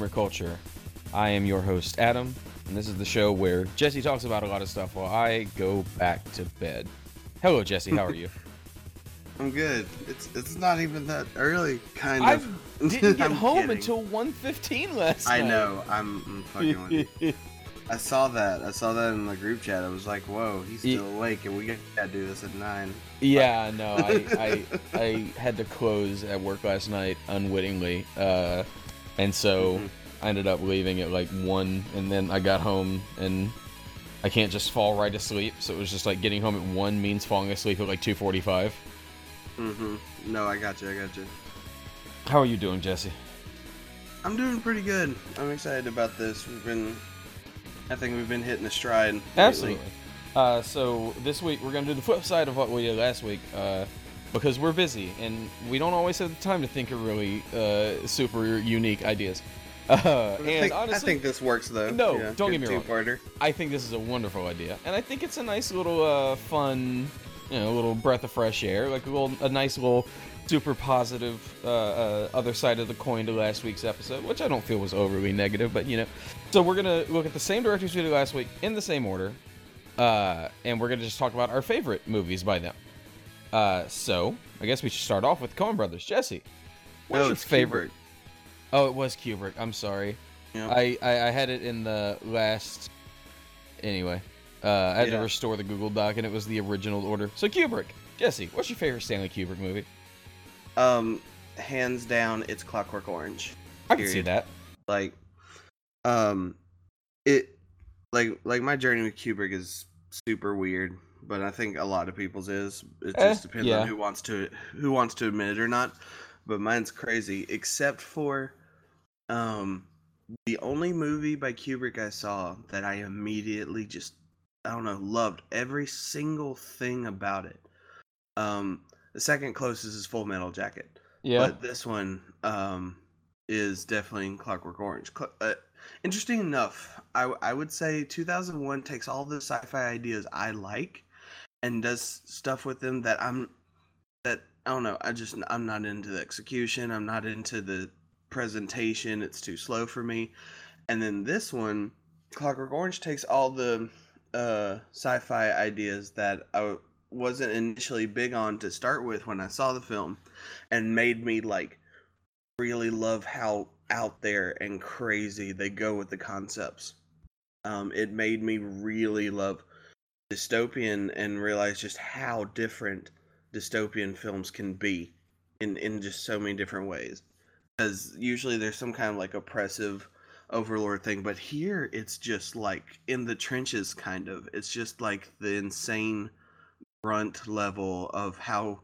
Consumer Culture. I am your host, Adam, and this is the show where Jesse talks about a lot of stuff while I go back to bed. Hello, Jesse. How are you? I'm good. It's it's not even that early, kind I of. didn't get home kidding. until 1.15 last I night. know. I'm, I'm fucking with you. I saw that. I saw that in the group chat. I was like, "Whoa, he's still awake, and we gotta do this at 9. Yeah, no, I, I I had to close at work last night unwittingly, uh, and so Mhm. I ended up leaving at like one, and then I got home and I can't just fall right asleep. So it was just like getting home at one means falling asleep at like two forty-five. Mm-hmm. No, I got you. I got you. How are you doing, Jesse? I'm doing pretty good. I'm excited about this. We've been, I think we've been hitting a stride. Absolutely. Uh, so this week we're gonna do the flip side of what we did last week, uh, because we're busy and we don't always have the time to think of really uh, super unique ideas. Uh, I and think, honestly, I think this works though. No, Yeah, don't get me wrong. two-parter. I think this is a wonderful idea, and I think it's a nice little uh, fun, you know, little breath of fresh air, like a little, a nice little, super positive uh, uh, other side of the coin to last week's episode, which I don't feel was overly negative, but you know. So we're gonna look at the same directors we did last week in the same order, uh, and we're gonna just talk about our favorite movies by them. Uh, so I guess we should start off with Coen Brothers. Jesse, what's No, your favorite? Oh, it was Kubrick. I'm sorry. Yeah. I, I I had it in the last. Anyway, uh, I had to restore the Google Doc, and it was the original order. So Kubrick, Jesse, what's your favorite Stanley Kubrick movie? Um, hands down, it's Clockwork Orange. I can see that. like um it like like my journey with kubrick is super weird but i think a lot of people's is it Eh, just depends yeah. on who wants to who wants to admit it or not but mine's crazy except for um the only movie by kubrick i saw that i immediately just i don't know loved every single thing about it um the second closest is full metal jacket Yeah. but this one um, is definitely Clockwork Orange. Cl- uh, interesting enough, I, w- I would say 2001 takes all the sci-fi ideas I like and does stuff with them that I'm that I don't know. I just I'm not into the execution. I'm not into the presentation. It's too slow for me. And then this one, Clockwork Orange takes all the uh, sci-fi ideas that I wasn't initially big on to start with when I saw the film, and made me like really love how out there and crazy they go with the concepts. Um, it made me really love dystopian and realize just how different dystopian films can be in in just so many different ways. Because usually there's some kind of like oppressive overlord thing, but here it's just like in the trenches, kind of. It's just like the insane grunt level of how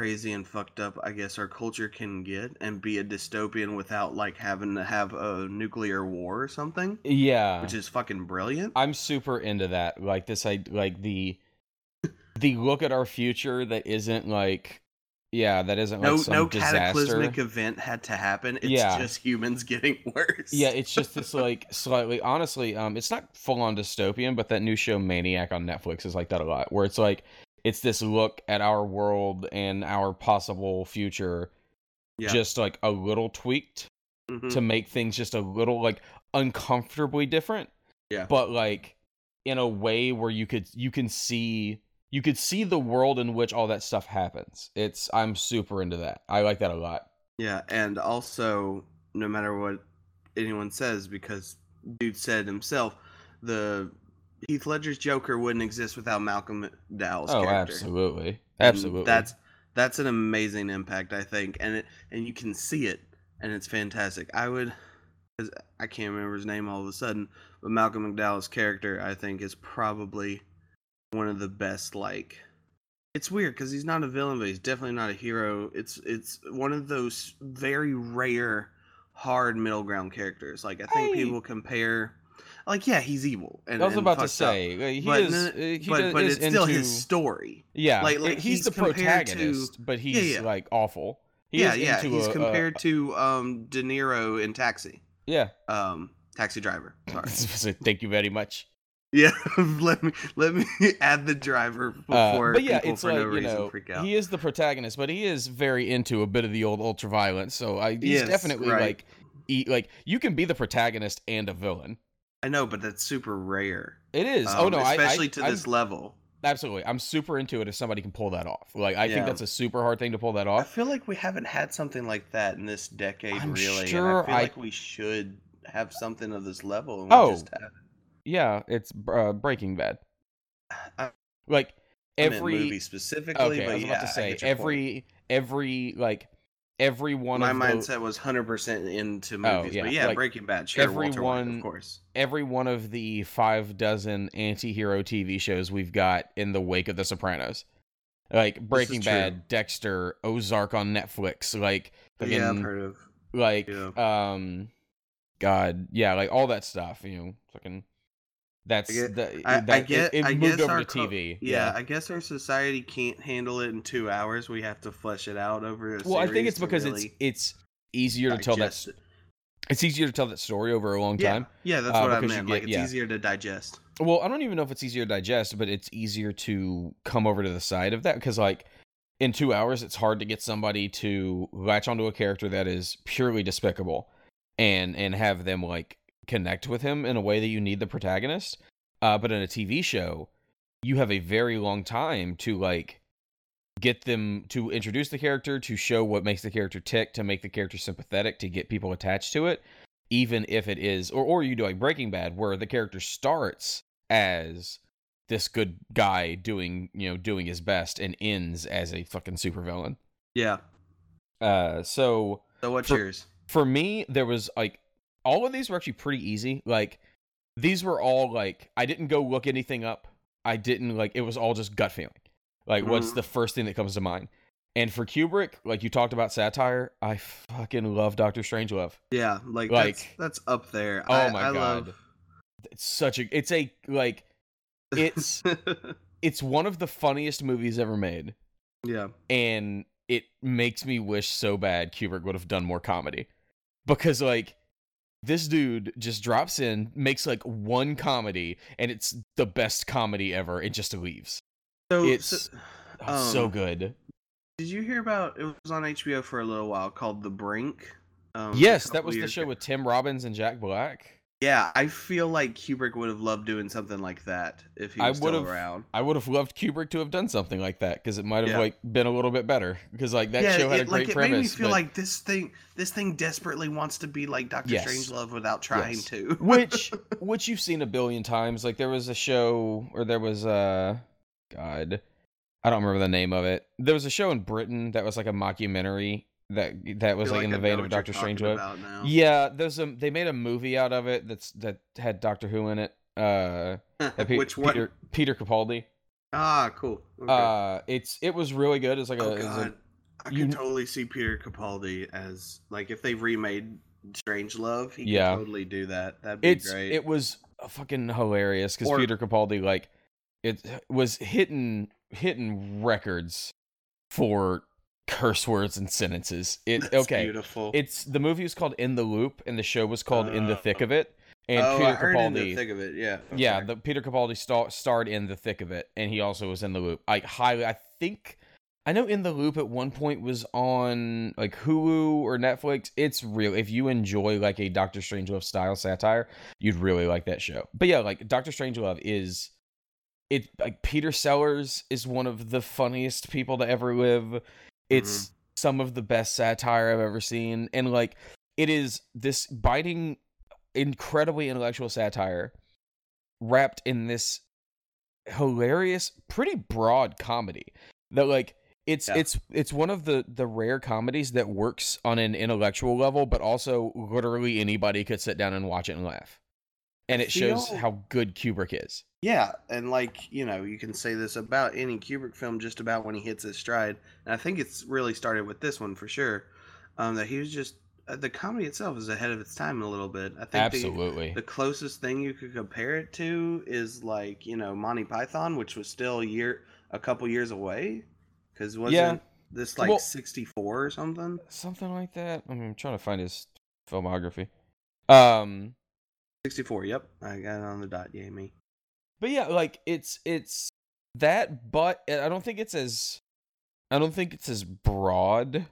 crazy and fucked up I guess our culture can get and be a dystopian without like having to have a nuclear war or something, yeah. which is fucking brilliant. I'm super into that. Like this, I like the the look at our future that isn't like, yeah, that isn't like no no disaster. cataclysmic event had to happen. It's Yeah. just humans getting worse. Yeah, it's just this like slightly honestly, um, it's not full on dystopian, but that new show Maniac on Netflix is like that a lot, where it's like it's this look at our world and our possible future, Yeah. just like a little tweaked Mhm. to make things just a little like uncomfortably different. Yeah. But like in a way where you could you can see you could see the world in which all that stuff happens. It's I'm super into that. I like that a lot. Yeah, and also no matter what anyone says, because dude said himself, the Heath Ledger's Joker wouldn't exist without Malcolm McDowell's oh, character. absolutely. And Absolutely. That's that's an amazing impact, I think, and it and you can see it, and it's fantastic. I would, 'cause I can't remember his name all of a sudden, but Malcolm McDowell's character, I think, is probably one of the best. Like, it's weird because he's not a villain, but he's definitely not a hero. It's it's one of those very rare, hard middle ground characters. Like I think I- people compare. Like yeah, he's evil. And, I was and about to up, say like, he but is. uh, he but does- but is it's still his story. Yeah, like- like, he's, he's the compared to- protagonist, but he's yeah. like awful. He yeah, yeah. into He's a- a- compared to um De Niro in Taxi. yeah. Um, Taxi Driver. Sorry. Thank you very much. Yeah, let me let me add the driver Uh, before but yeah, people it's for like no you reason know freak out. he is the protagonist, but he is very into a bit of the old ultraviolence. So I, he's Yes, definitely right. like, he, like you can be the protagonist and a villain. I know, but that's super rare. It is. oh Um, no, especially I, to I'm- this level. Absolutely, I'm super into it if somebody can pull that off. Like I Yeah. think that's a super hard thing to pull that off. I feel like we haven't had something like that in this decade, I'm really. sure and I feel I- like we should have something of this level, and Oh. Yeah, it's uh, Breaking Bad. I Like I every movie specifically, okay, but I was yeah, about to say your point. every every like every one My the, mindset was hundred percent into Oh, movies, yeah, but yeah, like, Breaking Bad, sure, Walter White, everyone- of course. every one of the five dozen anti-hero TV shows we've got in the wake of The Sopranos. Like Breaking true. Bad, Dexter, Ozark on Netflix, like yeah, I've heard of. like Yeah. um God, yeah, like all that stuff, you know, fucking that's I get- the I, that, I get. it, it moved over our to co- TV. Yeah, I guess our society can't handle it in two hours. We have to flesh it out over a Well, I think it's because really it's it's easier to tell that it. it's easier to tell that story over a long Yeah, time. yeah, that's uh, what I meant. get- like it's yeah. easier to digest. Well, I don't even know if it's easier to digest, but it's easier to come over to the side of that because, like, in two hours, it's hard to get somebody to latch onto a character that is purely despicable, and and have them like connect with him in a way that you need the protagonist. Uh, but in a TV show, you have a very long time to like get them to introduce the character, to show what makes the character tick, to make the character sympathetic, to get people attached to it even if it is or or you do like Breaking Bad where the character starts as this good guy doing, you know, doing his best and ends as a fucking supervillain. Yeah. Uh so So what's For- yours? for me there was like all of these were actually pretty easy. Like these were all like I didn't go look anything up. I didn't like it was all just gut feeling. Like what's Mhm. the first thing that comes to mind? And for Kubrick, like you talked about satire, I fucking love Doctor Strangelove. Yeah, like, Like- that's that's up there. Oh I, my I God. Love... It's such a it's a like It's- it's one of the funniest movies ever made yeah. and it makes me wish so bad Kubrick would have done more comedy because like this dude just drops in makes like one comedy and it's the best comedy ever it just leaves So it's so- oh, so um, good Did you hear about? It was on HBO for a little while called The Brink. Um, yes that was the show ago. with Tim Robbins and Jack Black Yeah, I feel like Kubrick would have loved doing something like that if he I was still around. I would have loved Kubrick to have done something like that because it might have Yeah. like been a little bit better because like that yeah, show had it, a great like, premise It made me feel but- like this thing, this thing desperately wants to be like Doctor Yes. Strangelove without trying Yes. to. which which you've seen a billion times like there was a show or there was a god i don't remember the name of it there was a show in britain that was like a mockumentary that that was feel like, in the vein of dr Strange. strangelove about now. yeah there's a they made a movie out of it that's that had doctor who in it uh Pe- Which one? peter peter capaldi Ah, cool. Okay. uh it's it was really good it's like a, oh it's a I you- can totally see Peter Capaldi as like if they remade Strangelove, he Yeah. could totally do that. That'd be it's great. it was fucking hilarious because Peter Capaldi like it was hitting hitting records for curse words and sentences. It That's okay. beautiful. It's the movie was called In the Loop and the show was called In the Uh, Thick of It. And oh, Peter I heard in the thick of it. Yeah. yeah, the Peter Capaldi star- starred in the thick of it, and he also was in the loop. I highly, I think I know in the loop at one point was on like Hulu or Netflix. It's real. If you enjoy like a Doctor Strangelove style satire, you'd really like that show. But yeah, like Doctor Strangelove is it like Peter Sellers is one of the funniest people to ever live. It's mm-hmm. some of the best satire I've ever seen, and like it is this biting, incredibly intellectual satire wrapped in this hilarious, pretty broad comedy that like it's Yeah. it's it's one of the the rare comedies that works on an intellectual level, but also literally anybody could sit down and watch it and laugh. And it shows how good Kubrick is. Yeah, and like you know, you can say this about any Kubrick film, just about when he hits his stride. And I think it's really started with this one for sure. Um, that he was just uh, the comedy itself is ahead of its time a little bit. I think the, Absolutely. the closest thing you could compare it to is like you know Monty Python, which was still a year, a couple years away, because wasn't Yeah. this like Well- sixty four or something? Something like that. I mean, I'm trying to find his filmography. Um Sixty four. Yep, I got it on the dot. Yay me. but yeah, like it's it's that, but I don't think it's as I don't think it's as broad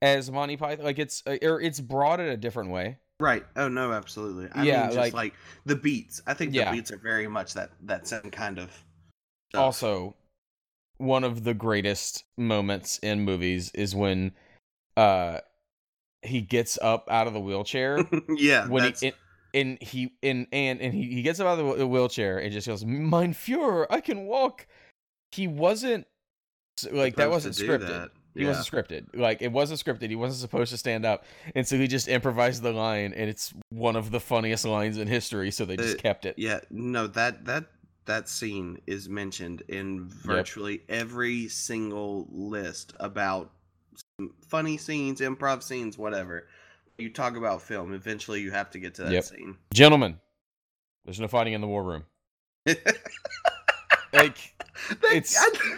as Monty Python. Like it's uh, or it's broad in a different way. Right. Oh no, absolutely. I Yeah, mean, just like- like, the beats. I think Yeah. the beats are very much that that same kind of. stuff. Also, one of the greatest moments in movies is when uh he gets up out of the wheelchair yeah. when he and, he and and and he, he gets up out of the wheelchair and just goes, "Mein Führer, I can walk." He wasn't like that wasn't scripted. that. He Yeah. wasn't scripted. Like it wasn't scripted. He wasn't supposed to stand up, and so he just improvised the line, and it's one of the funniest lines in history. So they just Uh, kept it. Yeah, no, that that that scene is mentioned in virtually every single list about funny scenes, improv scenes, whatever. You talk about film, eventually you have to get to that Yep. scene. Gentlemen, there's no fighting in the war room. Like That- It's- I-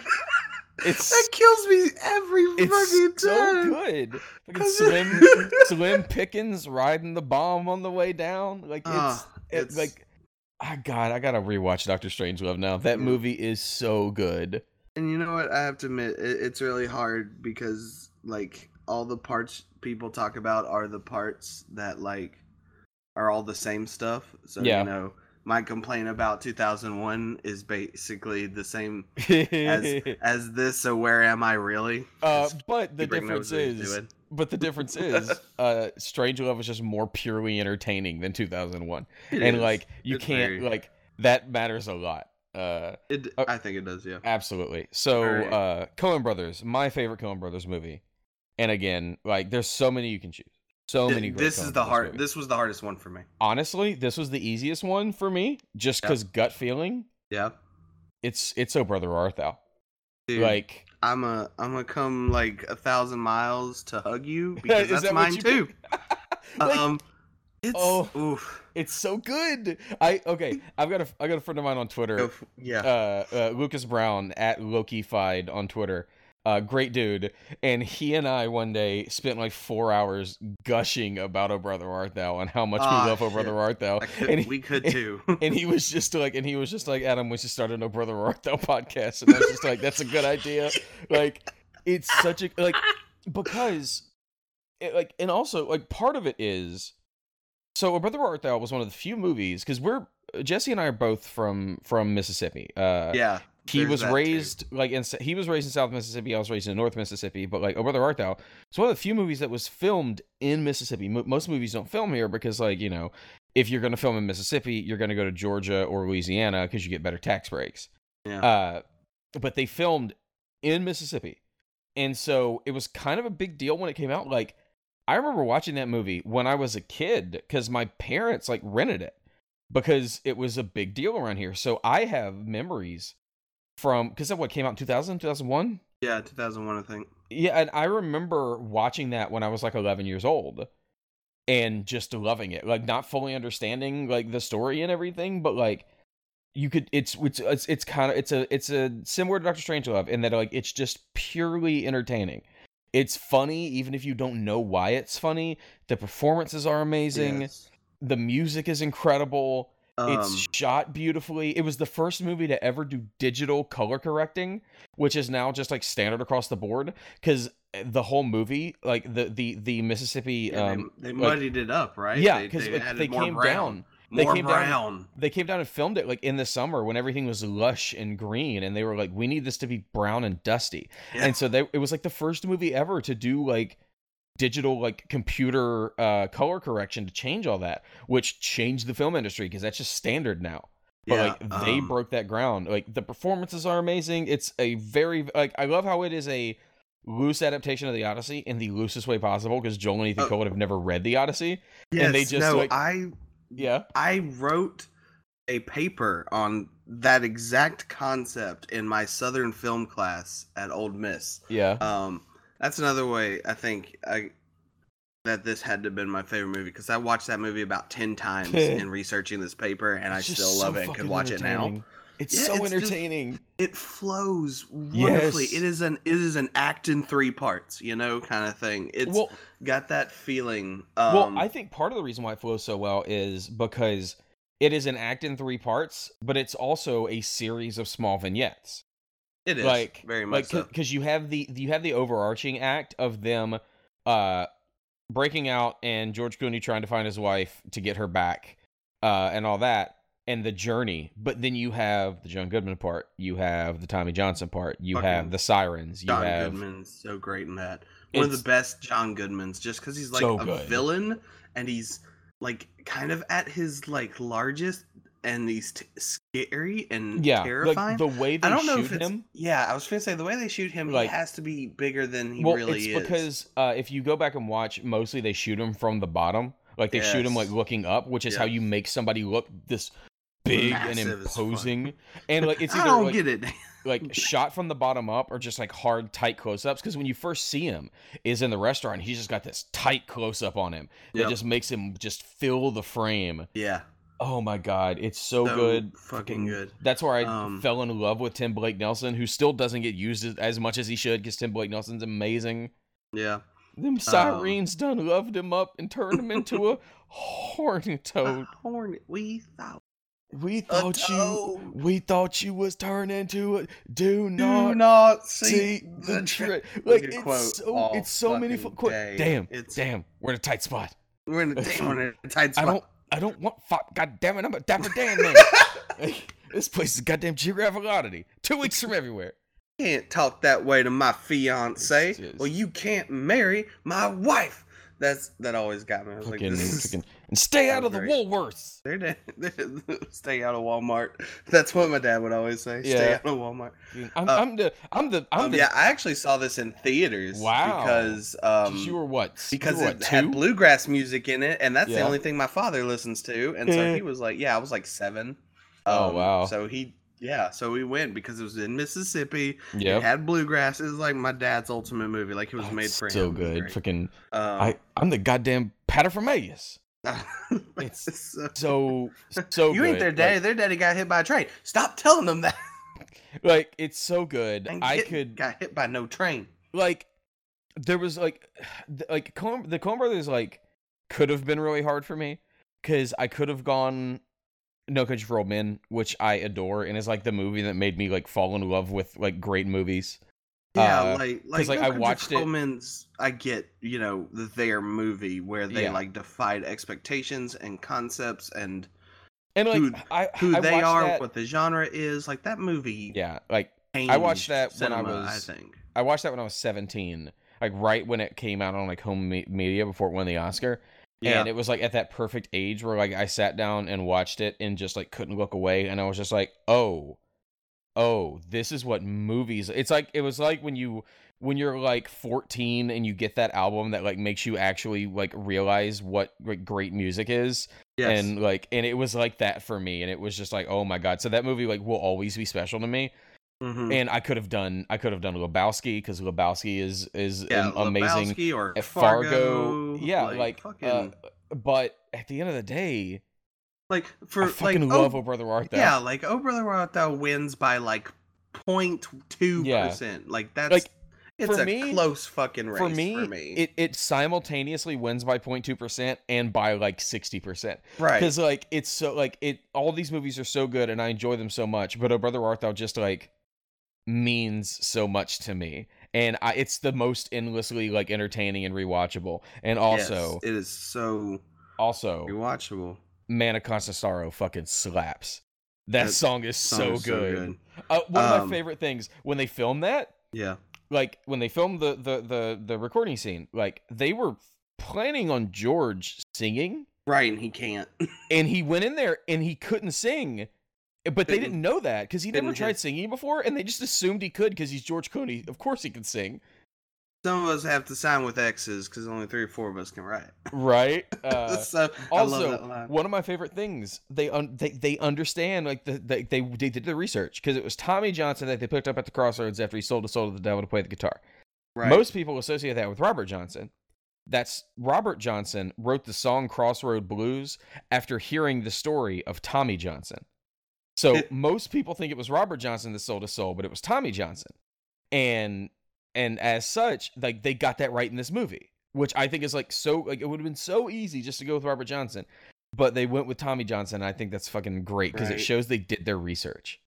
it's- that kills me every fucking it's so good. Fucking Slim Slim Pickens riding the bomb on the way down. Like it's, it- it's- like I God, I gotta rewatch Doctor Strangelove now. That Mm. movie is so good. And you know what? I have to admit, it, it's really hard because like all the parts people talk about are the parts that like are all the same stuff. So Yeah. you know, my complaint about 2001 is basically the same as as this. So where am I really? uh, but the difference is, but the difference is, uh, Strangelove is just more purely entertaining than 2001, It and is. like you It's can't very- like that matters a lot. Uh, It, uh, I think it does. Yeah. Absolutely. So, Very- uh, Coen Brothers, my favorite Coen Brothers movie. And again, like, there's so many you can choose. So many. This is the hard. movies. This was the hardest one for me. Honestly, this was the easiest one for me, just Yeah. because gut feeling. Yeah. It's it's Oh Brother Art Thou. Dude, Like, I'm a I'm gonna come like a thousand miles to hug you because that's that mine too. like, um, it's Oh. oof. it's so good. I okay. I've got a I got a friend of mine on Twitter. Yeah. uh, uh, Lucas Brown at Lokified on Twitter. Uh, great dude. And he and I one day spent like four hours gushing about Oh Brother Art Thou and how much Ah, we love Oh shit. Brother Art Thou. Could, and he- we could too. And he was just like, and he was just like, Adam, we should start an Oh Brother Art Thou podcast. And I was just like, that's a good idea. Like, it's such a like because it, like, and also like part of it is so Oh Brother Art Thou was one of the few movies because we're Jesse and I are both from from Mississippi. Uh, yeah. He was that too. raised like in he was raised in South Mississippi. I was raised in North Mississippi. But like, Oh Brother Art Thou, it's one of the few movies that was filmed in Mississippi. Mo- most movies don't film here because like you know, if you're going to film in Mississippi, you're going to go to Georgia or Louisiana because you get better tax breaks. Yeah. Uh, but they filmed in Mississippi, and so it was kind of a big deal when it came out. Like, I remember watching that movie when I was a kid because my parents like rented it because it was a big deal around here. So I have memories from because that what came out in 2000, 2001. yeah. 2001, I think. Yeah, and I remember watching that when I was like 11 years old and just loving it. Like not fully understanding like the story and everything, but like you could it's it's it's, it's kind of it's a it's a similar to Doctor Strangelove in that like it's just purely entertaining. It's funny even if you don't know why it's funny. The performances are amazing. Yes. The music is incredible. It's Um, shot beautifully. It was the first movie to ever do digital color correcting, which is now just like standard across the board. Because the whole movie, like the the the Mississippi, yeah, um, they, they like- muddied it up, right? yeah, because they, they, more came brown. down. They More came down- They came down and filmed it like in the summer when everything was lush and green, and they were like, "We need this to be brown and dusty." Yeah. And so they, it was like the first movie ever to do like digital like computer uh color correction to change all that which changed the film industry because that's just standard now. But Yeah, like they um, broke that ground. Like the performances are amazing. It's a very like i love how it is a loose adaptation of the odyssey in the loosest way possible because joel and ethan Oh. have never read the odyssey Yes, and they just, no, like- I yeah? I wrote a paper on that exact concept in my Southern film class at Ole Miss. yeah. Um, that's another way I think I that this had to have been my favorite movie because I watched that movie about ten times in researching this paper, and I It's just still so love it and could watch it now. it's Yeah, so it's just- entertaining It flows wonderfully. Yes. It is an it is an act in three parts, you know, kind of thing. It's well got that feeling. Um, well i think part of the reason why it flows so well is because it is an act in three parts, but it's also a series of small vignettes. It is like very much like so. because you have the you have the overarching act of them uh breaking out and George Clooney trying to find his wife to get her back uh and all that and the journey but then you have the John Goodman part you have the Tommy Johnson part you have the sirens you John have Goodman's so great in that. One of the best John Goodmans, just because he's like So a good. villain and he's like kind of at his like largest, and these t- scary and yeah terrifying. like the way they I don't know shoot if it's him yeah. I was gonna say the way they shoot him, Like- he has to be bigger than he well really it's is. because uh if you go back and watch mostly they shoot him from the bottom like they shoot him like looking up which is Yeah. how you make somebody look this big and Massive as fuck. imposing and like it's I don't like, get it. like shot from the bottom up or just like hard tight close-ups because when you first see him is in the restaurant he's just got this tight close-up on him that Yep. just makes him just fill the frame yeah, oh my god it's so, so good fucking good. that's where i Um, fell in love with tim blake nelson who still doesn't get used as, much as he should because tim blake nelson's amazing Yeah, them sirens done loved him up and turned him into a horny toad A hornet. We thought we thought you we thought you was turned into a do Do not not see see the trick. Like it's quote so it's so many fu- qu- Damn, It's- damn, we're in a tight spot. We're in a damn we're in a tight I spot. don't I don't want fuck. God damn it, I'm a dapper Dan man. Like, this place is goddamn geographic oddity. Two weeks from everywhere. can't talk that way to my fiance. Just- Well, you can't marry my wife. That's that always got me. I was like, this is, fucking, and stay out of the. Woolworths. they're dead. Stay out of Walmart. That's what my dad would always say. Stay out of Walmart. I'm, Uh, I'm the I'm the I'm Um, the. yeah, I actually saw this in theaters. Wow. Because um, you were what? because were it what, had bluegrass music in it, and that's the only thing my father listens to. And so he was like, "Yeah, I was like seven. Oh, wow. So he, yeah, so we went because it was in Mississippi. Yeah, had bluegrass. It was like my dad's ultimate movie. Like it was Oh, made for so him. Was good. great. Fucking Um, I I'm the goddamn paterfamilias. it's so, So so you ain't good. their Like- daddy. their daddy got hit by a train. Stop telling them that. like it's so good. And I could got hit by no train. like there was like like Coen, the Coen Brothers like could have been really hard for me because I could have gone No Country for Old Men, which I adore and is like the movie that made me like fall in love with like great movies. Yeah, Uh, like like, like, I watched for it- I get you know their movie where they Yeah. like defied expectations and concepts and And like Who- I who I they are, that- what the genre is. Like that movie. yeah, like I watched that when I was- I think. I watched that when I was 17, like right when it came out on like home me- media before it won the Oscar. Yeah. And it was like at that perfect age where like I sat down and watched it and just like couldn't look away and I was just like, "Oh. Oh, this is what movies." It's like it was like when you when you're like 14 and you get that album that like makes you actually like realize what like great music is yes. and like and it was like that for me and it was just like, "Oh my god." So that movie like will always be special to me Mhm. and I could have done I could have done Lebowski because Lebowski is is yeah, am- amazing. Lebowski or At Fargo, yeah, like, fucking, uh, but at the end of the day, like for I fucking like, love oh, Oh Brother Art Thou. Yeah, like Oh Brother Art Thou wins by like 0.2 Yeah. percent. Like that's Like, it's for a me- close fucking race for me, For me, it it simultaneously wins by 0.2 percent and by like sixty percent right? because like it's so like it all these movies are so good and I enjoy them so much, but Oh Brother Art Thou just like means so much to me. And I, it's the most endlessly like entertaining and rewatchable. And also, yes, it is so also, rewatchable. Man of Constant Sorrow fucking slaps. That That song is Song so is good. Uh, one of Um, my favorite things when they filmed that, Yeah, like when they filmed the the the the recording scene, like they were planning on George singing, right. And he can't. and he went in there and he couldn't sing. But they Didn't- know that because he never tried singing before, and they just assumed he could because he's George Clooney. Of course he can sing, Some of us have to sign with X's because only three or four of us can write. right? Uh, so also, one of my favorite things they un- they they understand like the, they they they did the research because it was Tommy Johnson that they picked up at the crossroads after he sold his soul to the devil to play the guitar. Right. Most people associate that with Robert Johnson. That's Robert Johnson wrote the song Crossroad Blues after hearing the story of Tommy Johnson. So most people think it was Robert Johnson that sold his soul, but it was Tommy Johnson. And and as such, like they got that right in this movie, which I think is like so like it would have been so easy just to go with Robert Johnson. but they went with Tommy Johnson. And I think that's fucking great because Right. it shows they did their research.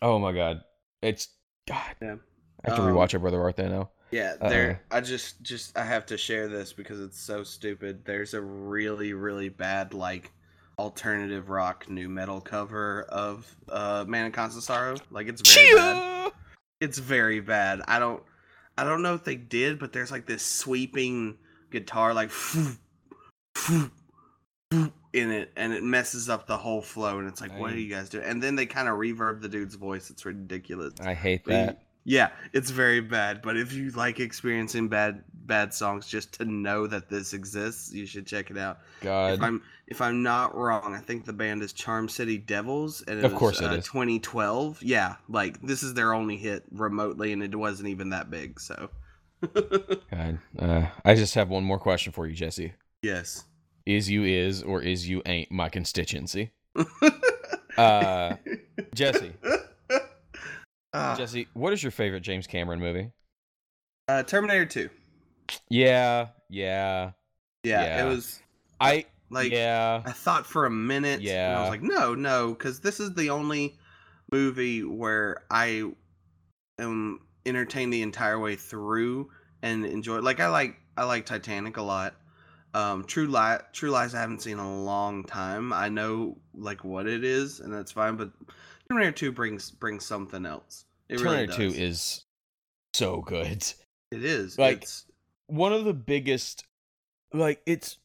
Oh my god, it's God. Yeah. I have to Um, rewatch it, brother Art now. Yeah, Uh-oh. there. I just, just, I have to share this because it's so stupid. There's a really, really bad like alternative rock nu metal cover of uh Man in Constant Sorrow. Like it's very bad. It's very bad. I don't, I don't know if they did, but there's like this sweeping guitar like in it, and it messes up the whole flow. And it's like, what are you guys doing? And then they kind of reverb the dude's voice. It's ridiculous. I hate that. Yeah, it's very bad. But if you like experiencing bad bad songs, just to know that this exists, you should check it out. God. If I'm if I'm not wrong, I think the band is Charm City Devils, and it Of was, course it uh, is. 2012. Yeah, like this is their only hit remotely, and it wasn't even that big. So, God. Uh, I just have one more question for you, Jesse. yes. Is you is or is you ain't my constituency? Uh, Jesse. Ah, Jesse, what is your favorite James Cameron movie? uh, Terminator 2. Yeah, yeah. Yeah, Yeah. it was I like yeah. I thought for a minute. and I was like, no, no, because this is the only movie where I am entertained the entire way through and enjoy. Like I like I like Titanic a lot. Um, True Lie, True Lies, I haven't seen in a long time. I know like what it is, and that's fine. But Terminator Two brings brings something else. It Terminator really 2 is so good. It is like- It's, One of the biggest like it's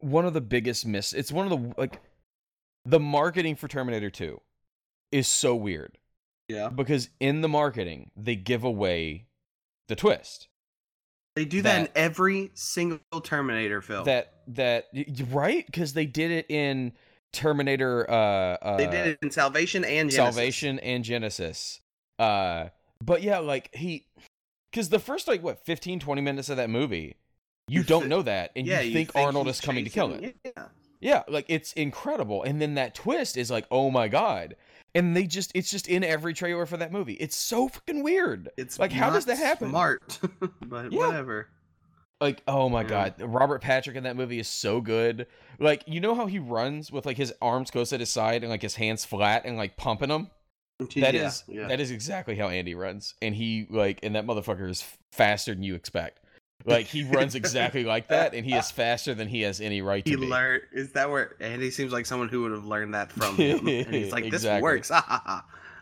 one of the biggest miss it's one of the like the marketing for Terminator 2 is so weird yeah. because in the marketing they give away the twist. They do that, in every single Terminator film. That that right cuz they did it in Terminator uh, uh they did it in Salvation and Genisys. Salvation and Genisys. Uh but yeah, like he cuz the first like what 15 20 minutes of that movie you You don't know that and yeah, you think Arnold is coming to kill him. it. Yeah. Yeah, like it's incredible. And then that twist is like, "Oh my god." And they just it's just in every trailer for that movie. It's so fucking weird. It's Like, how does that happen? Smart, but Yeah. whatever. Like, oh my Yeah. god, Robert Patrick in that movie is so good. Like, you know how he runs with like his arms close at his side and like his hands flat and like pumping them? That is that is exactly how Andy runs. And he like and that motherfucker is faster than you expect. Like he runs exactly like that and he is faster than he has any right to he be. learned. Is that where Andy seems like someone who would have learned that from him? and he's like, "This Exactly. works."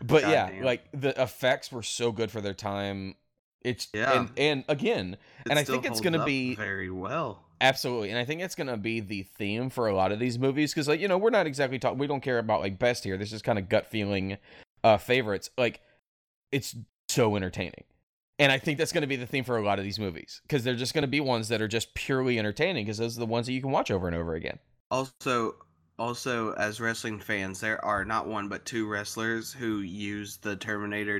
But yeah, Goddamn. like the effects were so good for their time. It's Yeah. and and again, It And I think it's gonna be- very well. absolutely, and I think it's gonna be the theme for a lot of these movies because like you know we're not exactly talking. We don't care about like best here. This is kind of gut feeling uh favorites. Like it's so entertaining. And I think that's going to be the theme for a lot of these movies because they're just going to be ones that are just purely entertaining because those are the ones that you can watch over and over again. Also, also as wrestling fans, there are not one but two wrestlers who use the Terminator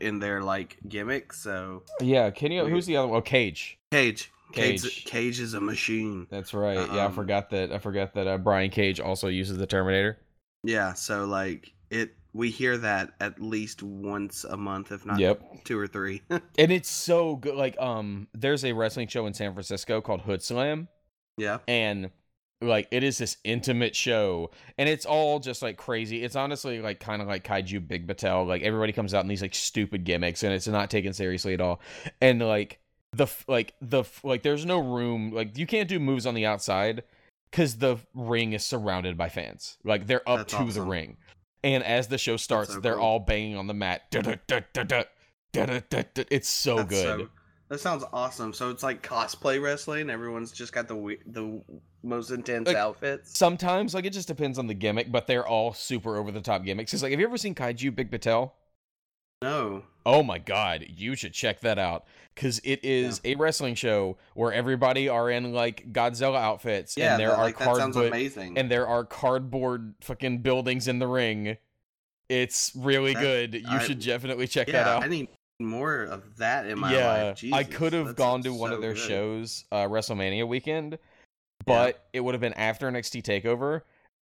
in their like gimmick. So Yeah, can you? Who's the other one? Oh, Cage. Cage, Cage, Cage. Cage is a machine. That's right. yeah, I Um, forgot that. I forgot that uh, Brian Cage also uses the Terminator. Yeah, so like it we hear that at least once a month, if not Yep. two or three. and it's so good like um there's a wrestling show in san francisco called Hoodslam. Yeah. and like it is this intimate show and it's all just like crazy. It's honestly like kind of like kaiju big battel like everybody comes out in these like stupid gimmicks and it's not taken seriously at all. And like the like the like there's no room like you can't do moves on the outside because the ring is surrounded by fans. Like they're up That's to the ring and as the show starts so they're cool. all banging on the mat it's so That's good so- that sounds awesome. So it's like cosplay wrestling. Everyone's just got the the most intense Like, outfits. Sometimes, like it just depends on the gimmick, but they're all super over the top gimmicks. It's like, have you ever seen Kaiju Big Battel? No. Oh my god, you should check that out. Cause it is a wrestling show where everybody are in like Godzilla outfits, Yeah, and there that- are like, cardboard amazing. and there are cardboard fucking buildings in the ring. It's really That- good. You I- should definitely check yeah, that out. I need more of that in my yeah, life. I could have gone to sounds one of their good. shows, uh, WrestleMania weekend, but it would have been after NXT Takeover,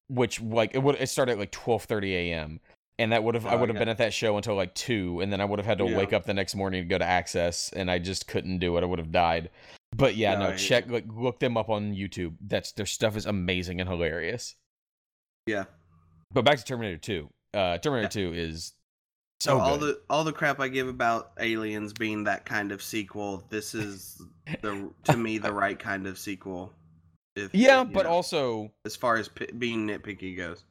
which like it would it started at like twelve thirty a.m. and that would have I Oh, would have yeah. been at that show until like two, and then I would have had to Yeah. wake up the next morning to go to Axxess, and I just couldn't do it. I would have died. But yeah, No, no, check like look them up on YouTube. That's their stuff is amazing and hilarious. Yeah. But back to Terminator 2. Uh Terminator 2 is so So all the all the crap I give about aliens being that kind of sequel, this is the to me the right kind of sequel. If yeah, but know, also as far as p- being nitpicky goes.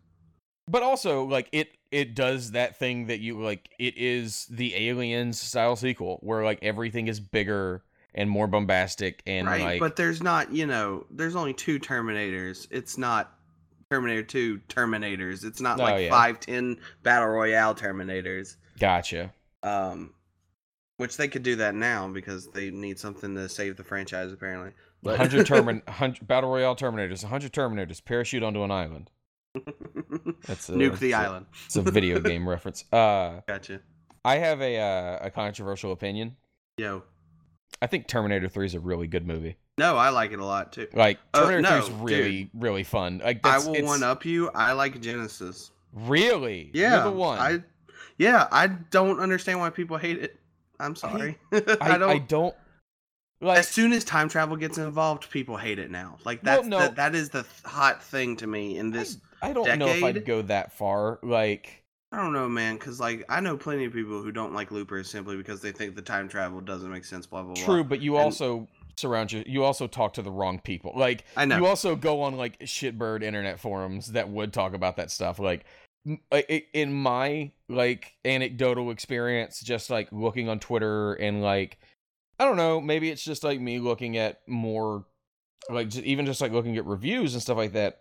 but also like it it does that thing that you like it is the aliens style sequel where like everything is bigger and more bombastic and right, like but there's not, you know, there's only two Terminators. It's not Terminator 2 Terminators. It's not Oh, like yeah. five, ten battle royale Terminators. gotcha Um, which they could do that now because they need something to save the franchise apparently. But 100 termin 100 battle royale terminators 100 terminators parachute onto an island that's a, nuke the it's a- island. it's a video game reference uh Gotcha. i have a uh, a controversial opinion Yo, i think terminator 3 is a really good movie no, I like it a lot too. like Uh, terminator 3 is no, really really fun like I will one up you. I like Genisys. really Yeah, You're the one I, yeah, I don't understand why people hate it. I'm sorry. I, I, don't. I don't like as soon as time travel gets involved, people hate it now. Like Well, that's no. that, that is the hot thing to me in this. I don't know if I'd go that far. Like, I don't know, man, because like I know plenty of people who don't like Looper simply because they think the time travel doesn't make sense. Blah blah blah. true, but you And- also surround you. You also talk to the wrong people. Like, I know. you also go on like shitbird internet forums that would talk about that stuff. Like, m- I- I- in my like anecdotal experience, just like looking on Twitter and like, I don't know, maybe it's just like me looking at more, like just, even just like looking at reviews and stuff like that.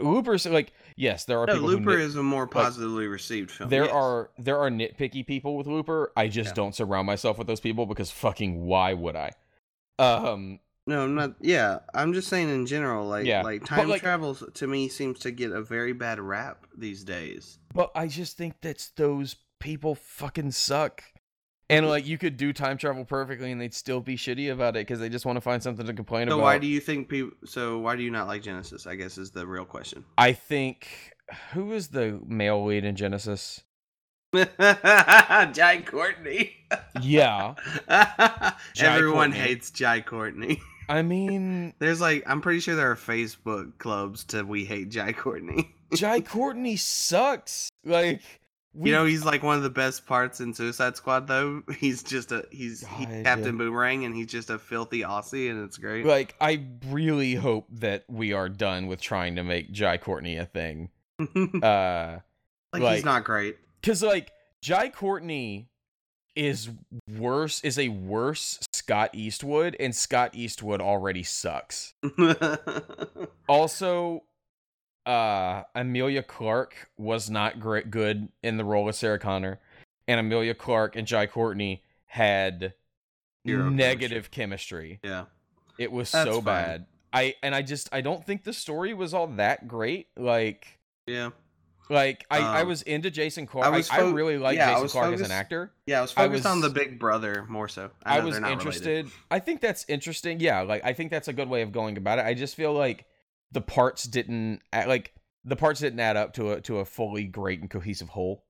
Looper's like, yes, there are no, people. who Looper nit- is a more positively received film. there yes. are there are nitpicky people with Looper. I just Yeah. don't surround myself with those people because fucking why would I? Um, No, I'm not. Yeah, I'm just saying in general, like Yeah, like time like- travel to me seems to get a very bad rap these days. but I just think that those people fucking suck. And like you could do time travel perfectly and they'd still be shitty about it because they just want to find something to complain So about. So why do you think people? So why do you not like Genisys? I guess is the real question. I think who is the male lead in Genisys? Jai Courtney. Yeah, Jai Everyone Courtney. hates Jai Courtney. I mean There's like I'm pretty sure there are Facebook clubs to we hate Jai Courtney. Jai Courtney sucks. Like we you know he's like one of the best parts in Suicide Squad though. He's just a he's God. Captain Boomerang and he's just a filthy Aussie and it's great. like I really hope that we are done with trying to make Jai Courtney a thing. Uh like, like- he's not great. cuz like Jai Courtney is worse is a worse Scott Eastwood and Scott Eastwood already sucks. Also uh Emilia Clarke was not great good in the role of Sarah Connor and Emilia Clarke and Jai Courtney had Zero negative chemistry. yeah. It was That's so fine. bad. I and I just I don't think the story was all that great. Like Yeah. like I, I Um, was into Jason Clarke. I I, was I really like yeah, Jason was Clark as an actor. Yeah, I was I focused on the big brother more so. I, know was not related. interested. I think that's interesting. Yeah, like I think that's a good way of going about it. I just feel like the parts didn't add- like the parts didn't add up to a to a fully great and cohesive whole.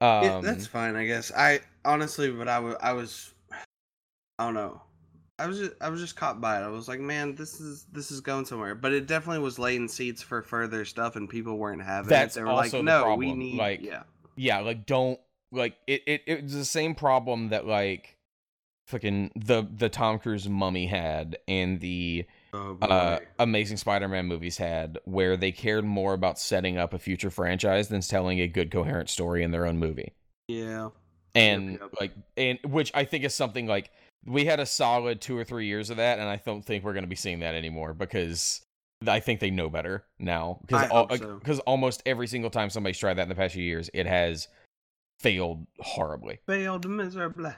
Um, yeah, that's fine, I guess. I honestly, but I wa- I was, I don't know. I was just, I was just caught by it. I was like, man, this is this is going somewhere. But it definitely was laying seeds for further stuff, and people weren't having That's it. They were like, no, we need, like- yeah, yeah, like don't like it. It it was the same problem that like fucking the the Tom Cruise Mummy had and the uh. Amazing Spider-Man movies had, where they cared more about setting up a future franchise than telling a good coherent story in their own movie. yeah, And yep. like, and which I think is something like we had a solid two or three years of that, and I don't think we're going to be seeing that anymore because I think they know better now. Because hope so. because almost every single time somebody's tried that in the past few years, it has failed horribly. failed miserably.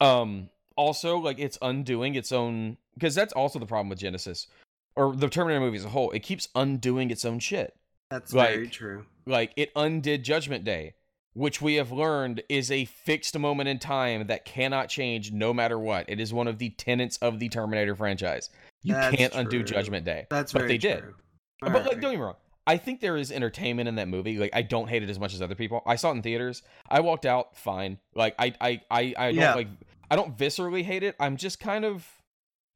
Um also like it's undoing its own because that's also the problem with Genisys or the Terminator movie as a whole. It keeps undoing its own shit. That's Like- very true. Like it undid Judgment Day, which we have learned is a fixed moment in time that cannot change no matter what. It is one of the tenets of the Terminator franchise. You That's can't undo. Judgment Day. That's but they did. true. Uh, but like, don't get me wrong. I think there is entertainment in that movie. Like, I don't hate it as much as other people. I saw it in theaters. I walked out fine. Like, I, I, I, I don't Yeah. like. I don't viscerally hate it. I'm just kind of.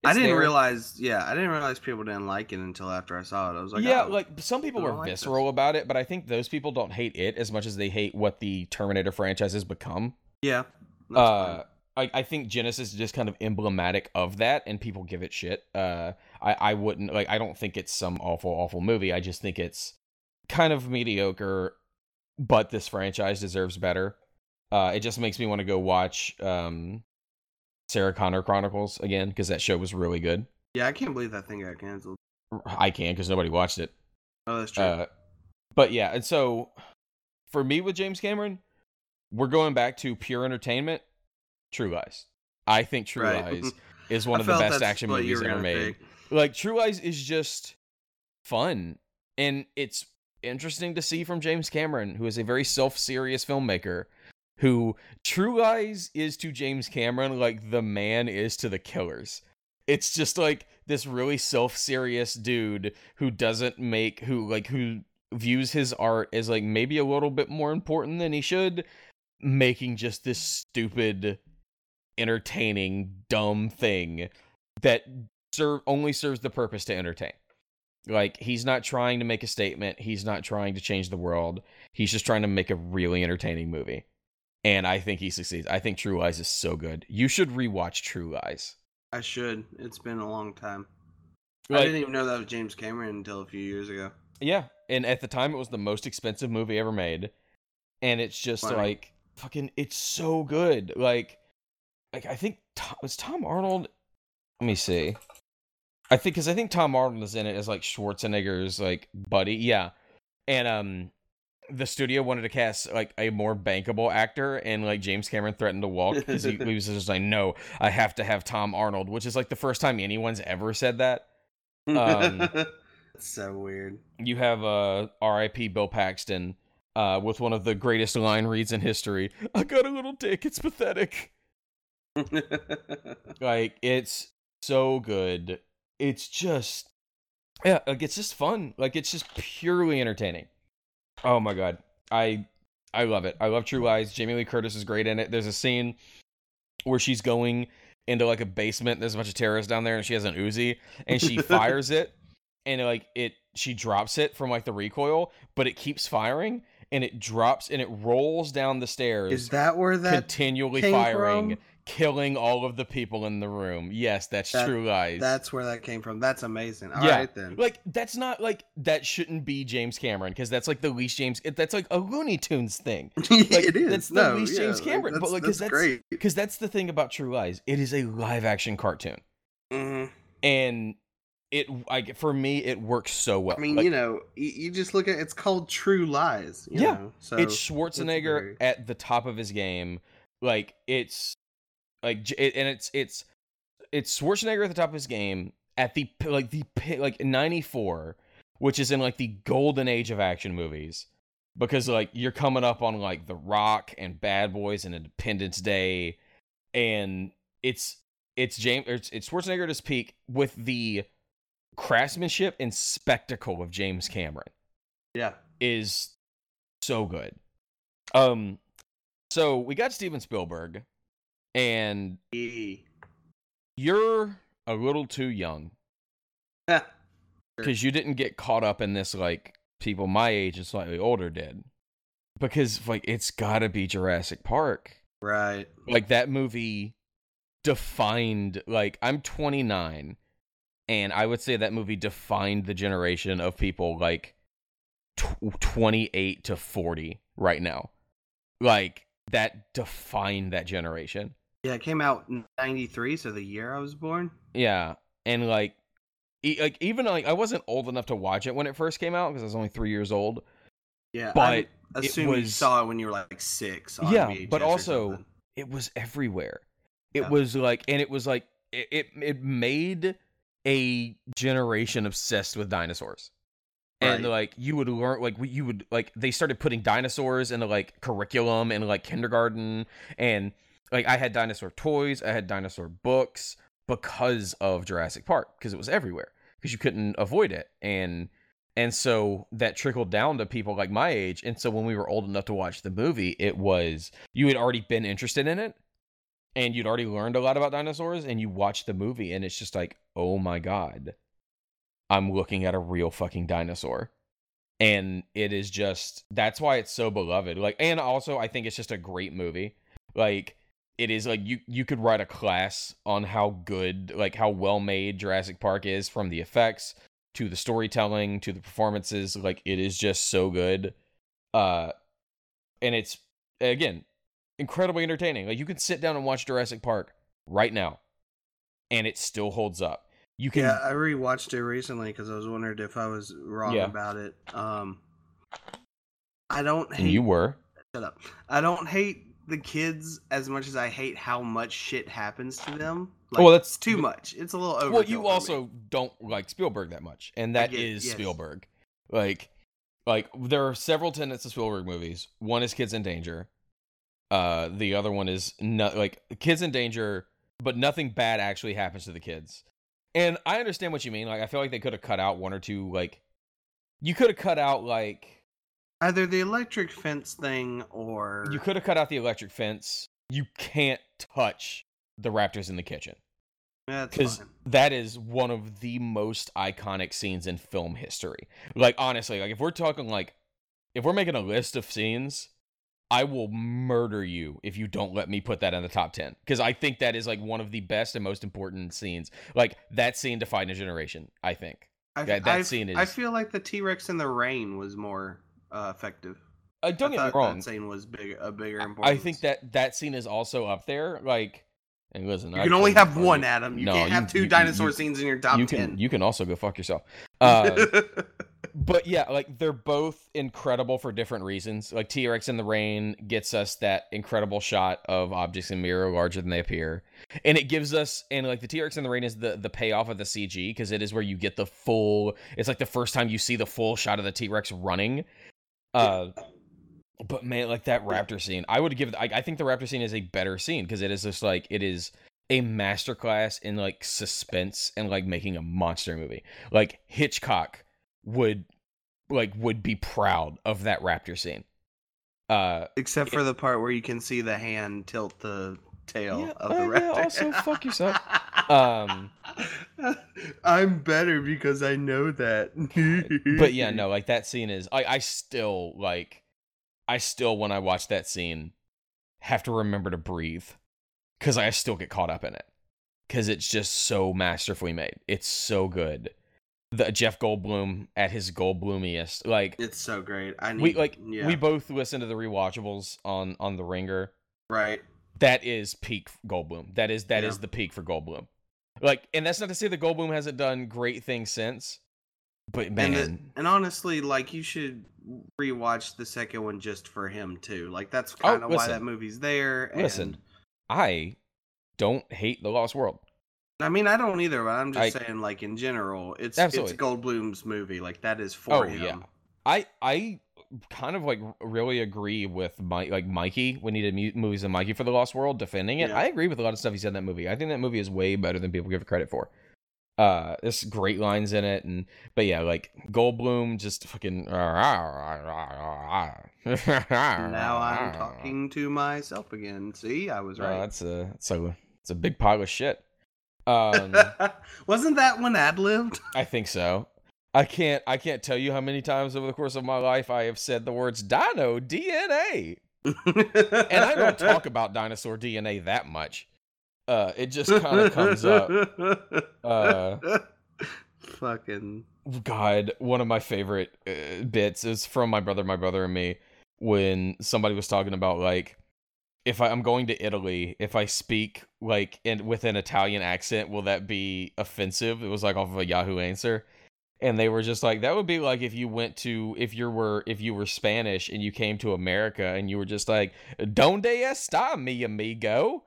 I didn't there. realize. Yeah, I didn't realize people didn't like it until after I saw it. I was like, yeah, oh. like some people were like this. visceral about it, but I think those people don't hate it as much as they hate what the Terminator franchise has become. yeah. Uh. I, I think Genisys is just kind of emblematic of that, and people give it shit. Uh, I, I wouldn't like. I don't think it's some awful, awful movie. I just think it's kind of mediocre, but this franchise deserves better. Uh, it just makes me want to go watch um, Sarah Connor Chronicles again because that show was really good. yeah, I can't believe that thing got canceled. I can because nobody watched it. Oh, that's true. Uh, but yeah, and so for me with James Cameron, we're going back to pure entertainment. True Lies. I think True Right. Lies is one of the best action movies ever made. pick. Like True Lies is just fun, and it's interesting to see from James Cameron, who is a very self-serious filmmaker. Who True Lies is to James Cameron like the man is to the killers. It's just like this really self-serious dude who doesn't make who like who views his art as like maybe a little bit more important than he should, making just this stupid, entertaining, dumb thing that serve only serves the purpose to entertain. Like he's not trying to make a statement, he's not trying to change the world. He's just trying to make a really entertaining movie. And I think he succeeds. I think True Lies is so good. You should rewatch True Lies. I should. It's been a long time. I didn't even know that was James Cameron until a few years ago. Yeah, and at the time it was the most expensive movie ever made, and it's just Funny. like fucking. It's so good. Like, like I think Tom, was Tom Arnold. Let me see. I think because I think Tom Arnold is in it as like Schwarzenegger's like buddy. Yeah, and um, the studio wanted to cast like a more bankable actor, and like James Cameron threatened to walk because he, he was just like, no, I have to have Tom Arnold, which is like the first time anyone's ever said that. Um, That's so weird. you have uh R.I.P. Bill Paxton uh with one of the greatest line reads in history. I got a little dick. It's pathetic. Like it's so good. It's just yeah, like it's just fun. Like it's just purely entertaining. Oh my god. I I love it. I love True Lies. Jamie Lee Curtis is great in it. There's a scene where she's going into like a basement. There's a bunch of terrorists down there and she has an Uzi and she fires it and like it she drops it from like the recoil, but it keeps firing and it drops and it rolls down the stairs Is that where that? continually firing, from? Killing all of the people in the room. Yes, that's That- true, guys. That's where that came from. That's amazing. All Yeah. right then. like that's not like that shouldn't be James Cameron because that's like the least James. That's like a Looney Tunes thing it is. that's the no, least yeah, James Cameron, but, like, 'cause that's, that's- great. because that's the thing about True Lies. It is a live action cartoon, Mhm. and it like for me it works so well. I mean, Like, you know, you, you just look at it's called True Lies. You Yeah. know? so it's Schwarzenegger very- at the top of his game. Like it's like and it's it's it's Schwarzenegger at the top of his game at the like the like 94 which is in like the golden age of action movies because like you're coming up on like The Rock and Bad Boys and Independence Day and it's it's James it's, it's Schwarzenegger at his peak with the craftsmanship and spectacle of James Cameron yeah. is so good. Um, so we got Steven Spielberg, and you're a little too young Sure. because you didn't get caught up in this like people my age and slightly older did. Because like it's got to be Jurassic Park. Right. Like that movie defined like I'm 29 and I would say that movie defined the generation of people like tw- 28 to 40 right now. Like that defined that generation. Yeah, it came out in '93, so the year I was born. Yeah, and like e- like even like I wasn't old enough to watch it when it first came out because I was only 3 years old. Yeah, But I it assume you was- saw it when you were like six. on Yeah, VHS but also- it was everywhere. It Yeah. was like, and it was like, it, it it made a generation obsessed with dinosaurs. And like you would learn, like you would like they started putting dinosaurs into like curriculum in like kindergarten, and like I had dinosaur toys, I had dinosaur books because of Jurassic Park because it was everywhere because you couldn't avoid it, and and so that trickled down to people like my age, and so when we were old enough to watch the movie, it was you had already been interested in it, and you'd already learned a lot about dinosaurs and you watch the movie and it's just like, "Oh my god. I'm looking at a real fucking dinosaur." And it is just that's why it's so beloved. Like and also I think it's just a great movie. Like it is like you you could write a class on how good like how well made Jurassic Park is from the effects to the storytelling to the performances like it is just so good uh and it's again incredibly entertaining like you can sit down and watch Jurassic Park right now and it still holds up you can Yeah, I rewatched it recently because I was wondering if I was wrong Yeah. about it. Um, I don't hate. you were Shut up. I don't hate the kids as much as I hate how much shit happens to them. Like, Well, that's- too much. It's a little over. well you also don't like Spielberg that much and that get- is yes. Spielberg like like there are several tenets of Spielberg movies one is Kids in Danger uh the other one is not like Kids in Danger but nothing bad actually happens to the kids and I understand what you mean like I feel like they could have cut out one or two like you could have cut out like either the electric fence thing or you could have cut out the electric fence you can't touch the raptors in the kitchen That's because that is one of the most iconic scenes in film history. Like honestly, like if we're talking like if we're making a list of scenes, I will murder you if you don't let me put that in the top 10 because I think that is like one of the best and most important scenes. Like that scene defined a generation, I think. I, that- that I- scene is. I feel like the T Rex in the rain was more uh, effective. Uh, don't I get me wrong. That scene was big, a bigger importance. I think that that scene is also up there like and listen, you I can only have one, Adam. You No, can't you- have two you- dinosaur scenes in your top you ten. you can also go fuck yourself. Uh but yeah, like they're both incredible for different reasons. Like T Rex in the rain gets us that incredible shot of objects in mirror larger than they appear, and it gives us and like the T Rex in the rain is the the payoff of the CG because it is where you get the full. It's like the first time you see the full shot of the T Rex running. Uh, but man, like that raptor scene, I would give. I, I think the raptor scene is a better scene because it is just like it is a masterclass in like suspense and like making a monster movie. Like Hitchcock would like would be proud of that raptor scene. Uh Except for the part where you can see the hand tilt the tail Yeah, of the uh, yeah, raptor. also, fuck yourself. Um, I'm better because I know that. but yeah, no, like that scene is I I still like I still when I watch that scene have to remember to breathe cuz I still get caught up in it cuz it's just so masterfully made. It's so good. The Jeff Goldblum at his Goldblumiest. Like It's so great. I need, we like yeah, we both listen to the rewatchables on on the Ringer. right. That is peak Goldblum. That is that is Yeah. the peak for Goldblum. Like, and that's not to say the Goldblum hasn't done great things since, but man, And, the- and honestly, like you should rewatch the second one just for him too. Like that's Oh, kind of why that movie's there. And, Listen. I don't hate The Lost World. I mean, I don't either, but I'm just I- saying, like in general, it's Absolutely. it's Goldblum's movie. Like that is for Oh, him. yeah. I I kind of like really agree with my like Mikey when he did movies of Mikey for The Lost World defending it. Yeah. I agree with a lot of stuff he said in that movie. I think that movie is way better than people give it credit for. Uh, there's great lines in it, and but yeah, like Goldblum just fucking. Now I'm talking to myself again. See, I was right. that's a it's a it's a big pile of shit. Um, Wasn't that one ad libbed? I think so. I can't I can't tell you how many times over the course of my life I have said the words dino DNA. And I don't talk about dinosaur DNA that much. Uh it just kind of comes up. Uh Fucking. God, one of my favorite uh, bits is from my brother, my brother and me when somebody was talking about like if I, I'm going to Italy, if I speak like in with an Italian accent, will that be offensive? It was like off of a Yahoo answer. And they were just like that would be like if you went to if you were if you were Spanish and you came to America and you were just like Donde está mi amigo?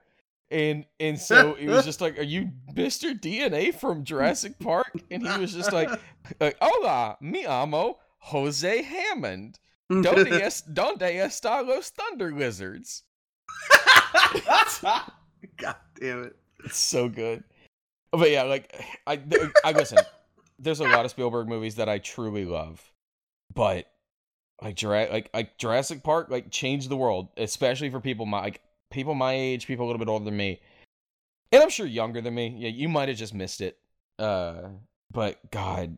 And and so it was just like, Are you Mr. DNA from Jurassic Park? And he was just like, like uh, Hola, mi amo Jose Hammond. Donde, es, donde está los Thunder Lizards? God damn it. It's so good. But yeah, like I, I listen. There's a lot of Spielberg movies that I truly love, but like like like Jurassic Park like changed the world, especially for people my like people my age, people a little bit older than me, and I'm sure younger than me. Yeah, you might have just missed it. Uh, but God,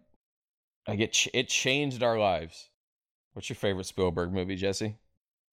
like it, ch- it changed our lives. What's your favorite Spielberg movie, Jesse?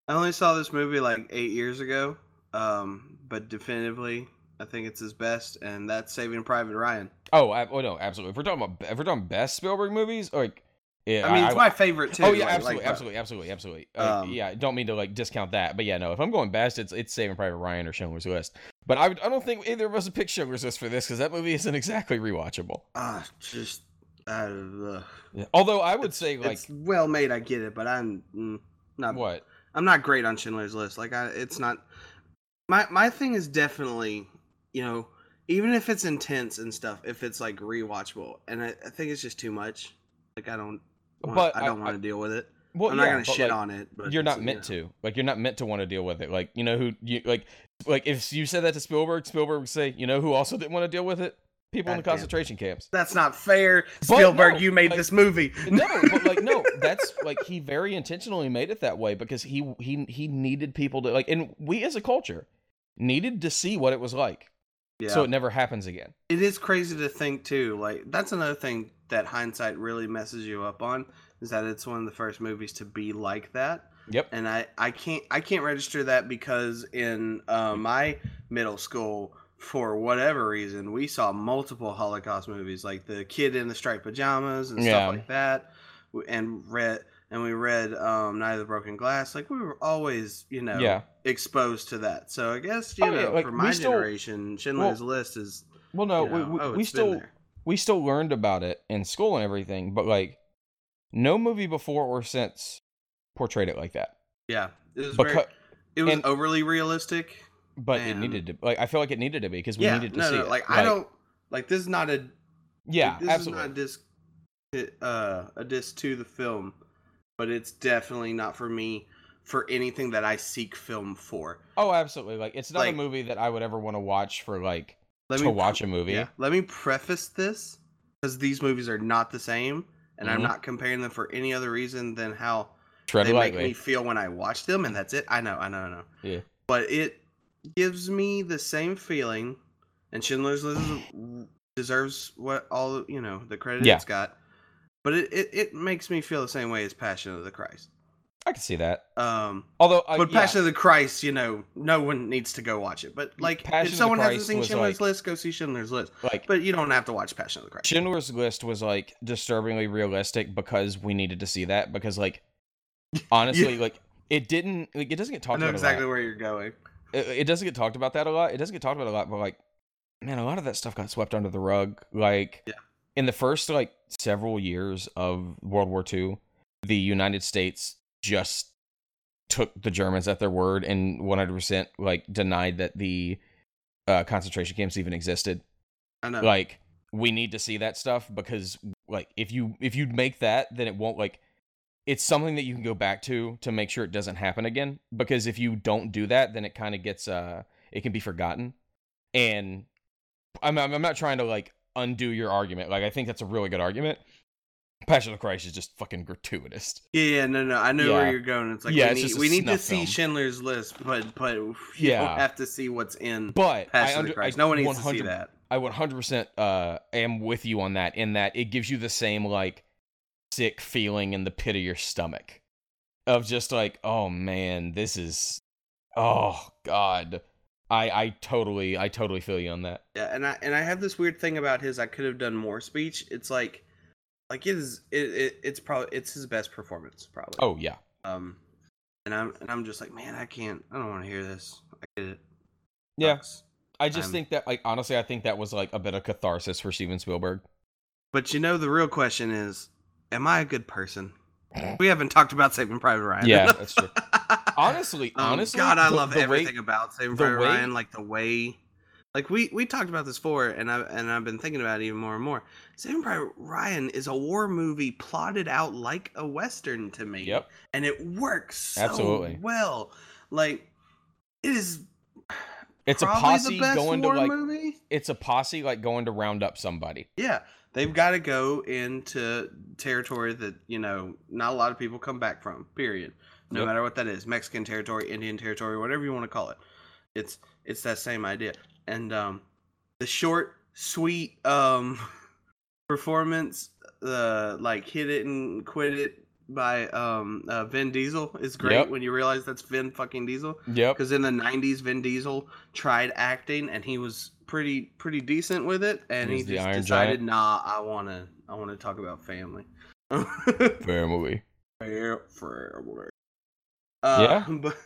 I only saw this movie like eight years ago, um, but definitively, I think it's his best, and that's Saving Private Ryan. Oh, I, oh no, absolutely. If we're talking about if we're talking best Spielberg movies, like yeah, I mean, it's my favorite too. Oh yeah, like- absolutely, like, absolutely, absolutely, absolutely. Uh, Um, yeah, don't mean to like discount that, but yeah, no. If I'm going best, it's it's Saving Private Ryan or Schindler's List. But I would, I don't think either of us would pick Schindler's List for this because that movie isn't exactly rewatchable. Ah, just uh, ugh. Yeah. Although I would say like it's well made. I get it, but I'm mm, not. what? I'm not great on Schindler's List. Like, I, it's not. My my thing is definitely, you know, even if it's intense and stuff, if it's like rewatchable, and I, I think it's just too much. Like, I don't. Wanna, But I don't want to deal with it. Well, I'm yeah, not gonna shit like, on it. But you're not you meant know. to. Like you're not meant to want to deal with it. Like you know who you like like if you said that to Spielberg, Spielberg would say, you know who also didn't want to deal with it? People in the concentration camps. That's not fair, Spielberg. no, you made like- this movie. no, but like no, that's like he very intentionally made it that way because he he he needed people to like, and we as a culture needed to see what it was like, Yeah. so it never happens again. it is crazy to think too. Like that's another thing that hindsight really messes you up on is that it's one of the first movies to be like that. Yep. And I I can't I can't register that because in uh, my middle school for whatever reason we saw multiple Holocaust movies like the Kid in the Striped Pajamas and Yeah. stuff like that, and read and we read um, Night of the Broken Glass. Like we were always you know Yeah. exposed to that. So I guess you Oh, yeah, know like, for my still- generation, Schindler's List is Well, no, you know, we we, oh, we still we still learned about it in school and everything, but like no movie before or since portrayed it like that. Yeah, it was Because very, it was and- overly realistic. but it needed to like I feel like it needed to be because we yeah, needed to no, see no, it. like, I don't like this. Is not a Yeah, like, this absolutely. is not a disc, uh, a disc to the film, but it's definitely not for me for anything that I seek film for. Oh, absolutely. Like it's not Like- a movie that I would ever want to watch for like Let to me watch a movie. Yeah, let me preface this because these movies are not the same, and I'm Mhm. not comparing them for any other reason than how Tread they lightly. make me feel when I watch them, and that's it. I know, I know, I know. Yeah. But it gives me the same feeling, and Schindler's List deserves what all you know the credit Yeah. it's got. But it, it, it makes me feel the same way as Passion of the Christ. I can see that. Um, Although, uh, but yeah, Passion of the Christ, you know, no one needs to go watch it. But like, Passion if someone hasn't seen Schindler's like- List, go see Schindler's List. like But you don't have to watch Passion of the Christ. Schindler's List was like disturbingly realistic because we needed to see that because like honestly like it didn't like it doesn't get I talked know about exactly where you're going. It, it doesn't get talked about that a lot. It doesn't get talked about a lot, but like man, a lot of that stuff got swept under the rug. Like Yeah. In the first like several years of World War II, the United States just took the Germans at their word and 100% like denied that the uh, concentration camps even existed. I know. like we need to see that stuff because like if you if you make that then it won't like it's something that you can go back to to make sure it doesn't happen again because if you don't do that then it kind of gets uh it can be forgotten and I'm, I'm I'm not trying to like undo your argument like i think that's a really good argument passion of christ is just fucking gratuitous Yeah, yeah, no, no. I know Yeah. where you're going. It's like Yeah, we it's need, just we need to see film. Schindler's List, but but you Yeah. don't have to see what's in but i Passion of under the Christ. I No one needs to see 100 that. I 100% uh, am with you on that. In that it gives you the same like sick feeling in the pit of your stomach of just like, oh man, this is, oh god. I I totally I totally feel you on that. Yeah, and I and I have this weird thing about his. I could have done more speech. It's like, like it is. It, it it's probably it's his best performance probably. Oh yeah, Um, and I'm and I'm just like, man, I can't. I don't want to hear this. I get it. yeah. Sucks. I just I'm- think that like honestly, I think that was like a bit of catharsis for Steven Spielberg. But you know, the real question is, am I a good person? We haven't talked about Saving Private Ryan. Yeah, that's true. Honestly, Um, honestly, God, I the- love the way- everything about Saving Private way- Ryan. Like the way, like we we talked about this before, and I and I've been thinking about it even more and more. Saving Private Ryan is a war movie plotted out like a western to me. Yep. and it works so Absolutely. well. Like it is. It's a posse going to like movie. it's a posse like going to round up somebody. Yeah, they've got to go into territory that you know not a lot of people come back from. Period. No Yep. matter what that is, Mexican territory, Indian territory, whatever you want to call it. it's it's that same idea. And um, the short, sweet um performance, the like hit it and quit it by um uh, Vin Diesel is great Yep. when you realize that's Vin fucking Diesel. Yep. Because in the '90s, Vin Diesel tried acting and he was pretty pretty decent with it, and He he, just decided, Giant. nah, I wanna I wanna talk about family. Family. Family. Uh, Yeah. but,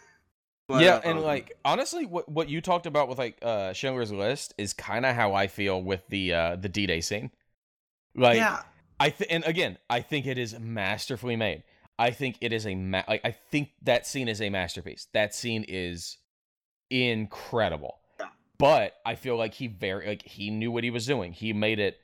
but, yeah, and um, like honestly, what what you talked about with like uh Schindler's List is kind of how I feel with the uh the D Day scene. Like, yeah, I th- and again, I think it is masterfully made. I think it is a ma- like I think that scene is a masterpiece. That scene is incredible. Yeah. But I feel like he very like he knew what he was doing. He made it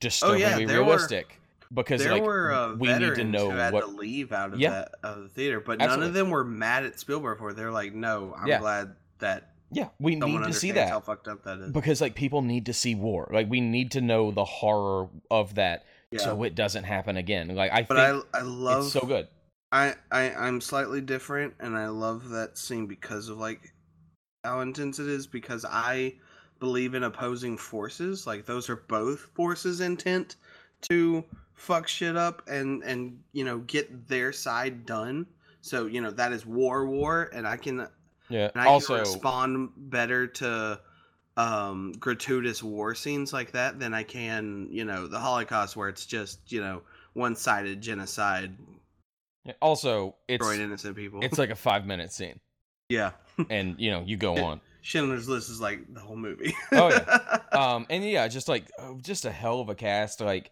disturbingly Oh, were- realistic because there like were uh, we need to know what to leave out of Yeah. that of the theater, but none of them were mad at Spielberg for it. They're like, no, I'm Yeah. glad that yeah, we need to see that. how fucked up that is. because like people need to see war. Like we need to know the horror of that Yeah, so it doesn't happen again. Like I but I I love it's so good. I, I I'm slightly different, and I love that scene because of like how intense it is. Because I believe in opposing forces. Like those are both forces intent to fuck shit up and and you know get their side done. So you know that is war, war, and I can Yeah. and I Also, can respond better to um gratuitous war scenes like that than I can you know the Holocaust where it's just you know one sided genocide also it's innocent people. it's like a five minute scene, Yeah. And you know you go on. Schindler's List is like the whole movie. Oh, yeah. um and yeah just like oh, just a hell of a cast like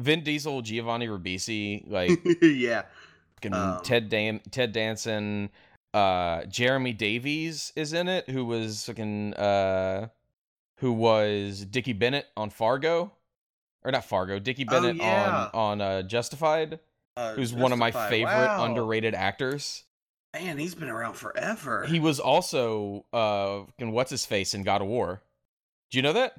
vin diesel giovanni ribisi like yeah. Um, ted Dan- ted danson uh jeremy davies is in it who was fucking uh who was dickie bennett on fargo or not fargo dickie Oh, bennett yeah. on on uh justified Uh, who's one of my favorite Wow. underrated actors Man, he's been around forever. he was also uh fucking what's his face in god of war do you know that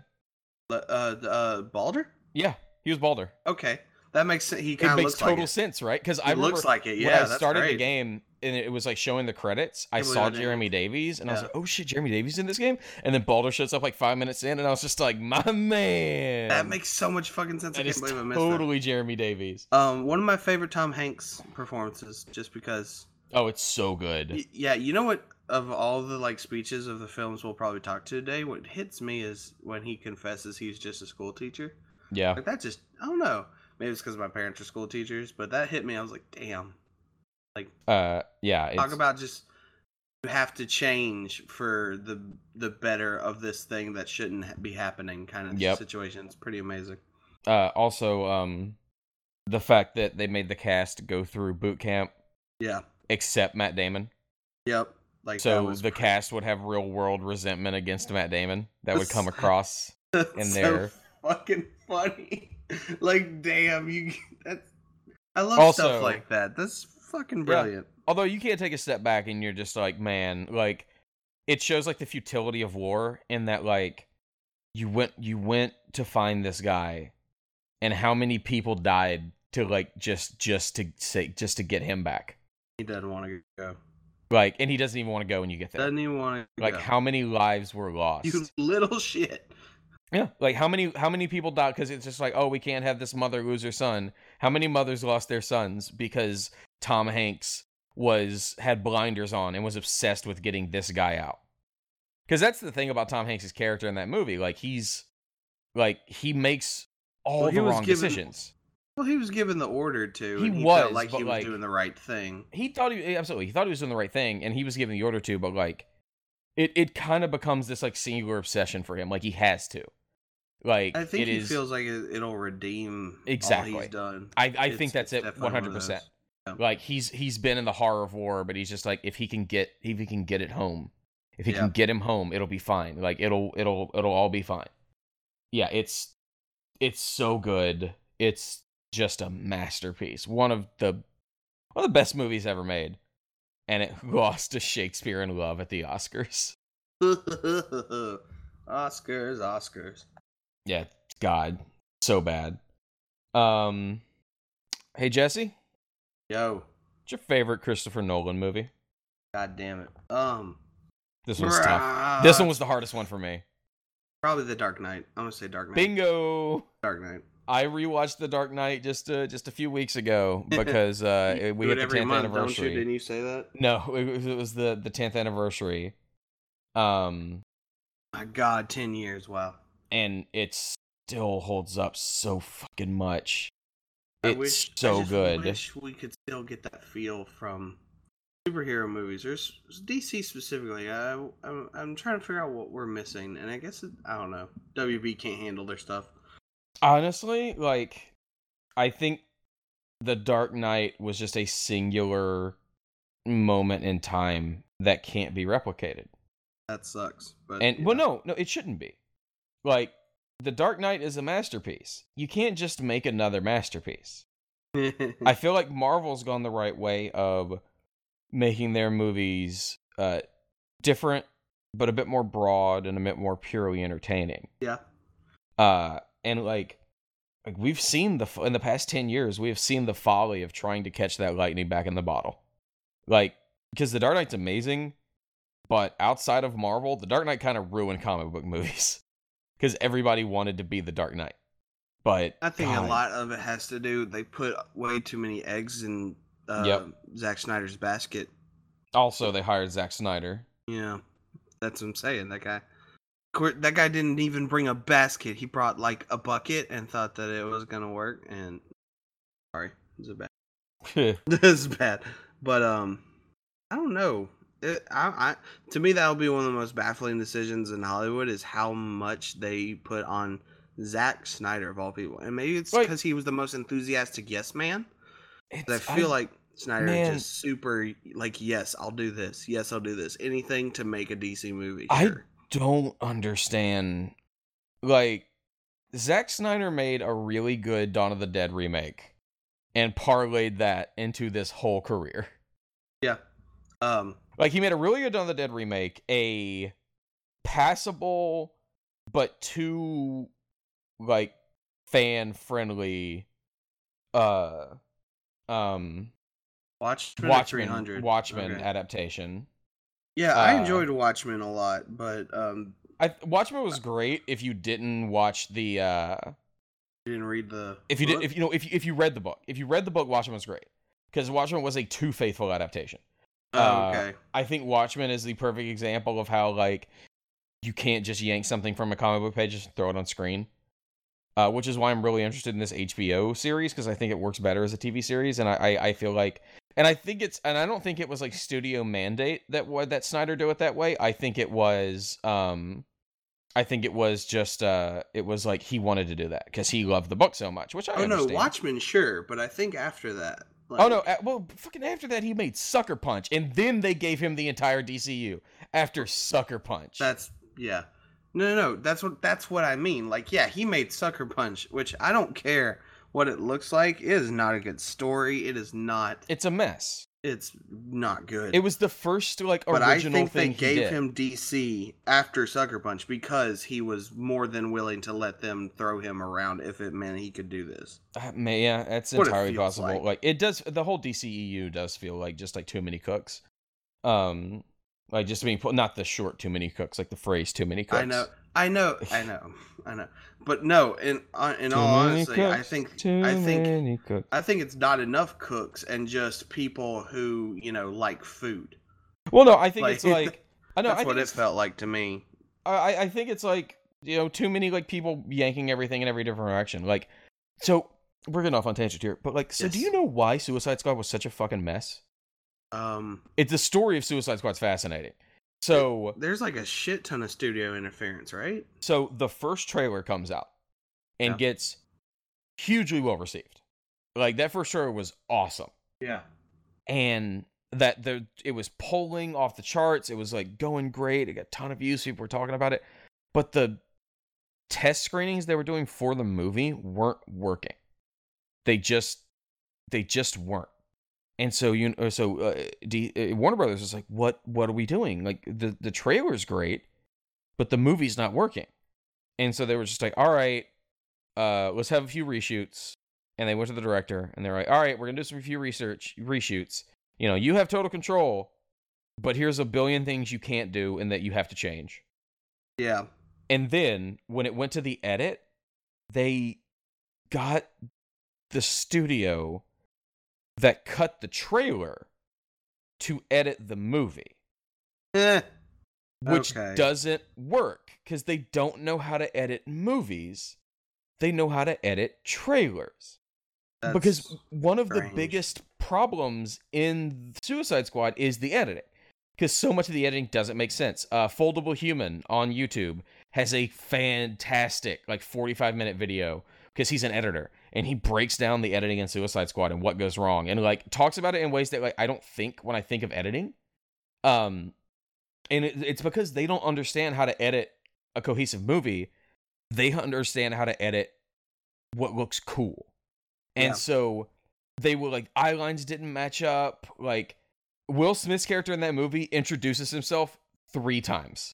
uh uh Baldur? yeah he was baldur Okay. That makes sense. He kind of makes looks total like it. sense, right? Because I looks like it. Yeah, when I started the game and it was like showing the credits, I Yeah, saw. Jeremy Davies and I was like, "Oh shit, Jeremy Davies in this game!" And then Baldur shows up like five minutes in, and I was just like, "My man, That makes so much fucking sense. I that can't is believe I missed totally Jeremy Davies." Um, one of my favorite Tom Hanks performances, just because. Oh, it's so good. Y- Yeah, you know what? Of all the like speeches of the films we'll probably talk to today, what hits me is when he confesses he's just a school teacher. Yeah, Like that just I don't know. Maybe it's because my parents are school teachers, but that hit me. I was like, damn. Like, uh, yeah. It's, Talk about just you have to change for the the better of this thing that shouldn't be happening kind of Yep. situation. It's pretty amazing. uh, also um, the fact that they made the cast go through boot camp Yeah. Except Matt Damon, Yep. Like so the great. cast would have real world resentment against Matt Damon that would come across. in so there. fucking funny. like damn, you that's I love Also- stuff like that. That's fucking brilliant. although you can't take a step back and you're just like man like it shows like the futility of war in that like you went you went to find this guy and how many people died to like just just to say just to get him back He doesn't want to go. like and he doesn't even want to go when you get there. Doesn't even want to like go. how many lives were lost? You little shit. yeah like how many how many people died? Because it's just like oh we can't have this mother lose her son. How many mothers lost their sons because tom hanks was had blinders on and was obsessed with getting this guy out? Because that's the thing about tom hanks's character in that movie. Like he's like he makes all Well, the wrong given- decisions Well, he was given the order to. He and he was, felt like he was like- doing the right thing. he thought he eh, absolutely he thought he was doing the right thing and he was given the order to but like it it kind of becomes this like singular obsession for him like he has to like I think it he is feels like it, it'll redeem Exactly. he's done. I, I It's- think that's it one of 100%. Like he's he's been in the horror of war, but he's just like if he can get if he can get it home, if he Yeah. can get him home, it'll be fine. Like it'll it'll it'll all be fine. Yeah, it's it's so good. It's just a masterpiece. One of the one of the best movies ever made. And it lost to Shakespeare in Love at the Oscars. Oscars, Oscars. Yeah, God, so bad. Um, hey Jesse, Yo, what's your favorite Christopher Nolan movie? god damn it. Um, This one's tough. This one was the hardest one for me. probably the Dark Knight. I'm gonna say Dark Knight. Bingo. Dark Knight. I rewatched The Dark Knight just uh, just a few weeks ago because uh, we hit the 10th month, don't you? anniversary. Didn't you say that? No, it was, it was the the 10th anniversary. Um, My God, ten years. Wow. and it still holds up so fucking much. I It's wish, so good. Wish we could still get that feel from superhero movies. There's DC specifically. I, I'm, I'm trying to figure out what we're missing, and I guess it, I don't know. WB can't handle their stuff. Honestly, like I think The Dark Knight was just a singular moment in time that can't be replicated. That sucks. But And well no, no, it shouldn't be. Like The Dark Knight is a masterpiece. You can't just make another masterpiece. I feel like Marvel's gone the right way of making their movies uh different but a bit more broad and a bit more purely entertaining. yeah. uh and like like we've seen the in the past 10 years we have seen the folly of trying to catch that lightning back in the bottle like because the dark knight's amazing but outside of marvel the dark knight kind of ruined comic book movies because everybody wanted to be the dark knight but I think God, a lot of it has to do. They put way too many eggs in uh, Yep. Zack Snyder's basket. also they hired Zack snyder Yeah, that's what I'm saying. That guy, that guy didn't even bring a basket. He brought like a bucket and thought that it was gonna work. And sorry, this is bad. this is bad. But um, I don't know. It, I, I to me that will be one of the most baffling decisions in Hollywood is how much they put on Zack Snyder of all people. And maybe it's because he was the most enthusiastic yes man. I feel like Snyder man. is just super like yes, I'll do this. Yes, I'll do this. Anything to make a DC movie. I- Sure. Don't understand. Like, Zack Snyder made a really good Dawn of the Dead remake and parlayed that into this whole career. yeah. Um. Like, he made a really good Dawn of the Dead remake, a passable but too, like, fan friendly, uh, um, Watchmen. Watchmen, 300. Watchmen Okay. adaptation. Yeah, I uh, enjoyed Watchmen a lot, but um, I Watchmen was great if you didn't watch the uh you didn't read the. if you book? did if you know if you, if you read the book if you read the book watchmen was great because watchmen was a too faithful adaptation Oh, uh, okay. i think watchmen is the perfect example of how like you can't just yank something from a comic book page and throw it on screen uh, which is why i'm really interested in this hbo series because i think it works better as a tv series and I, I i feel like and i think it's and i don't think it was like studio mandate that what that snyder do it that way i think it was um I think it was just uh it was like he wanted to do that because he loved the book so much, which I Oh no, understand. Watchmen, sure, but I think after that. Oh no! like- Well, fucking after that, he made Sucker Punch, and then they gave him the entire DCU after Sucker Punch. That's yeah. No, no, no. That's what that's what I mean. Like, yeah, he made Sucker Punch, which I don't care what it looks like. It is not a good story. It is not. it's a mess. It's not good. It was the first like original but I think they thing gave him DC after Sucker Punch because he was more than willing to let them throw him around if it meant he could do this. Uh, may- yeah, that's What entirely possible. like. Like. it does. The whole DCEU does feel like just like too many cooks. Um, like just being put not the short too many cooks, like the phrase too many cooks. I know, I know, I know, I know. But no, in uh, in Too all honesty, I think I think cooks. I think it's not enough cooks and just people who you know like food. Well, no, I think Like, it's like I know. That's I what it felt like to me. I, I think it's like you know too many like people yanking everything in every different direction. Like, so we're getting off on tangent here, but like, so do you know why Suicide Squad was such a fucking mess? Um, It's the story of Suicide Squad's fascinating. So, there's like a shit ton of studio interference, right? so the first trailer comes out and Yeah. gets hugely well received. Like that first trailer was awesome. Yeah. and that the it was polling off the charts. It was like going great. It got a ton of views. People were talking about it, but the test screenings they were doing for the movie weren't working. They just they just weren't. And so you uh, so uh, D, uh, Warner Brothers is like, what what are we doing? Like the the trailer's great, but the movie's not working. And so they were just like, all right, uh, let's have a few reshoots and they went to the director and they're like, "All right, we're gonna do some few research reshoots. You know, you have total control, but here's a billion things you can't do and that you have to change. Yeah. And then when it went to the edit, they got the studio that cut the trailer to edit the movie, Eh. which Okay. doesn't work because they don't know how to edit movies. They know how to edit trailers. because one of the biggest problems in Suicide Squad is the editing. Because so much of the editing doesn't make sense. Uh, Foldable Human on YouTube has a fantastic, like, 45 minute video because he's an editor and he breaks down the editing in Suicide Squad and what goes wrong and, like, talks about it in ways that, like, I don't think when I think of editing. Um, and it, it's because they don't understand how to edit a cohesive movie. They understand how to edit what looks cool. And Yeah. so they were like eye lines didn't match up. Like Will Smith's character in that movie introduces himself three times.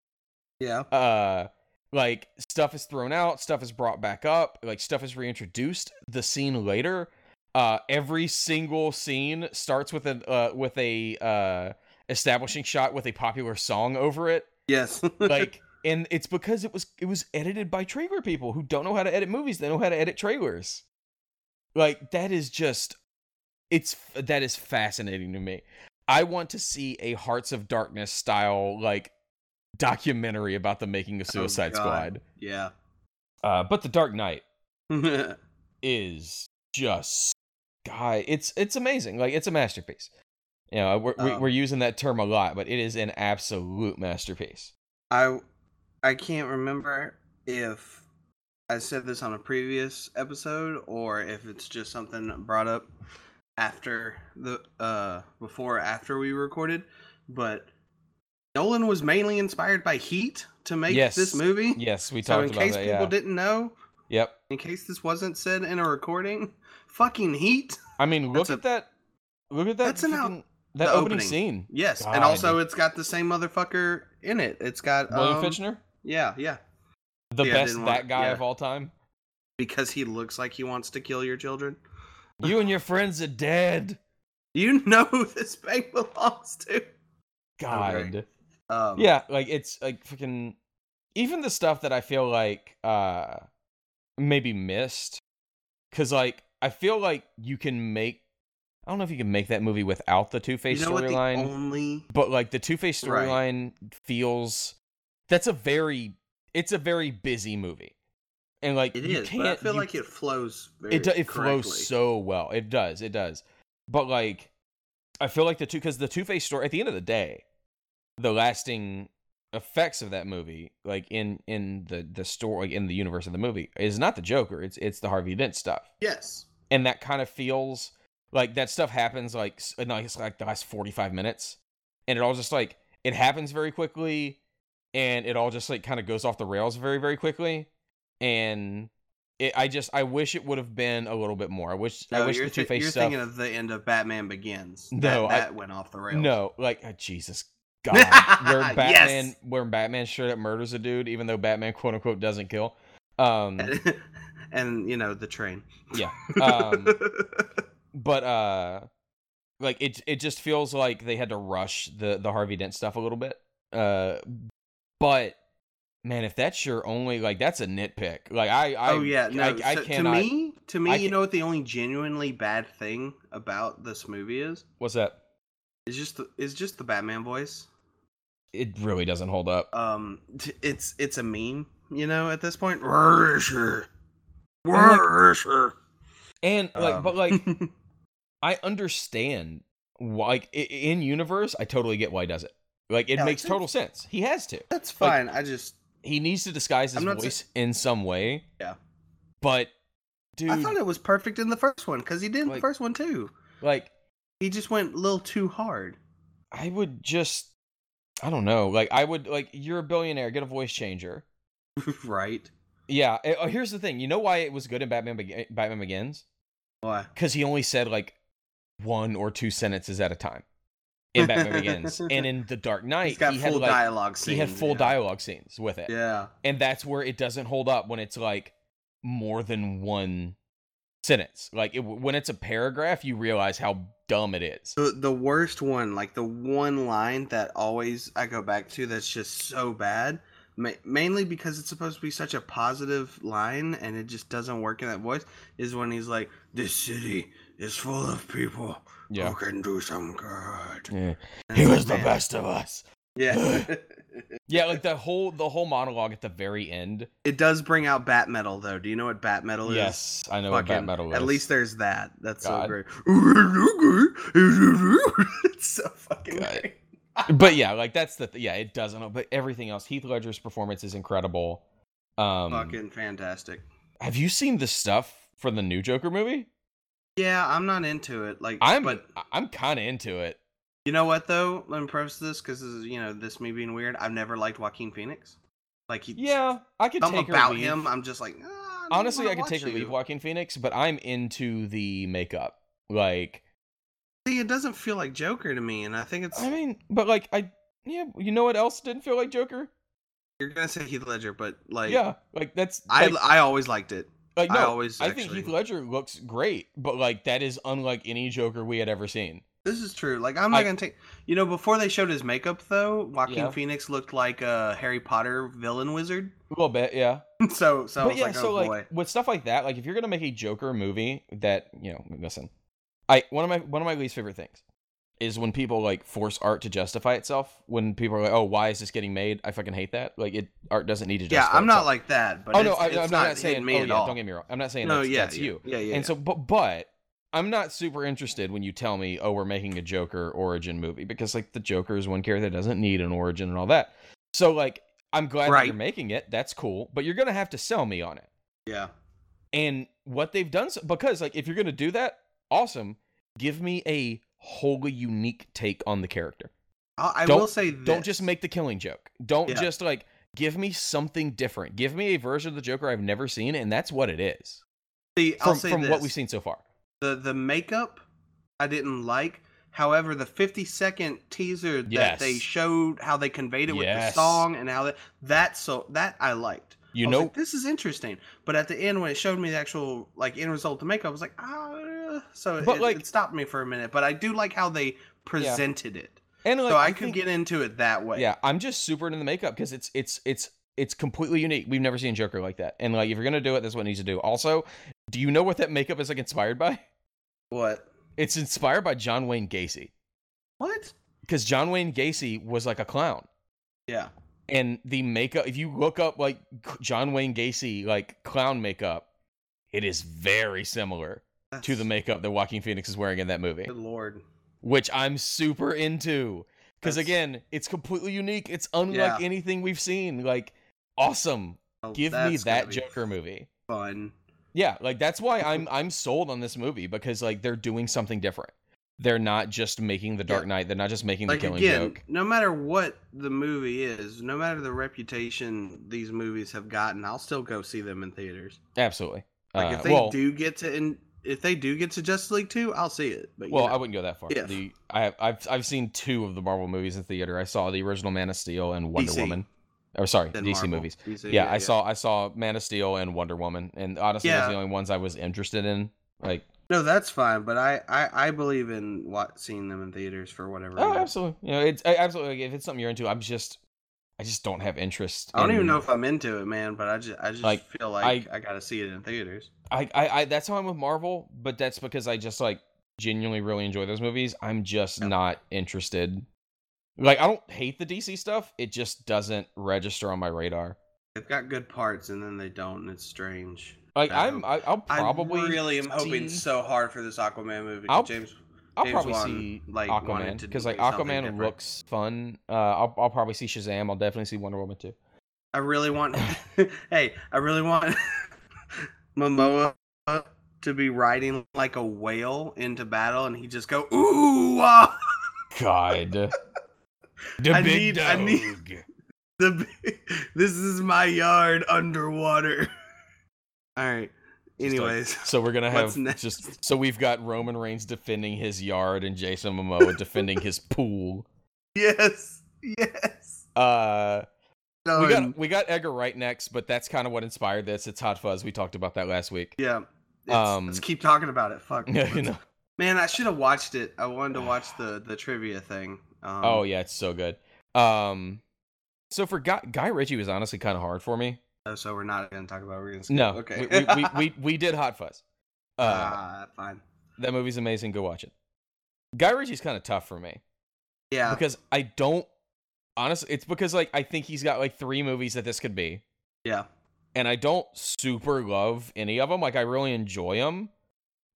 Yeah. Uh like stuff is thrown out, stuff is brought back up, like stuff is reintroduced. The scene later, uh every single scene starts with a uh with a uh establishing shot with a popular song over it Yes. like and it's because it was it was edited by trailer people who don't know how to edit movies they know how to edit trailers like that is just it's that is fascinating to me i want to see a hearts of darkness style like documentary about the making of Oh, suicide God. squad yeah. uh but the dark knight is just guy it's it's amazing like it's a masterpiece you know we're, we- Um, we're using that term a lot but it is an absolute masterpiece I I can't remember if I said this on a previous episode or if it's just something brought up after the uh before or after we recorded, but Nolan was mainly inspired by Heat to make Yes. this movie. yes we talked about that. so in about case that people yeah didn't know, yep in case this wasn't said in a recording, fucking Heat. I mean, look That's a- at that. Look at that. That's an out- that opening, opening. scene. Yes, God. and also it's got the same motherfucker in it. It's got William um, Fichtner, Yeah, yeah. the yeah, best that want- guy yeah. of all time. Because he looks like he wants to kill your children. You and your friends are dead. You know who this bank belongs to. God. Um, Yeah, like it's like freaking. Even the stuff that I feel like uh maybe missed, because like I feel like you can make. I don't know if you can make that movie without the Two You Face know storyline. only but like the Two Face Right. storyline feels that's a very it's a very busy movie, and like it you is, can't. but I feel you like it flows. Very it do, it correctly. flows so well. It does. It does. But like, I feel like the two because the Two Face story at the end of the day, the lasting effects of that movie, like in in the the story, like in the universe of the movie, is not the Joker. It's it's the Harvey Dent stuff, Yes. and that kind of feels like that stuff happens like in like, it's like the last forty five minutes, and it all just like it happens very quickly, and it all just like kind of goes off the rails very very quickly, and. It, I just I wish it would have been a little bit more. I wish I wish you're, the Two Face you're stuff. thinking of the end of Batman Begins. No, I- that, that went off the rails. No, like oh, Jesus God, where Yes. Batman, where Batman straight up murders a dude, even though Batman quote unquote doesn't kill. Um, and you know the train. Yeah. Um, but uh, like it, it just feels like they had to rush the the Harvey Dent stuff a little bit. Uh, but man, if that's your only like, that's a nitpick. Like I, I oh yeah, no. I, I cannot. to me, to me, I you know what the only genuinely bad thing about this movie is? What's that? Is just the, is just the Batman voice. It really doesn't hold up. Um, it's it's a meme, you know. At this point, where is she? like- Where is she? And like, Um, but like. I understand why, like in universe, I totally get why he does it. Like it Yeah, makes total sense. He has to. that's like- fine. I just He needs to disguise his voice in some way. Yeah. But dude, I thought it was perfect in the first one because he did in Like- the first one too. like He just went a little too hard. I would just I don't know. Like I would like you're a billionaire, get a voice changer. right? Yeah. eh, oh, here's the thing. You know why it was good in Batman Beg- Batman Begins? Why? Because he only said like one or two sentences at a time in Batman Begins, and in The Dark Knight He's got he full had like dialogue scenes. he had full yeah. dialogue scenes with it. Yeah. and that's where it doesn't hold up when it's like more than one sentence. Like it, when it's a paragraph, you realize how dumb it is. The the worst one, like the one line that always I go back to that's just so bad, ma- mainly because it's supposed to be such a positive line and it just doesn't work in that voice, is when he's like, "This city is full of people Yeah. who can do some good." Yeah. He was the like, best of us. Yeah, Yeah, like the whole the whole monologue at the very end. it does bring out bat metal though. Do you know what bat metal is? Yes, I know what bat metal is. At least there's that. That's so great. it's so fucking God. great. but yeah, like that's the th- yeah, it doesn't. But everything else, Heath Ledger's performance is incredible. Um, Fucking fantastic. have you seen the stuff for the new Joker movie? Yeah, I'm not into it. Like, I'm, but I'm kind of into it. You know what though? Let me preface this because you know this me being weird. I've never liked Joaquin Phoenix. Like he, Yeah, I could take about him. I'm just like, "Ah, I Honestly, I could take or leave you." Joaquin Phoenix, but I'm into the makeup. Like, See, it doesn't feel like Joker to me, and I think it's I mean, but like, I yeah, you know what else didn't feel like Joker? you're gonna say Heath Ledger, but like, yeah, like that's I like, I always liked it. like I always I think actually- Heath Ledger looks great, but like that is unlike any Joker we had ever seen. This is true. Like I'm not I- gonna take. You know, before they showed his makeup though, Joaquin Yeah. Phoenix looked like a Harry Potter villain wizard. A little bit, yeah. so so but yeah, like, so oh like with stuff like that, like if you're gonna make a Joker movie that you know, listen, I one of my one of my least favorite things is when people like force art to justify itself. When people are like, "Oh, why is this getting made?" I fucking hate that. Like, it art doesn't need to. Yeah, I'm not itself. like that. But oh no, I, it's I'm not, not, saying me oh, at yeah, all. Don't get me wrong. I'm not saying no, that's, yeah, that's yeah, you. Yeah, yeah. and so, but but I'm not super interested when you tell me, "Oh, we're making a Joker origin movie," because like the Joker is one character that doesn't need an origin and all that. So like, I'm glad that you're making it. That's cool, but you're gonna have to sell me on it. yeah. And what they've done, so, because like if you're gonna do that, awesome. Give me a wholly unique take on the character. I, I will say this. Don't just make the killing joke. Don't Yeah. just like give me something different. Give me a version of the Joker I've never seen, and that's what it is See, I'll from say from what we've seen so far. The the makeup, I didn't like. However, the 50 second teaser that they showed how they conveyed it with the song and how that that so that I liked. You I know, like, this is interesting. But at the end, when it showed me the actual like end result of the makeup, I was like, ah. So But, it, like- it stopped me for a minute. But I do like how they presented it. and like so I, I could think- get into it that way. Yeah, I'm just super into the makeup because it's it's it's it's completely unique. We've never seen Joker like that. And like if you're gonna do it, that's what it needs to do. Also, do you know what that makeup is like inspired by? What? It's inspired by John Wayne Gacy. What? Because John Wayne Gacy was like a clown. Yeah. And the makeup, if you look up like John Wayne Gacy, like clown makeup, it is very similar to the makeup that Joaquin Phoenix is wearing in that movie, Good lord. which I'm super into. Because again, it's completely unique. It's unlike Yeah. anything we've seen. Like, awesome. Oh, Give me that Joker movie. Fun. Yeah, like that's why I'm I'm sold on this movie because like they're doing something different. They're not just making the Dark Knight. They're not just making Like the Killing again, Joke. no matter what the movie is, no matter the reputation these movies have gotten, I'll still go see them in theaters. Absolutely. Like Uh, if they well, do get to in, if they do get to Justice League 2, I'll see it. But well, know. I wouldn't go that far. Yeah. The I have, I've I've seen two of the Marvel movies in theater. I saw the original Man of Steel and Wonder DC. Woman. Or sorry, DC Marvel. movies. DC, Yeah, I saw I saw Man of Steel and Wonder Woman, and honestly, those are the only ones I was interested in. Like, No, that's fine, but I I, I believe in what seeing them in theaters for whatever. oh, reason. absolutely. You know, it's I, absolutely. Like, if it's something you're into, I'm just, I just don't have interest. I don't even know if I'm into it, man. But I just I just Like, feel like I, gotta see it in theaters. I, I, I that's how I'm with Marvel, but that's because I just like genuinely really enjoy those movies. I'm just Yeah. not interested. Like I don't hate the DC stuff. It just doesn't register on my radar. They've got good parts, and then they don't, and it's strange. Like I I'm, I, I'll probably I really am hoping see- so hard for this Aquaman movie. I'll- James, I'll James probably Wan, see like, Aquaman because like Aquaman different. looks fun. Uh, I'll, I'll probably see Shazam. I'll definitely see Wonder Woman too. I really want. hey, I really want Momoa to be riding like a whale into battle, and he just go ooh ah. God, the I big need- I dog. need- The this is my yard underwater. All right. Just like- Anyways, So we're gonna have just so we've got Roman Reigns defending his yard and Jason Momoa defending his pool. yes, yes. Uh, we got we got Edgar Wright next, but that's kind of what inspired this. It's Hot Fuzz. We talked about that last week. Yeah. It's- Um, let's keep talking about it. Fuck. Yeah, you know. Man, I should have watched it. I wanted to watch the the trivia thing. Um, oh yeah, it's so good. Um, so for Guy, Guy Ritchie was honestly kind of hard for me. oh, So we're not gonna talk about. We're gonna skip. No, Okay. we, we, we, we we did Hot Fuzz. Uh, Ah, fine. that movie's amazing. Go watch it. Guy Ritchie's kind of tough for me Yeah. because I don't honestly. It's because like I think he's got like three movies that this could be, yeah. and I don't super love any of them. Like I really enjoy them,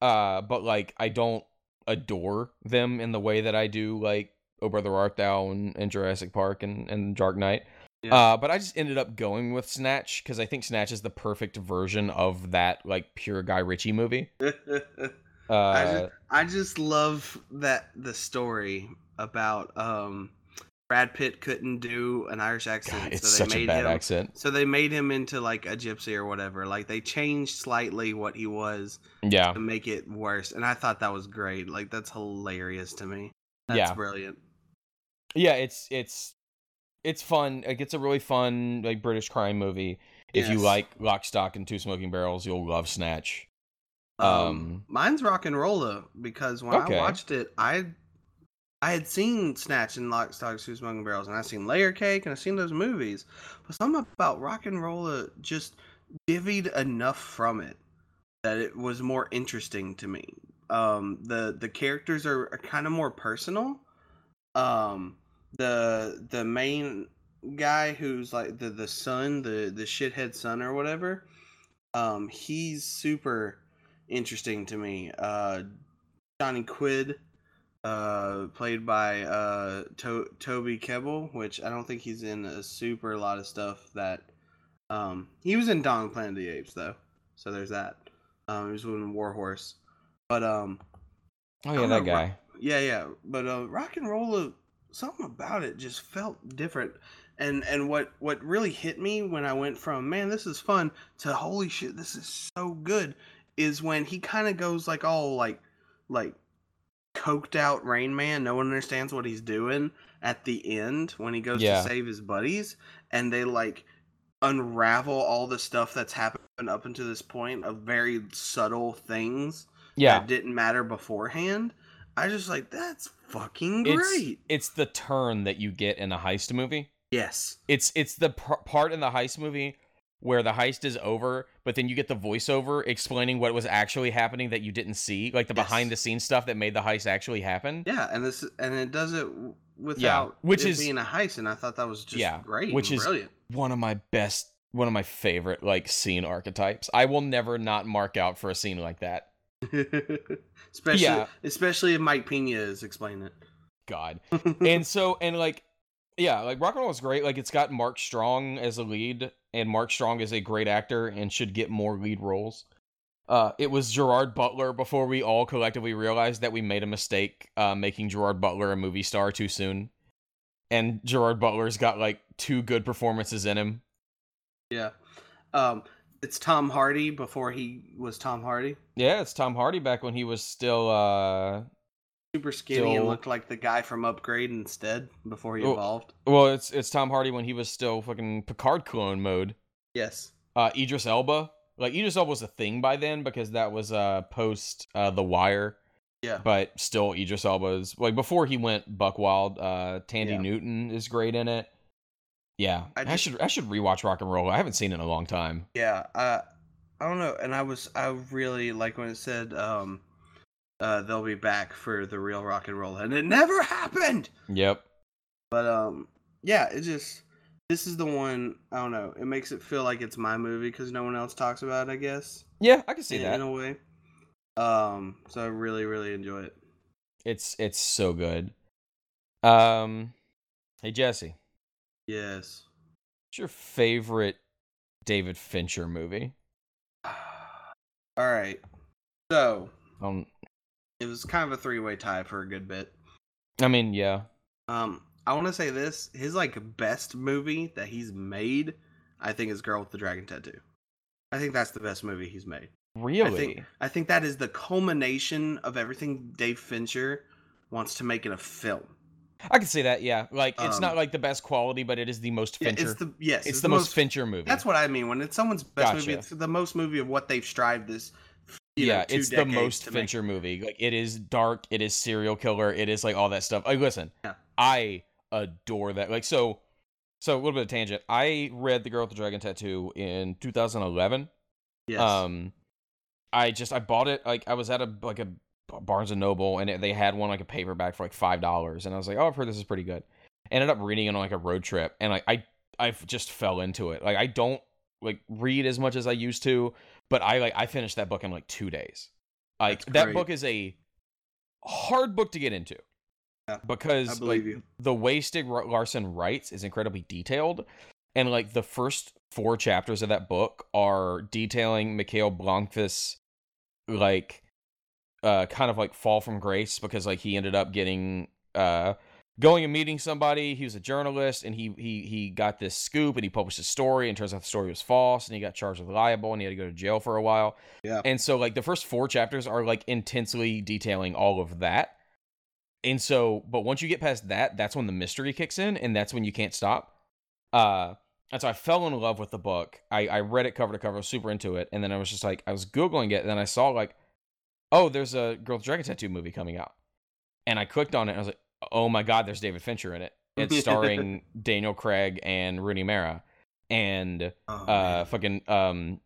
uh, but like I don't adore them in the way that I do like Oh Brother Art Thou and, and Jurassic Park and and Dark Knight. Yeah. Uh, but I just ended up going with Snatch because I think Snatch is the perfect version of that like pure Guy Ritchie movie. Uh, I just, I just love that the story about um Brad Pitt couldn't do an Irish accent, God, it's so they such a made bad him. accent. So they made him into like a gypsy or whatever. Like they changed slightly what he was Yeah, to make it worse, and I thought that was great. Like that's hilarious to me. That's Yeah. brilliant. Yeah, it's it's it's fun. Like it's a really fun like British crime movie. If you like Lock, Stock, and Two Smoking Barrels, you'll love Snatch. Um, Um, mine's RocknRolla because when Okay. I watched it, I I had seen Snatch and Lock, Stock, and Two Smoking Barrels, and I seen Layer Cake, and I seen those movies. But something about RocknRolla just divvied enough from it that it was more interesting to me. Um, the the characters are, are kind of more personal. Um, the the main guy who's like the the son, the the shithead son or whatever. Um, he's super interesting to me. Uh, Johnny Quid, uh, played by uh to- Toby Kebbell, which I don't think he's in a super lot of stuff that. Um, he was in Dawn of the Planet of the Apes though, so there's that. Um, he was in Warhorse, but um, Oh yeah, that guy. yeah, yeah, but uh, rock and roll, something about it just felt different. And and what what really hit me when I went from man, this is fun to holy shit, this is so good, is when he kind of goes like all like like coked out Rain Man. No one understands what he's doing at the end when he goes Yeah. to save his buddies, and they like unravel all the stuff that's happened up until this point of very subtle things Yeah, that didn't matter beforehand. I just like that's fucking it's great. it's the turn that you get in a heist movie. yes. It's it's the par- part in the heist movie where the heist is over, but then you get the voiceover explaining what was actually happening that you didn't see, like the Yes. behind the scenes stuff that made the heist actually happen. Yeah, and this and it does it without which it is- being a heist, and I thought that was just Yeah, great, which is- brilliant. One of my best, one of my favorite like scene archetypes. I will never not mark out for a scene like that. especially Yeah. especially if Mike Pena is explaining it. God. and so and like yeah like rock and roll is great like it's got mark strong as a lead and mark strong is a great actor and should get more lead roles uh it was gerard butler before we all collectively realized that we made a mistake uh making gerard butler a movie star too soon and gerard butler's got like two good performances in him yeah. Um it's Tom Hardy before he was Tom Hardy. yeah it's tom hardy back when he was still uh Super skinny and looked like the guy from Upgrade instead before he Oh. evolved. well it's it's tom hardy when he was still fucking picard clone mode Yes. uh Idris Elba. Like Idris Elba was a thing by then because that was uh post uh The Wire, Yeah. but still Idris Elba is like before he went buck wild. Uh Thandie Yeah. Newton is great in it. Yeah, I I, should I should rewatch Rock and Roll. I haven't seen it in a long time. Yeah, uh, I don't know, and I was I really like when it said um, uh, they'll be back for the real rock and roll, and it never happened. Yep. But um, yeah, it just this is the one I don't know. It makes it feel like it's my movie because no one else talks about it. I guess Yeah, I can see in, that. in a way. Um, so I really really enjoy it. It's it's so good. Um, hey Jesse, Yes. what's your favorite David Fincher movie? All right. So Um, it was kind of a three way tie for a good bit. I mean, yeah, Um, I want to say this: his like best movie that he's made, I think, is Girl with the Dragon Tattoo. I think that's the best movie he's made. really. I think I think that is the culmination of everything Dave Fincher wants to make in a film. I can see that. Yeah, like it's not Um, like the best quality, but it is the most Fincher. it's the yes, it's, the, most, Fincher movie. That's what I mean when it's someone's best movie. It's the most movie of what they've strived this you know, yeah, two it's the most to make- Fincher movie. Like it is dark, it is serial killer, it is like all that stuff. Like listen, Yeah. I adore that. Like so, so a little bit of tangent. I read The Girl with the Dragon Tattoo in 2011. Yes. Um, I just I bought it like I was at a like a Barnes and Noble and they had one like a paperback for like five dollars and I was like, oh, I've heard this is pretty good. Ended up reading it on like a road trip and like I I just fell into it. Like I don't like read as much as I used to, but I like I finished that book in like two days. Like that book is a hard book to get into. Yeah, because I like you. the way Stieg Larsson writes is incredibly detailed, and like the first four chapters of that book are detailing Mikael Blomkvist's like uh kind of like fall from grace because like he ended up getting uh going and meeting somebody. He was a journalist and he he he got this scoop and he published a story and turns out the story was false and he got charged with libel and he had to go to jail for a while. Yeah. and so like the first four chapters are like intensely detailing all of that. And so but once you get past that that's when the mystery kicks in and that's when you can't stop. Uh and so i fell in love with the book. I i read it cover to cover I was super into it and then i was just like i was googling it and then i saw like oh there's a girl with dragon tattoo movie coming out and i clicked on it and i was like oh my god there's david fincher in it it's starring daniel craig and rooney mara and Oh, uh fucking um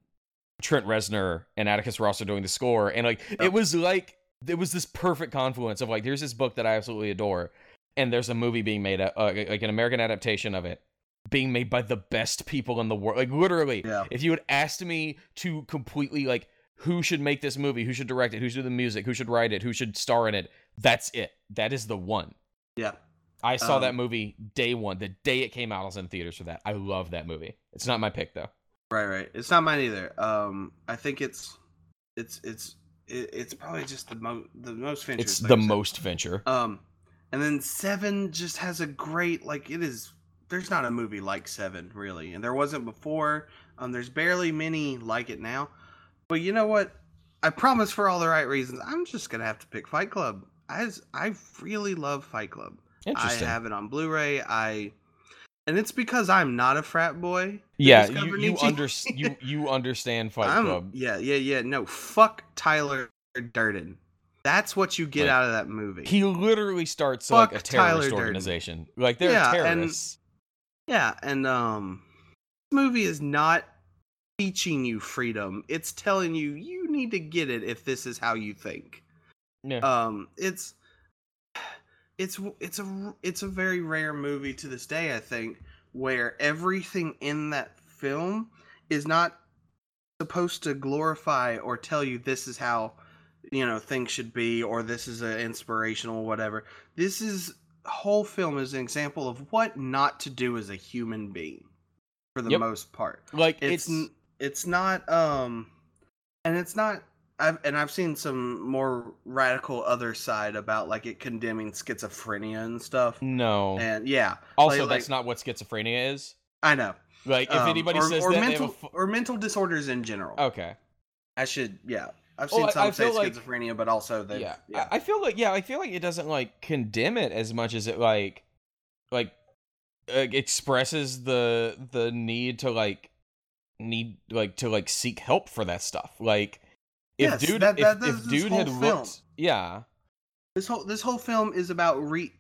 Trent Reznor and Atticus Ross are doing the score and like Yep. it was like it was this perfect confluence of like there's this book that I absolutely adore and there's a movie being made uh, like an American adaptation of it being made by the best people in the world like literally Yeah. if you had asked me to completely like who should make this movie who should direct it who should do the music who should write it who should star in it that's it that is the one Yeah. I saw Um, that movie day one the day it came out I was in theaters for that I love that movie it's not my pick though Right, right. It's not mine either. Um, I think it's, it's, it's, it's probably just the most, the most Fincher. it's like the most Fincher. Um, and then Seven just has a great like it is. There's not a movie like Seven really, and there wasn't before. Um, there's barely many like it now. But you know what? I promise for all the right reasons, I'm just gonna have to pick Fight Club. I I really love Fight Club. I have it on Blu-ray. I, and it's because I'm not a frat boy. yeah, you you under you you understand Fight I'm- Club. Yeah, yeah, yeah. No, fuck Tyler Durden. That's what you get Like, out of that movie. He literally starts like a Fuck Tyler terrorist Durden. organization. Like they're Yeah, and- terrorists. Yeah, and um this movie is not teaching you freedom. It's telling you you need to get it if this is how you think. yeah. Um it's it's it's a it's a very rare movie to this day I think where everything in that film is not supposed to glorify or tell you this is how you know things should be or this is an inspirational whatever. This is whole film is an example of what not to do as a human being for the Yep. most part like it's it's, it's not um and it's not I've and I've seen some more radical other side about like it condemning schizophrenia and stuff. no. And yeah, also, like- that's not what schizophrenia is. I know. Like if Um, anybody or, says or that, mental fu- or mental disorders in general. okay. I should yeah. I've seen I- some I say feel like- schizophrenia, but also that yeah, yeah. I, I feel like yeah, I feel like it doesn't like condemn it as much as it like like uh, expresses the the need to like need like to like seek help for that stuff. Like if Yes, dude that- if, that- if this dude had whole looked yeah. This whole this whole film is about re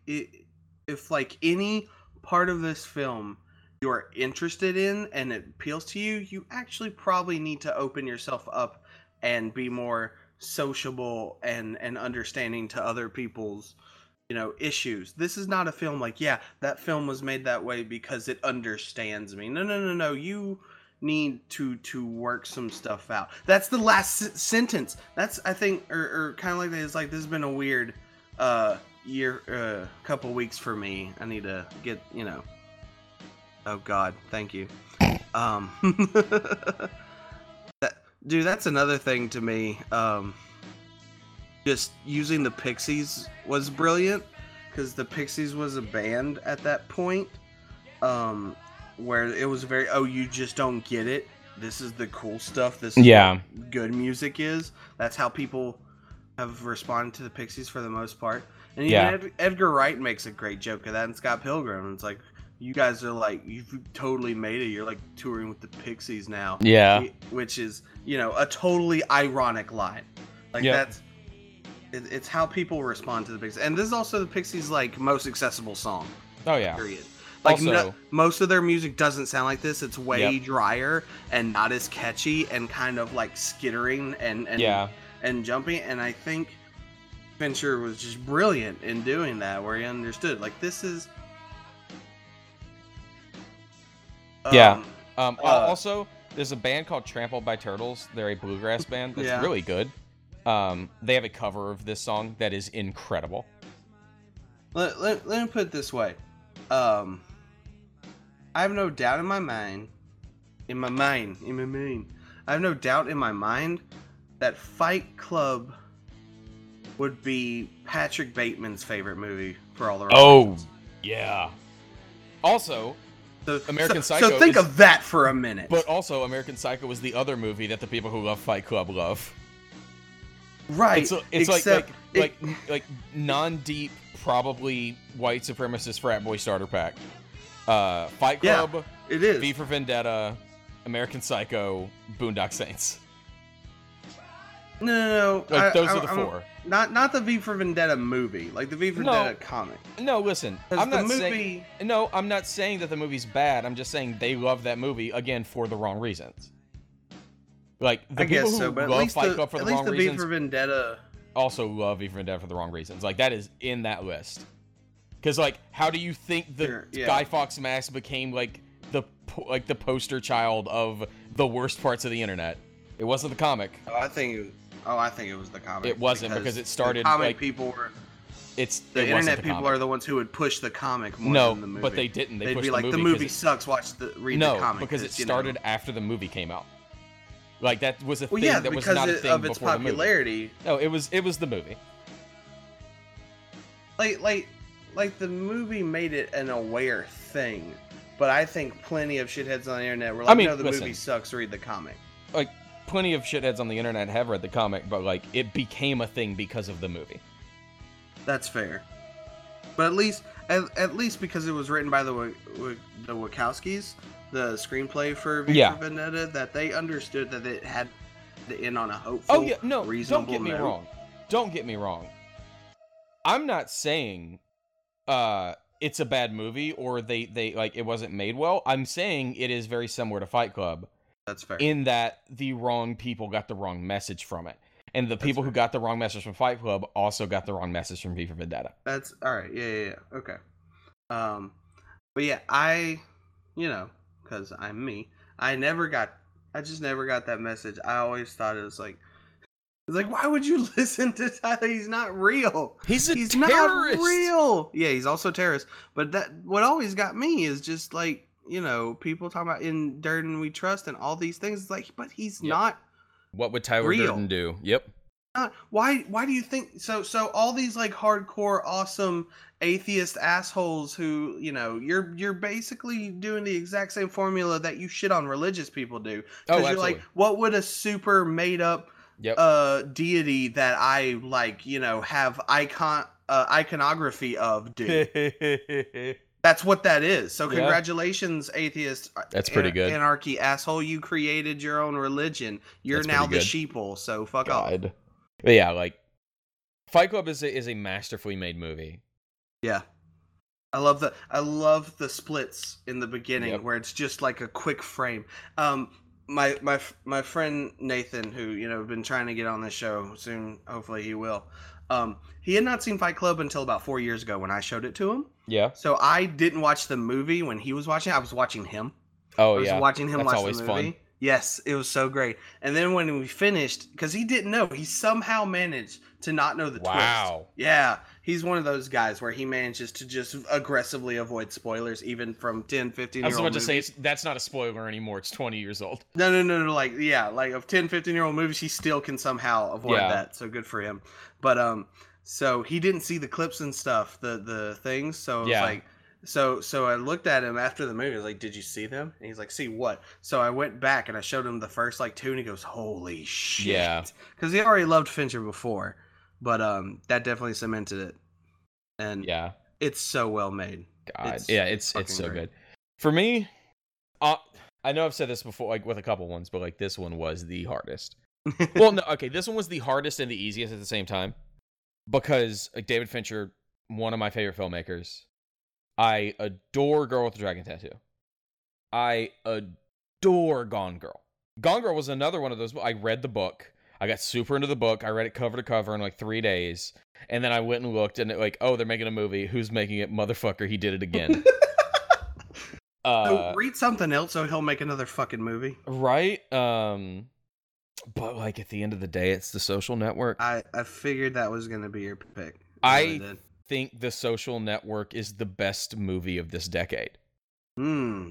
if like any part of this film you're interested in and it appeals to you you actually probably need to open yourself up and be more sociable and and understanding to other people's you know issues. This is not a film like yeah that film was made that way because it understands me. No no no no you need to to work some stuff out. That's the last s- sentence. That's i think or, or kind of like that. It's like this has been a weird uh year uh couple weeks for me. I need to get you know. Oh god. Thank you. Um that dude that's another thing to me. Um just using the pixies was brilliant because the pixies was a band at that point. Um where it was very oh you just don't get it this is the cool stuff this Yeah. good music is that's how people have responded to the pixies for the most part and even Yeah. Ed- edgar wright makes a great joke of that and scott pilgrim it's like you guys are like you've totally made it. You're like touring with the Pixies now. Yeah. Which is, you know, a totally ironic line. Like Yep. that's it, it's how people respond to the Pixies. And this is also the Pixies like most accessible song. Oh yeah. Period. Like no- most of their music doesn't sound like this. It's way Yep. drier and not as catchy and kind of like skittering and and Yeah. and jumping. And I think Fincher was just brilliant in doing that, where he understood like this is. Yeah. Um, Um, Uh, also, there's a band called Trampled by Turtles. They're a bluegrass band that's Yeah. really good. Um, they have a cover of this song that is incredible. let, let, let me put it this way. Um, I have no doubt in my mind, in my mind, in my mind, I have no doubt in my mind that Fight Club would be Patrick Bateman's favorite movie for all the right Oh, reasons. yeah. Also, So, American so, Psycho So think is- of that for a minute. but also, American Psycho was the other movie that the people who love Fight Club love. right, It's, it's like except like it- like like non-deep, probably white supremacist frat boy starter pack. Uh, Fight Yeah. Club, it is. V for Vendetta, American Psycho, Boondock Saints. no, no, no. Like I- those I- are the I'm- four. Not not the V for Vendetta movie, like the V for No. Vendetta comic. No, listen, I'm not saying. movie. No, I'm not saying that the movie's bad. I'm just saying they love that movie again for the wrong reasons. Like the I people guess who so, but love Fight the, Club for at the least wrong the V reasons for Vendetta. also love V for Vendetta for the wrong reasons. Like that is in that list. Because like, how do you think the Sure, yeah. Guy Fawkes mask became like the like the poster child of the worst parts of the internet? It wasn't the comic. Oh, I think. It, oh, I think it was the comic. It wasn't, because it the started, comic like, people were It's the it internet the people comic. are the ones who would push the comic more no, than the movie. but they didn't. They They'd pushed be like, the the movie. movie 'cause sucks. Watch the read no, the comic because it you know. started after the movie came out. Like that was a Well, thing yeah, that was because not a thing of its before the movie. popularity. No, it was it was the movie. Like, like, like the movie made it an aware thing. But I think plenty of shitheads on the internet were like, mean, "No, the listen. movie sucks. Read the comic." Like plenty of shitheads on the internet have read the comic, but like it became a thing because of the movie. That's fair. But at least, at, at least because it was written by the the Wachowskis, the screenplay for V Yeah. Vendetta, that they understood that it had to end on a hopeful, Oh yeah, no, don't get me note. wrong. Don't get me wrong. I'm not saying uh it's a bad movie or they they like it wasn't made well. I'm saying it is very similar to Fight Club That's fair. in that the wrong people got the wrong message from it. And the people who got the wrong message from Fight Club also got the wrong message from V for Vendetta. That's all right. Yeah, yeah, yeah. Okay. Um, but yeah, I, you know, because I'm me, I never got, I just never got that message. I always thought it was like, it's like, why would you listen to Tyler? He's not real. He's a he's terrorist. not real. Yeah, he's also a terrorist. But that what always got me is just like you know people talking about in Durden we trust and all these things. It's like, but he's Yep. not. What would Tyler Real. Durden do? Yep. Not why? Why do you think so? So all these like hardcore, awesome atheist assholes who you know you're you're basically doing the exact same formula that you shit on religious people do. Oh, you're like, what would a super made up Yep. uh deity that I like you know have icon uh, iconography of dude. That's what that is. So Yeah. congratulations, atheist. uh, That's pretty an- good. Anarchy asshole. You created your own religion. You're That's now the sheeple. So fuck off. But yeah, like Fight Club is a, is a masterfully made movie. Yeah. I love the I love the splits in the beginning Yep. where it's just like a quick frame. Um my my my friend Nathan who, you know, been trying to get on this show soon, hopefully he will. Um he had not seen Fight Club until about 4 years ago when I showed it to him. Yeah. So I didn't watch the movie when he was watching. I was watching him. I Oh was yeah. watching him That's watch the fun. movie. Yes, it was so great. And then when we finished, because he didn't know, he somehow managed to not know the twist. Wow. Yeah, he's one of those guys where he manages to just aggressively avoid spoilers, even from 10, 15 I was about to say it's, that's not a spoiler anymore. It's 20 years old. No, no, no, no. Like, yeah, like of 10, 15 year old movies, he still can somehow avoid Yeah. that. So good for him. But, um, so he didn't see the clips and stuff, the the things. So Yeah. like, so so I looked at him after the movie. I was like, "Did you see them?" And he's like, "See what?" So I went back and I showed him the first like two, and he goes, "Holy shit!" Yeah. because he already loved Fincher before, but um, that definitely cemented it, and Yeah. it's so well made. God, It's yeah, it's it's so great. good. For me, uh, I know I've said this before, like with a couple ones, but like this one was the hardest. well, no, okay, this one was the hardest and the easiest at the same time because like David Fincher, one of my favorite filmmakers. I adore Girl with the Dragon Tattoo. I adore Gone Girl. Gone Girl was another one of those. I read the book. I got super into the book. I read it cover to cover in like three days, and then I went and looked, and it like, oh, they're making a movie. Who's making it? Motherfucker, he did it again. uh, So read something else so he'll make another fucking movie. right? Um, but like at the end of the day, it's the Social Network. I, I figured that was gonna be your pick. I- think the Social Network is the best movie of this decade. Hmm.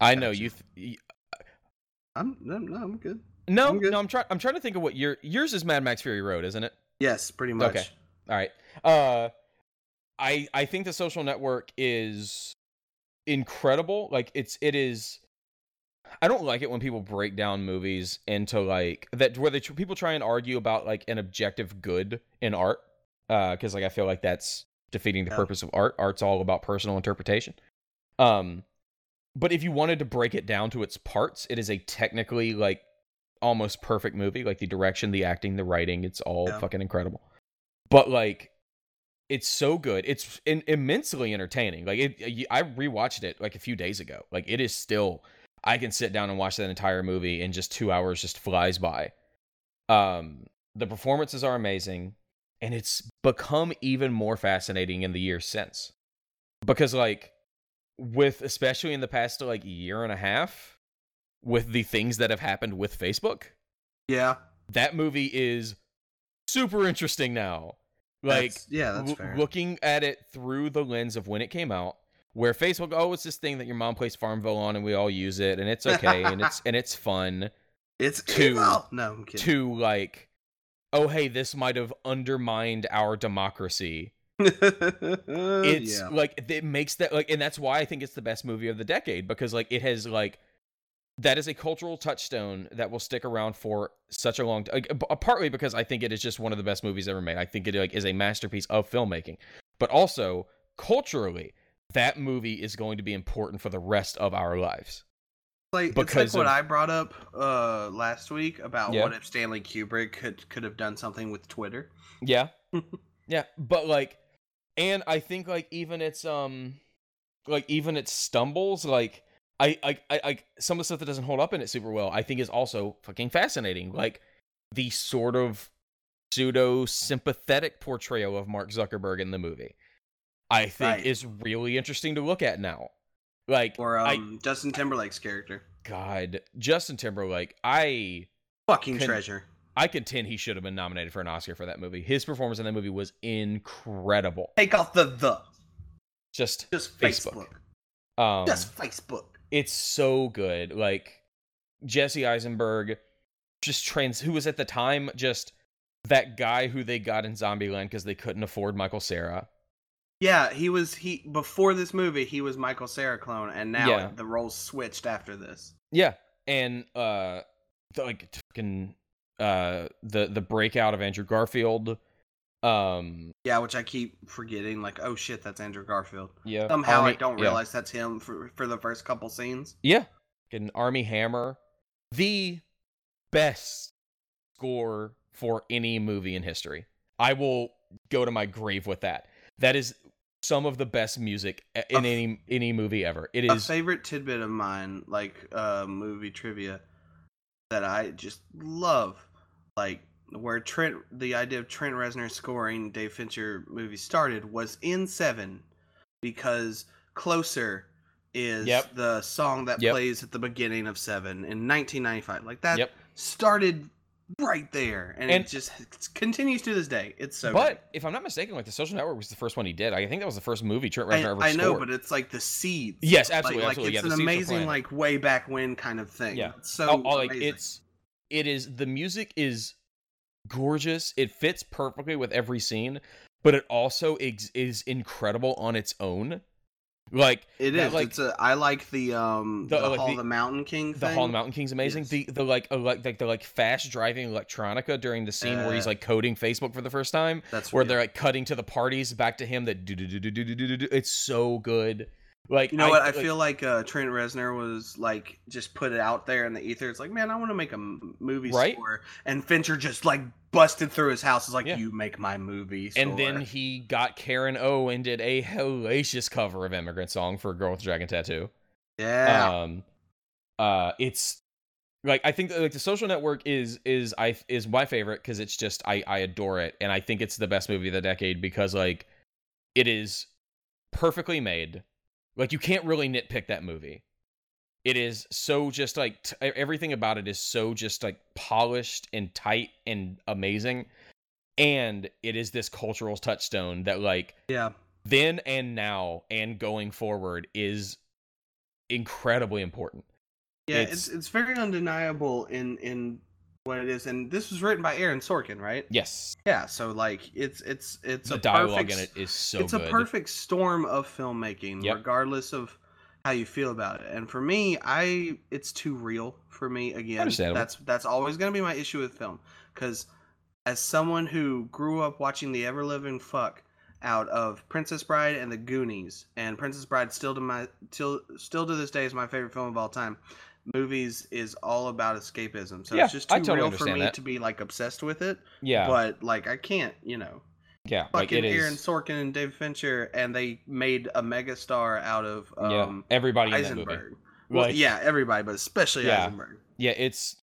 I know you. Th- I'm no, I'm good. No, no. I'm trying. I'm trying to think of what your yours is. Mad Max Fury Road, isn't it? Yes, pretty much. Okay. All right. Uh, I I think the Social Network is incredible. Like it's it is. I don't like it when people break down movies into like that where they tr- people try and argue about like an objective good in art. Uh, because like I feel like that's defeating the Yeah. purpose of art. Art's all about personal interpretation. Um, but if you wanted to break it down to its parts, it is a technically like almost perfect movie. Like the direction, the acting, the writing, it's all Yeah. fucking incredible. But like, it's so good. It's in- immensely entertaining. Like it, I rewatched it like a few days ago. Like it is still. I can sit down and watch that entire movie in just two hours. Just flies by. Um, the performances are amazing, and it's become even more fascinating in the years since. Because like, with especially in the past like year and a half, with the things that have happened with Facebook, Yeah. that movie is super interesting now. Like that's, yeah, that's fair. looking at it through the lens of when it came out, where Facebook, oh, it's this thing that your mom plays Farmville on, and we all use it, and it's okay, and it's and it's fun. it's to- evil. No, I'm kidding. To like, oh, hey, this might have undermined our democracy. It's yeah. like it makes that like, and that's why I think it's the best movie of the decade because like it has like that is a cultural touchstone that will stick around for such a long time. partly because I think it is just one of the best movies ever made. I think it like is a masterpiece of filmmaking, but also culturally, that movie is going to be important for the rest of our lives. like it's because like what of- I brought up uh last week about Yeah. what if Stanley Kubrick could could have done something with Twitter. Yeah. yeah, but like and I think like even its um like even its stumbles like I I I, I some of the stuff that doesn't hold up in it super well I think is also fucking fascinating like the sort of pseudo sympathetic portrayal of Mark Zuckerberg in the movie I think Right. is really interesting to look at now like Or I um Justin Timberlake's character. god Justin Timberlake I Fucking treasure. I contend he should have been nominated for an Oscar for that movie his performance in that movie was incredible Take off the the. just Just Facebook. Facebook. um Just Facebook. It's so good like jesse eisenberg just trans who was at the time just that guy who they got in zombieland because they couldn't afford michael cera Yeah, he was he before this movie he was Michael Cera clone and now Yeah. the roles switched after this. yeah and uh the, like fucking uh the the breakout of andrew garfield um Yeah, which I keep forgetting like oh shit that's Andrew Garfield. yeah Somehow I don't yeah. realize that's him for for the first couple scenes. Yeah. An Armie Hammer. The best score for any movie in history. I will go to my grave with that. That is some of the best music in f- any any movie ever. It is A favorite tidbit of mine, like uh movie trivia that I just love, like where Trent the idea of Trent Reznor scoring Dave Fincher movie started was in Seven because Closer is Yep. the song that Yep. plays at the beginning of Seven in 1995. Like that Yep. started right there, and, And- it just it continues to this day. It's so. But if I'm not mistaken, like the Social Network was the first one he did. I think that was the first movie Trent. Reznor I, ever I know, but it's like the seeds. Yes, Like- absolutely, like, it's yeah, an the seeds were amazing like way back when kind of thing. Yeah. It's so Oh, oh, like it's it is the music is gorgeous. It fits perfectly with every scene, but it also is, is incredible on its own. Like it is. Like, it's a. I like the um the, the like Hall the, the, Mountain King. Thing. The Hall of the Mountain King's amazing. Yes. The the uh, like like the like fast driving electronica during the scene uh, where he's uh, like coding Facebook for the first time. That's where yeah. they're like cutting to the parties back to him. That do do do do do do do. It's so good. Like You know what? I like- feel like uh, Trent Reznor was like just put it out there in the ether. It's like, man, I want to make a movie Right? score, and Fincher just like busted through his house. It's like, Yeah. you make my movie. And then he got Karen O and did a hellacious cover of Immigrant Song for a Girl with a Dragon Tattoo. yeah, Um, uh, it's like I think like the Social Network is is I is my favorite because it's just I I adore it and I think it's the best movie of the decade because like it is perfectly made. Like you can't really nitpick that movie. It is so just like t- everything about it is so just like polished and tight and amazing. And it is this cultural touchstone that like yeah, then and now and going forward is incredibly important. yeah. it's- It's it's very undeniable in in what it is, and this was written by Aaron Sorkin, right? Yes, Yeah. So like, it's it's it's the a dialogue perfect, in it is so it's good. a perfect storm of filmmaking, Yep. regardless of how you feel about it. And for me, I it's too real for me. Again, that's that's always going to be my issue with film because as someone who grew up watching the ever living fuck out of Princess Bride and The Goonies, and Princess Bride still to my till still to this day is my favorite film of all time. Movies is all about escapism, so Yeah, it's just too totally real for me that. to be like obsessed with it. yeah, But like, I can't, you know yeah, like fucking it is. Aaron Sorkin and David Fincher, and they made a megastar out of yeah, um, everybody in that movie. Eisenberg. Well, Like, yeah, everybody, but especially Yeah. Eisenberg. yeah, it's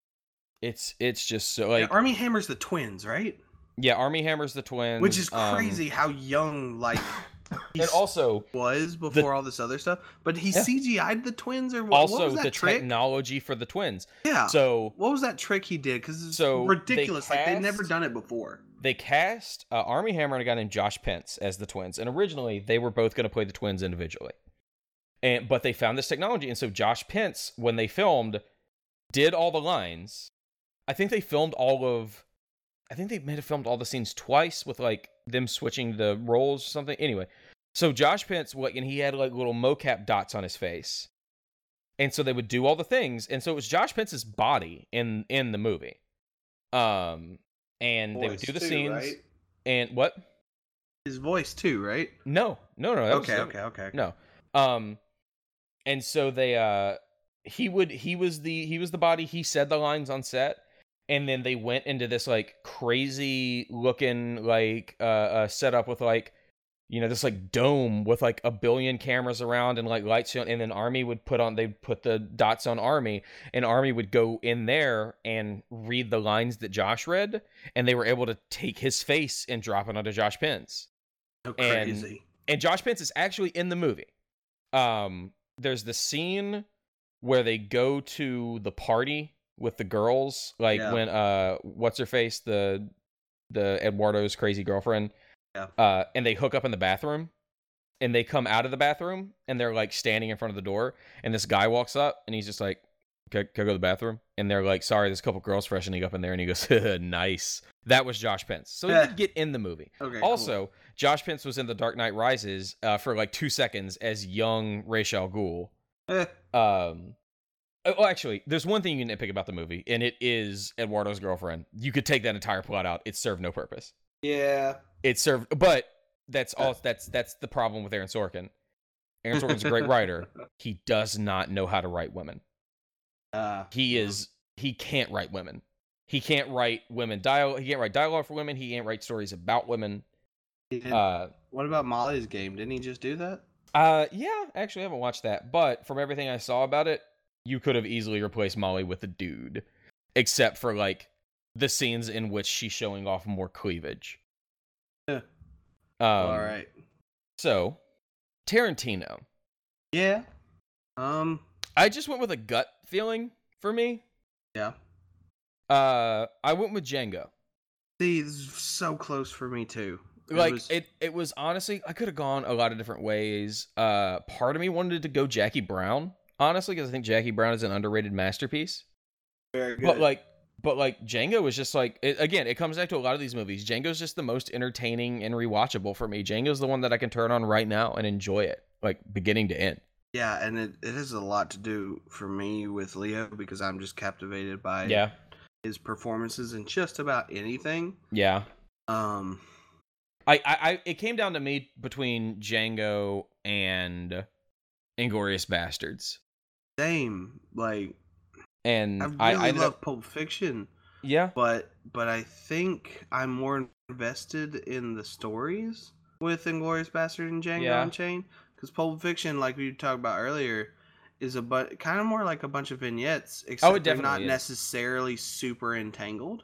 it's it's just so like Armie Hammer's the twins, right? yeah, Armie Hammers the twins, Which is um, crazy how young like and also was before all this other stuff. But he Yeah. CGI'd the twins, or what, also what was that the trick? technology for the twins. yeah. So what was that trick he did? Because it's So, they ridiculous. like they'd never done it before. they cast uh, Armie Hammer and a guy named Josh Pence as the twins, and originally they were both going to play the twins individually, and but they found this technology, and so Josh Pence, when they filmed, did all the lines. I think they filmed all of, I think they may have filmed all the scenes twice with like them switching the roles or something. Anyway, so Josh Pence, like, and he had like little mocap dots on his face, and so they would do all the things, and so it was Josh Pence's body in in the movie, um, and they would do the too, scenes, right? and what? His voice too, right? No, no, no. Okay, him. okay, okay. No. Um and so they uh he would he was the he was the body, he said the lines on set and then they went into this like crazy looking like uh, uh setup with like you know this like dome with like a billion cameras around and like lights on and then armie would put on they'd put the dots on armie and armie would go in there and read the lines that josh read and they were able to take his face and drop it onto josh pence So And- crazy. and Josh Pence is actually in the movie. Um, there's the scene where they go to the party with the girls, like Yeah. when uh, what's her face, the the Eduardo's crazy girlfriend, Yeah. uh, and they hook up in the bathroom, and they come out of the bathroom, and they're like standing in front of the door, and this guy walks up, and he's just like. Can, can I go to the bathroom? And they're like, sorry, there's a couple girls freshening up in there. And he goes, nice. That was Josh Pence. So he did get in the movie. Okay. cool. Also, Josh Pence was in The Dark Knight Rises uh, for like two seconds as young Ra's al Ghul. Um, oh, actually, there's one thing you can nitpick about the movie, and it is Eduardo's girlfriend. You could take that entire plot out; it served no purpose. yeah. It served, but that's all. That's that's the problem with Aaron Sorkin. Aaron Sorkin's a great writer. He does not know how to write women. Uh, He is he can't write women. He can't write women dialogue. He can't write dialogue for women. He can't write stories about women. Uh, what about Molly's game? Didn't he just do that? Uh, yeah, actually, I haven't watched that, but from everything I saw about it, you could have easily replaced Molly with a dude, except for like the scenes in which she's showing off more cleavage. Yeah. Um, All right. So, Tarantino. Yeah. Um. I just went with a gut feeling for me. Yeah. Uh, I went with Django. See, so close for me too. It like was- it it was honestly i could have gone a lot of different ways uh part of me wanted to go jackie brown honestly because i think jackie brown is an underrated masterpiece very good. but like but like django was just like it, again it comes back to a lot of these movies django's just the most entertaining and rewatchable for me django's the one that i can turn on right now and enjoy it like beginning to end. Yeah, and it, it has a lot to do for me with Leo because I'm just captivated by Yeah, his performances in just about anything. yeah. Um, I, I, I it came down to me between Django and Inglourious Basterds, same. Like and I really I, I love up, Pulp Fiction, yeah, but but I think I'm more invested in the stories with Inglourious Basterd and Django Yeah. Unchained because Pulp Fiction, like we talked about earlier, is a but kind of more like a bunch of vignettes, except Oh, they're not is. necessarily super entangled.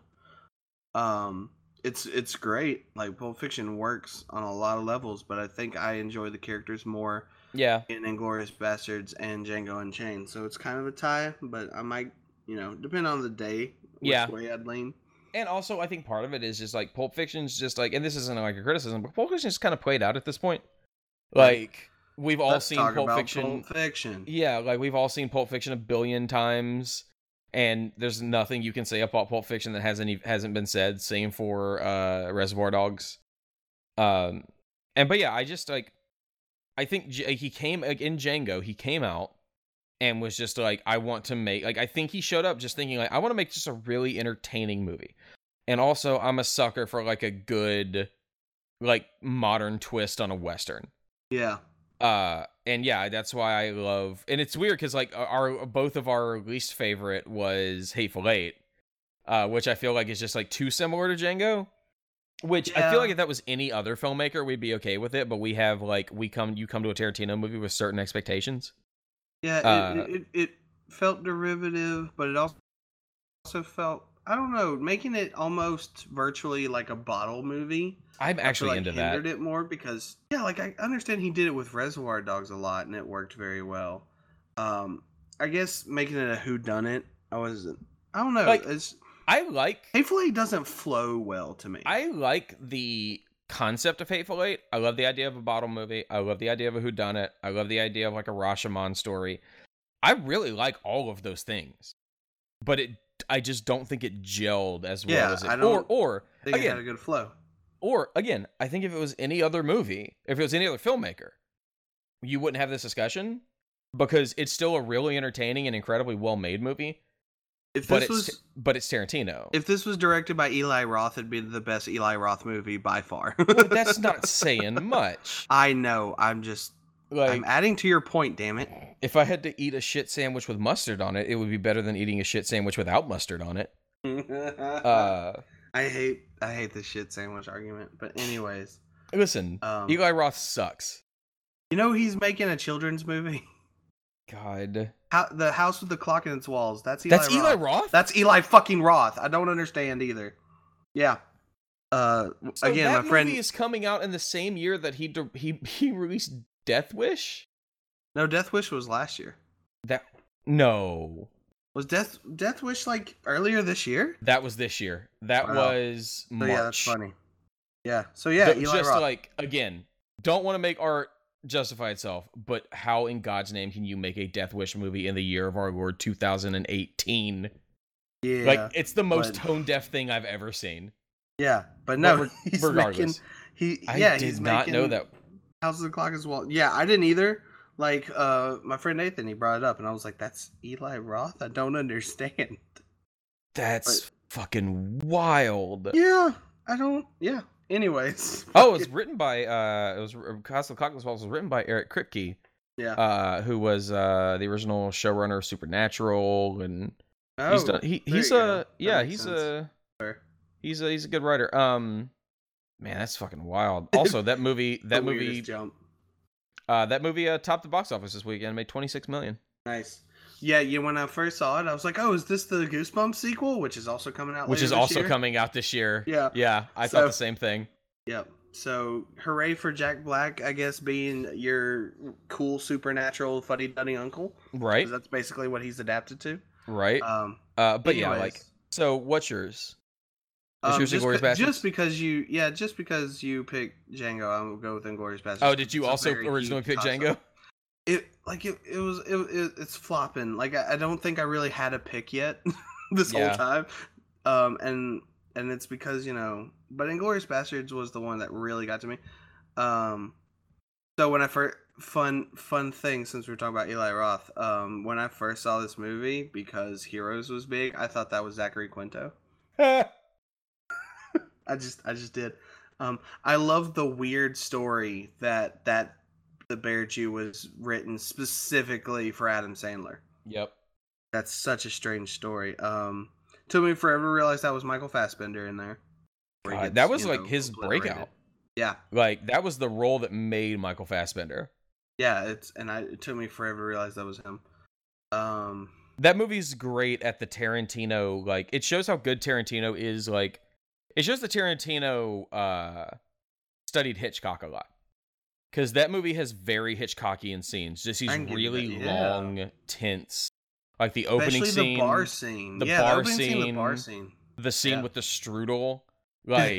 Um, it's it's great. Like Pulp Fiction works on a lot of levels, but I think I enjoy the characters more yeah. And Inglourious Basterds and Django Unchained. So it's kind of a tie, but I might, you know, depend on the day, which Yeah. way I'd lean. And also, I think part of it is just like Pulp Fiction's just like, and this isn't like a criticism, but Pulp Fiction's kind of played out at this point. Like we've all Let's seen Pulp Fiction. Pulp Fiction. Yeah, like we've all seen Pulp Fiction a billion times, and there's nothing you can say about Pulp Fiction that hasn't hasn't been said. Same for uh, Reservoir Dogs. Um, and but yeah, I just like, I think J- he came like in Django. He came out and was just like, I want to make like I think he showed up just thinking like I want to make just a really entertaining movie, and also I'm a sucker for like a good, like modern twist on a western Yeah. uh and yeah that's why i love and it's weird because like our both of our least favorite was hateful eight uh which i feel like is just like too similar to django which i feel like if that was any other filmmaker we'd be okay with it but we have like we come you come to a tarantino movie with certain expectations Yeah, it, Uh, it, it, it felt derivative, but it also also felt I don't know, making it almost virtually like a bottle movie. i'm actually like into hindered that it more because yeah, like I understand he did it with Reservoir Dogs a lot and it worked very well. Um, I guess making it a who done it, I wasn't. I don't know. Like, it's i like Hateful Eight doesn't flow well to me. I like the concept of Hateful Eight. I love the idea of a bottle movie. I love the idea of a whodunit. I love the idea of like a Rashomon story. I really like all of those things, but it I just don't think it gelled as well Yeah, as it. I Or or think it again, had a good flow. or again, I think if it was any other movie, if it was any other filmmaker, you wouldn't have this discussion because it's still a really entertaining and incredibly well made movie. If But this it's was but it's Tarantino. if this was directed by Eli Roth, it'd be the best Eli Roth movie by far. Well, that's not saying much. I know. I'm just. Like I'm adding to your point. Damn it. If I had to eat a shit sandwich with mustard on it, it would be better than eating a shit sandwich without mustard on it. Uh, I hate I hate the shit sandwich argument. But anyways, listen, um, Eli Roth sucks. you know he's making a children's movie. God, How, the house with the clock in its walls. That's Eli that's Roth. Eli Roth. That's Eli fucking Roth. I don't understand either. Yeah. Uh, So again, my friend. movie is coming out in the same year that he di- he he released Death Wish. No, Death Wish was last year. That no, Was Death Death Wish like earlier this year? that was this year. That Wow. was So March. yeah, that's funny. Yeah. So yeah, Th- Eli just Roth. like again, don't want to make art justify itself, but how in God's name can you make a Death Wish movie in the year of our Lord 2018? yeah, like it's the most but- tone deaf thing I've ever seen. yeah, but no, But he's regardless, making he I yeah did he's not know that. House of the Clock as well. Yeah, I didn't either. Like uh, my friend Nathan, he brought it up, and I was like, "That's Eli Roth." I don't understand. That's fucking wild. Yeah, I don't. Yeah. Anyways. Oh, it was written by uh, it was Castle Clockwork was written by Eric Kripke, yeah. uh, who was uh the original showrunner of Supernatural, and oh, he's done. He, he's a go. Yeah, he's sense. a Sure. he's a he's a good writer. Um, man, that's fucking wild. Also, that movie that movie jump. uh that movie uh topped the box office this weekend, made twenty six million. Nice. Yeah, yeah. When I first saw it, I was like, "Oh, is this the Goosebumps sequel?" Which is also coming out. which is also year? coming out this year. Yeah. Yeah, I So- thought the same thing. Yep. So, hooray for Jack Black! I guess being your cool supernatural fuddy duddy uncle. Right, That's basically what he's adapted to. right. Um, Uh, but yeah, like, so what's yours? Um, just, Inglourious be- Basterds? just because you, yeah, just because you picked Django, I will go with Inglourious Basterds. Oh, did you also originally pick. Django? It like it, it was it, it it's flopping. Like I, I don't think I really had a pick yet this Yeah. whole time. Um and and it's because, you know, but Inglourious Basterds was the one that really got to me. Um so when I first fun fun thing since we're talking about Eli Roth. Um, when I first saw this movie, because Heroes was big, I thought that was Zachary Quinto. I just I just did. Um, I love the weird story that that the Bear Jew was written specifically for Adam Sandler. yep. That's such a strange story. Um, took me forever to realize that was Michael Fassbender in there. God, gets, that was like know, his breakout. Yeah, Like that was the role that made Michael Fassbender. yeah. It's and I it took me forever to realize that was him. Um, That movie's great at the Tarantino. Like it shows how good Tarantino is. Like it shows that Tarantino uh, studied Hitchcock a lot. Because that movie has very Hitchcockian scenes. Just these I can give you really that, yeah. long, tense. Like the opening scene, the bar scene. the yeah, bar the opening scene, the bar scene. scene. the scene yeah. with the strudel. Like,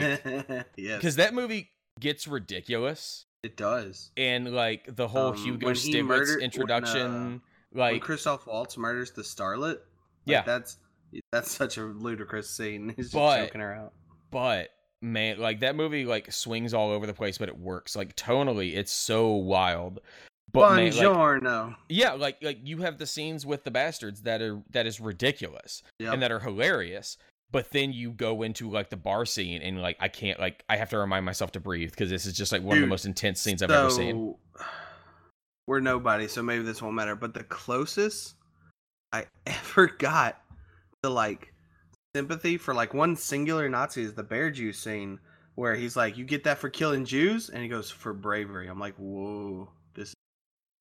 yes, because that movie gets ridiculous. it does. and like the whole Um, Hugo Stiglitz murdered- when, uh, introduction, when like Christoph Waltz murders the starlet, like, Yeah. that's that's such a ludicrous scene. He's just But- choking her out. but man, like that movie like swings all over the place, but it works. Like tonally, it's so wild. But man, like, yeah, like like you have the scenes with the bastards that are that is ridiculous Yep. and that are hilarious. But then you go into like the bar scene and like I can't like I have to remind myself to breathe because this is just like one of the most intense scenes I've ever seen. We're nobody, so maybe this won't matter. But the closest I ever got to like sympathy for like one singular Nazi is the bear Jew scene where he's like, "You get that for killing Jews," and he goes for bravery. I'm like, "Whoa, this is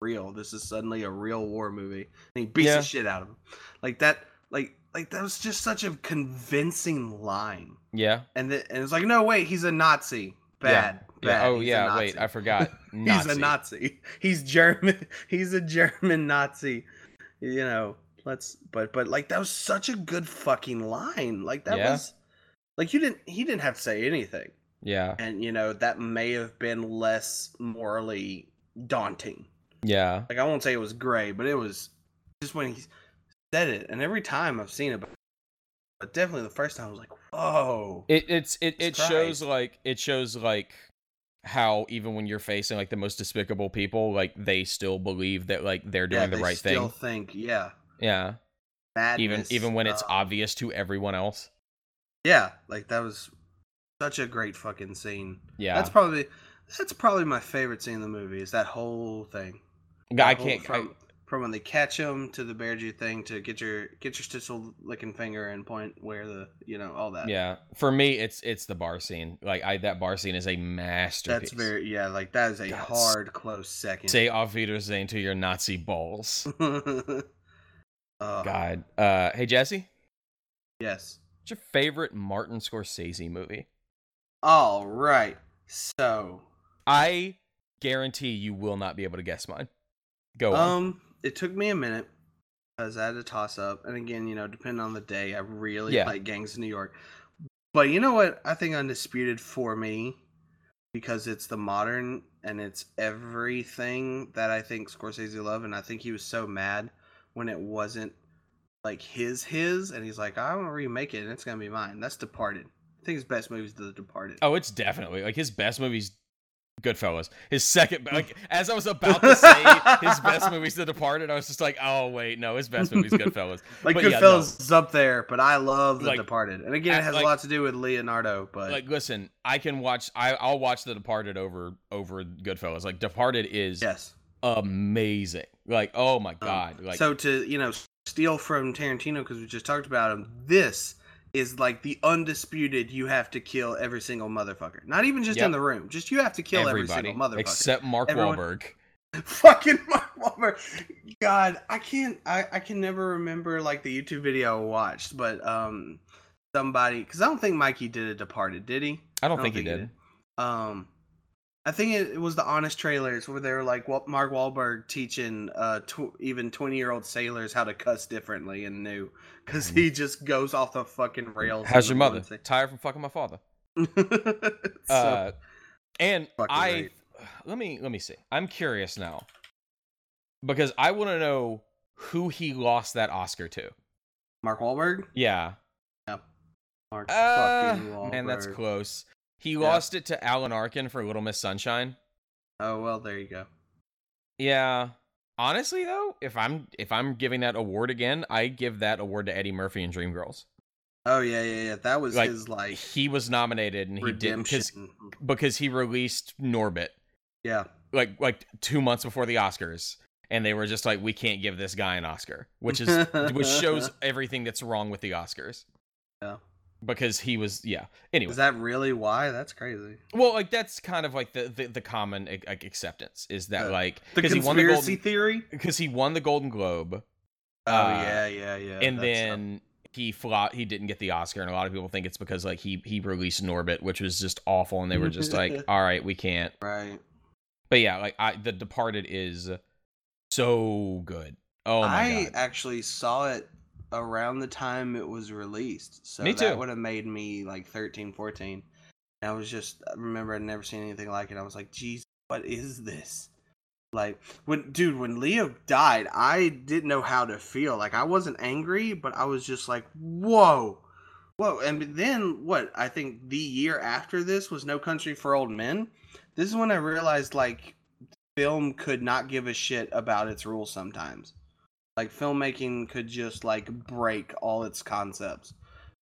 real. This is suddenly a real war movie." And he beats Yeah. the shit out of him, like that. Like, like that was just such a convincing line. Yeah. And then and it's like, no, wait, he's a Nazi. Bad. Yeah. bad. Oh He's yeah. Wait, I forgot. He's a Nazi. He's German. He's a German Nazi. You know, let's but but like that was such a good fucking line. Like that Yeah. was like you didn't he didn't have to say anything. Yeah. And you know, that may have been less morally daunting. Yeah. Like I won't say it was gray, but it was just when he said it and every time I've seen it but, but definitely the first time I was like, "Whoa." It it's it, it shows like it shows like how even when you're facing like the most despicable people, like they still believe that like they're doing Yeah, the right thing. they still think, yeah. Yeah. Even Madness, even when it's um, obvious to everyone else. Yeah, like that was such a great fucking scene. Yeah. That's probably that's probably my favorite scene in the movie. Is that whole thing? I whole- can't I- from from when they catch him to the bear Jew thing to get your get your stitzel licking finger and point where the you know all that. yeah. For me it's it's the bar scene. Like I that bar scene is a masterpiece. that's very yeah. Like that is a God, hard close second. Say auf Wiedersehen to your Nazi balls. Uh, God. Uh hey Jesse, Yes. what's your favorite Martin Scorsese movie? All right. So I guarantee you will not be able to guess mine. Go on. Um, it took me a minute because I had to toss up, and again, you know, depending on the day, I really Yeah. like Gangs of New York. But you know what? I think undisputed for me because it's the modern and it's everything that I think Scorsese loved, and I think he was so mad when it wasn't like his his, and he's like, I want to remake it, and it's gonna be mine. That's Departed. I think his best movie is The Departed. Oh, it's definitely like his best movies. Goodfellas. His second, like as I was about to say, his best movie's The Departed. I was just like, oh wait, no, his best movie's Goodfellas. Like But yeah, Goodfellas is up there, but I love The Like, Departed, and again, it has like- a lot to do with Leonardo. But Like, listen, I can watch. I I'll watch The Departed over over Goodfellas. Like, Departed is yes, amazing. Like, oh my Um, god. Like, so to you know steal from Tarantino because we just talked about him. This is like the undisputed. You have to kill every single motherfucker. Not even just Yep. in the room. Just you have to kill every everybody single motherfucker. except Mark Everyone- Wahlberg. Fucking Mark Wahlberg. God, I can't. I I can never remember like the YouTube video I watched, but um, somebody because I don't think Mikey did a Departed, did he? I don't, think, he did. did. Um, I think it, it was the honest trailers where they were like, "What Mark Wahlberg teaching uh tw- even twenty year old sailors how to cuss differently and new because he just goes off the fucking rails." How's your mother? Tired from fucking my father. Uh, and I great. let me let me see. I'm curious now because I want to know who he lost that Oscar to. Mark Wahlberg. Yeah, Yep. Mark uh, fucking Wahlberg. man, that's close. He Yeah. lost it to Alan Arkin for Little Miss Sunshine. Oh well, there you go. Yeah. Honestly though, if I'm if I'm giving that award again, I give that award to Eddie Murphy in Dreamgirls. Oh yeah, yeah, yeah. That was Like, his like He was nominated and he didn't because because he released Norbit Yeah, like like two months before the Oscars, and they were just like, we can't give this guy an Oscar, which is which shows everything that's wrong with the Oscars. Yeah. Because he was yeah. Anyway, Is that really why? That's crazy. well, like that's kind of like the the, the common like, acceptance is that Uh, like The because he won the conspiracy golden theory. because he won the Golden Globe, Oh uh, yeah, yeah, yeah. and that's, then he flop he didn't get the Oscar, and a lot of people think it's because like he he released Norbit, which was just awful, and they were just like, all right, we can't. right. But yeah, like I the Departed is so good. Oh my I god. actually saw it around the time it was released. So Me that would have made me like 13, 14. And I was just I remember I'd never seen anything like it. I was like, geez, what is this? Like when dude, when Leo died, I didn't know how to feel. Like I wasn't angry, but I was just like, whoa. Whoa. And then what I think the year after this was No Country for Old Men. This is when I realized like film could not give a shit about its rules sometimes like filmmaking could just like break all its concepts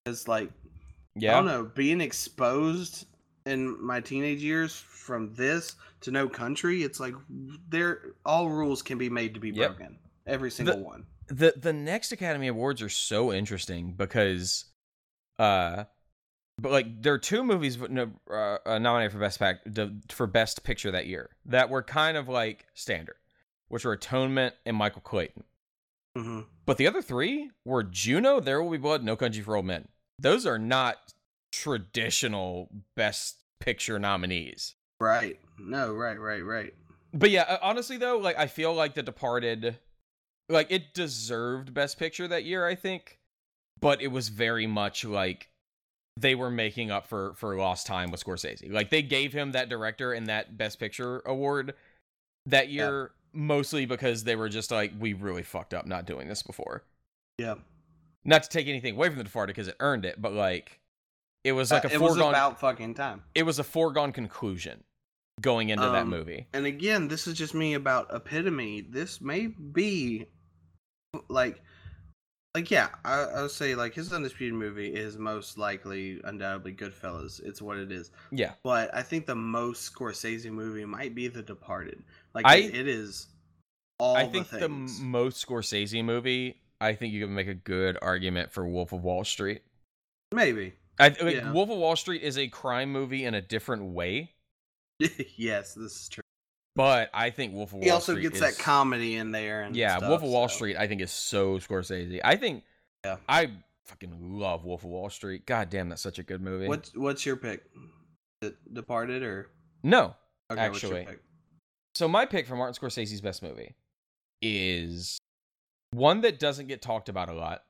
it's like yeah. i don't know being exposed in my teenage years from this to no country it's like there all rules can be made to be Yep. broken every single one the the next Academy Awards are so interesting because uh but like there are two movies uh, uh, nominated for best pack for best picture that year that were kind of like standard which were Atonement and Michael Clayton hmm but the other three were Juno There Will Be Blood No Country for Old Men. Those are not traditional best picture nominees. Right. No right right right. But yeah, uh, honestly though, like I feel like The Departed, like it deserved Best Picture that year, I think, but it was very much like they were making up for for lost time with Scorsese. Like they gave him that director and that Best Picture award that year mostly because they were just like, we really fucked up not doing this before. yeah Not to take anything away from The Departed because it earned it, but like it was like Uh, a it was foregone. about fucking time it was a foregone conclusion going into that Um, movie. and again this is just me about epitome this may be like like yeah I, I would say like his undisputed movie is most likely undoubtedly goodfellas it's what it is Yeah. but i think the most scorsese movie might be the departed like I- it, it is all I think the the, most Scorsese movie. I think you can make a good argument for Wolf of Wall Street. maybe I like Yeah. Wolf of Wall Street is a crime movie in a different way, yes this is true but I think Wolf of Wall Street. he also Street gets is, that comedy in there and Yeah, stuff, Wolf of Wall so- Street I think is so Scorsese. I think Yeah. I fucking love Wolf of Wall Street. God damn, that's such a good movie. what's what's your pick departed or No. okay, Actually. So my pick for Martin Scorsese's best movie is one that doesn't get talked about a lot.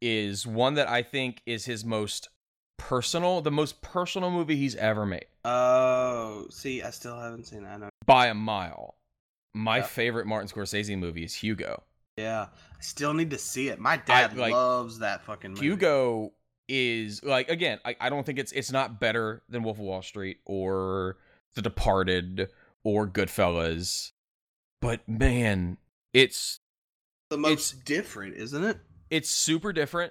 Is one that I think is his most personal, the most personal movie he's ever made Oh, see, I still haven't seen. I know. by a mile. My Yeah. favorite Martin Scorsese movie is Hugo. Yeah, I still need to see it. My dad like, loves that fucking movie. Hugo is like again, I, I don't think it's it's not better than Wolf of Wall Street or The Departed or Goodfellas, but man, it's the most different, isn't it? it's super different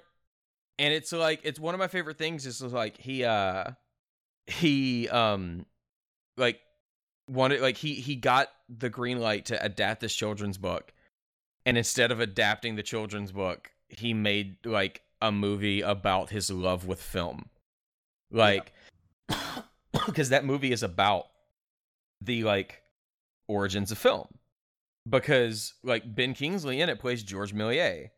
and it's like it's one of my favorite things is like he uh he um like wanted like he he got the green light to adapt this children's book and instead of adapting the children's book he made like a movie about his love with film like because that movie is about the like origins of film because like Ben Kingsley in it plays George Méliès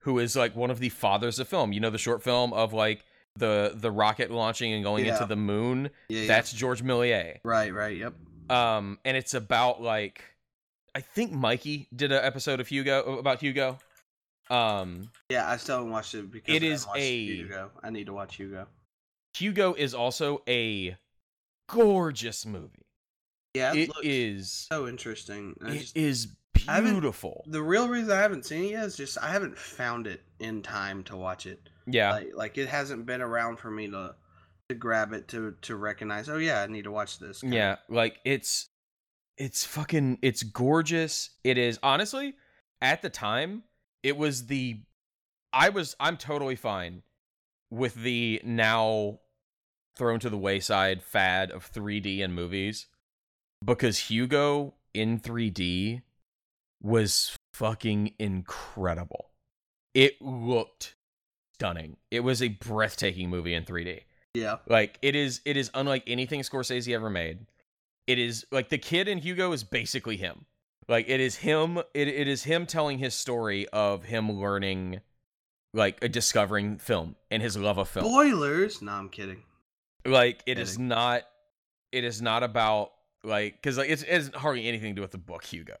who is like one of the fathers of film. You know the short film of like the the rocket launching and going Yeah. into the moon. Yeah, yeah. That's George Méliès. right, right. Yep. Um, and it's about like I think Mikey did an episode of Hugo about Hugo. Um, Yeah, I still haven't watched it because It is a- Hugo. I need to watch Hugo. Hugo is also a gorgeous movie. Yeah, It looks is. so interesting. I It just, is beautiful. the real reason I haven't seen it yet is just I haven't found it in time to watch it. Yeah. Like, like it hasn't been around for me to to grab it to to recognize. Oh yeah, I need to watch this. Yeah, like it's it's fucking it's gorgeous. It is honestly at the time it was the I was I'm totally fine with the now thrown to the wayside fad of 3D in movies because Hugo in 3D was fucking incredible. It looked stunning. It was a breathtaking movie in 3D. Yeah. Like it is it is unlike anything Scorsese ever made. It is like the kid in Hugo is basically him. Like it is him it, it is him telling his story of him learning like uh, discovering film and his love of film. Spoilers. No, I'm kidding. Like it is Kidding. not it is not about like cuz like it's, it has hardly anything to do with the book Hugo.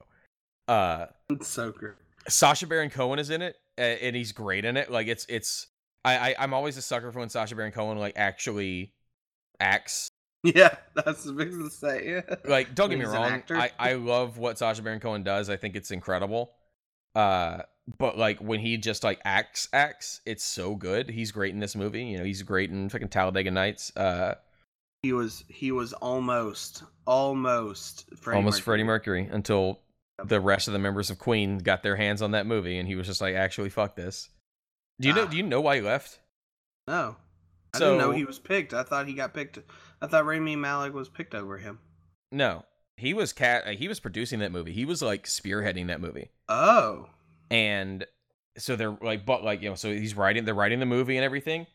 Uh It's so great. Sacha Baron Cohen is in it, and he's great in it. Like it's it's I, I I'm always a sucker for when Sacha Baron Cohen like actually acts. Yeah, that's the big to say. Like don't get me wrong. I I love what Sacha Baron Cohen does. I think it's incredible. Uh, but like when he just like acts acts, it's so good. He's great in this movie. You know, he's great in fucking Talladega Nights. Uh, he was he was almost almost Freddie almost Mercury. Freddie Mercury until the rest of the members of Queen got their hands on that movie, and he was just like, actually, fuck this. Do you know? Ah. Do you know why he left? No, I didn't know he was picked. I thought he got picked. I thought Rami Malek was picked over him. No, he was cat. He was producing that movie. He was like spearheading that movie, Oh, and so they're like, but like you know, so he's writing. They're writing the movie and everything,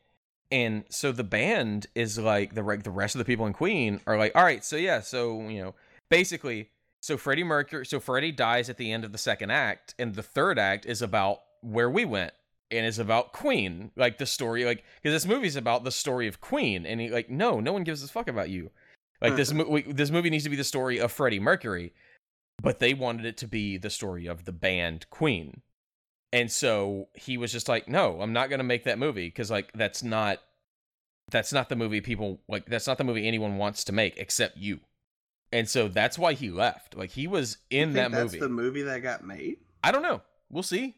and so the band is like the the rest of the people in Queen are like, all right, so yeah, so you know, basically, so Freddie Mercury, so Freddie dies at the end of the second act, and the third act is about where we went. And is about Queen, like the story, like because this movie's about the story of Queen, and he like, no, no one gives a fuck about you. Like this, mo- this movie needs to be the story of Freddie Mercury, but they wanted it to be the story of the band Queen, and so he was just like, "No, I'm not gonna make that movie because like that's not, that's not the movie people like. That's not the movie anyone wants to make except you." And so that's why he left. Like he was in that that's movie. the movie that got made. I don't know. We'll see.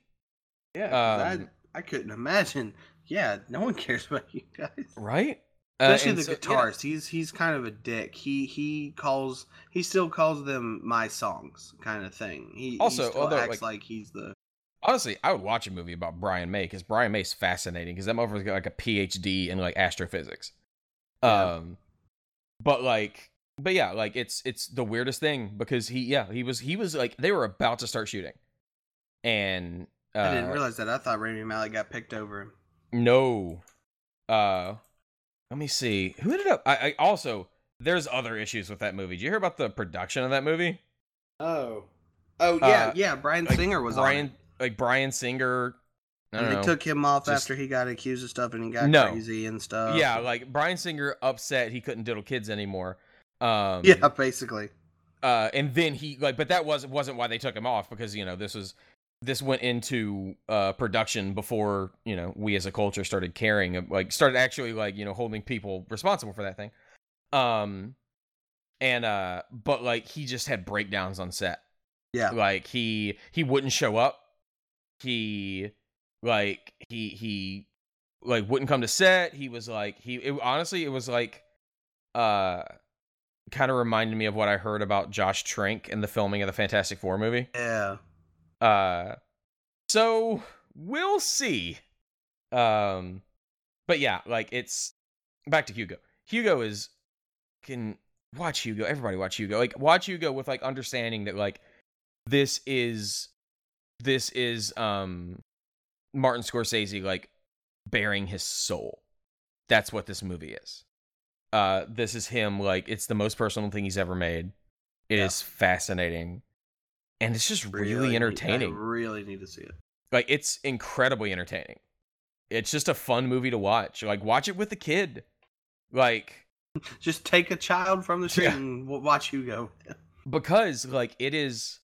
Yeah, Um, I I couldn't imagine. Yeah, no one cares about you guys. Right? Uh, Especially and the so- yeah. guitarist. He's he's kind of a dick. He he calls he still calls them my songs kind of thing. He Also, he still although, acts like- like, he's the Honestly, I would watch a movie about Brian May because Brian May's fascinating because that motherfucker's got like a PhD in like astrophysics. Yeah. Um, but like, but yeah, like it's it's the weirdest thing because he yeah he was he was like they were about to start shooting, and uh, I didn't realize that. I thought Rami Malek got picked over him. no, uh, let me see who ended up. I, I also there's other issues with that movie. Did you hear about the production of that movie? Oh. Oh yeah, Uh, yeah. Bryan Singer was Brian on. it. Like Bryan Singer. I And know. they took him off Just- after he got accused of stuff and he got No. crazy and stuff. yeah, like Bryan Singer upset he couldn't diddle kids anymore. Um, yeah, basically. uh, and then he like, but that was wasn't why they took him off because you know this was this went into uh production before you know we as a culture started caring uh, like started actually like you know holding people responsible for that thing um and uh but like he just had breakdowns on set Yeah. like he he wouldn't show up he like he he like wouldn't come to set. He was like he it, honestly it was like uh kind of reminded me of what i heard about josh trank in the filming of the fantastic four movie. Yeah. uh so we'll see. Um but yeah like it's back to hugo. Hugo is can watch hugo. Everybody watch hugo. Like watch hugo with like understanding that like this is this is um martin scorsese like bearing his soul that's what this movie is uh this is him like it's the most personal thing he's ever made It is Yeah. fascinating and it's just really, need- entertaining I really need to see it. like it's incredibly entertaining it's just a fun movie to watch like watch it with a kid like Just take a child from the street Yeah. and watch you go. because like it is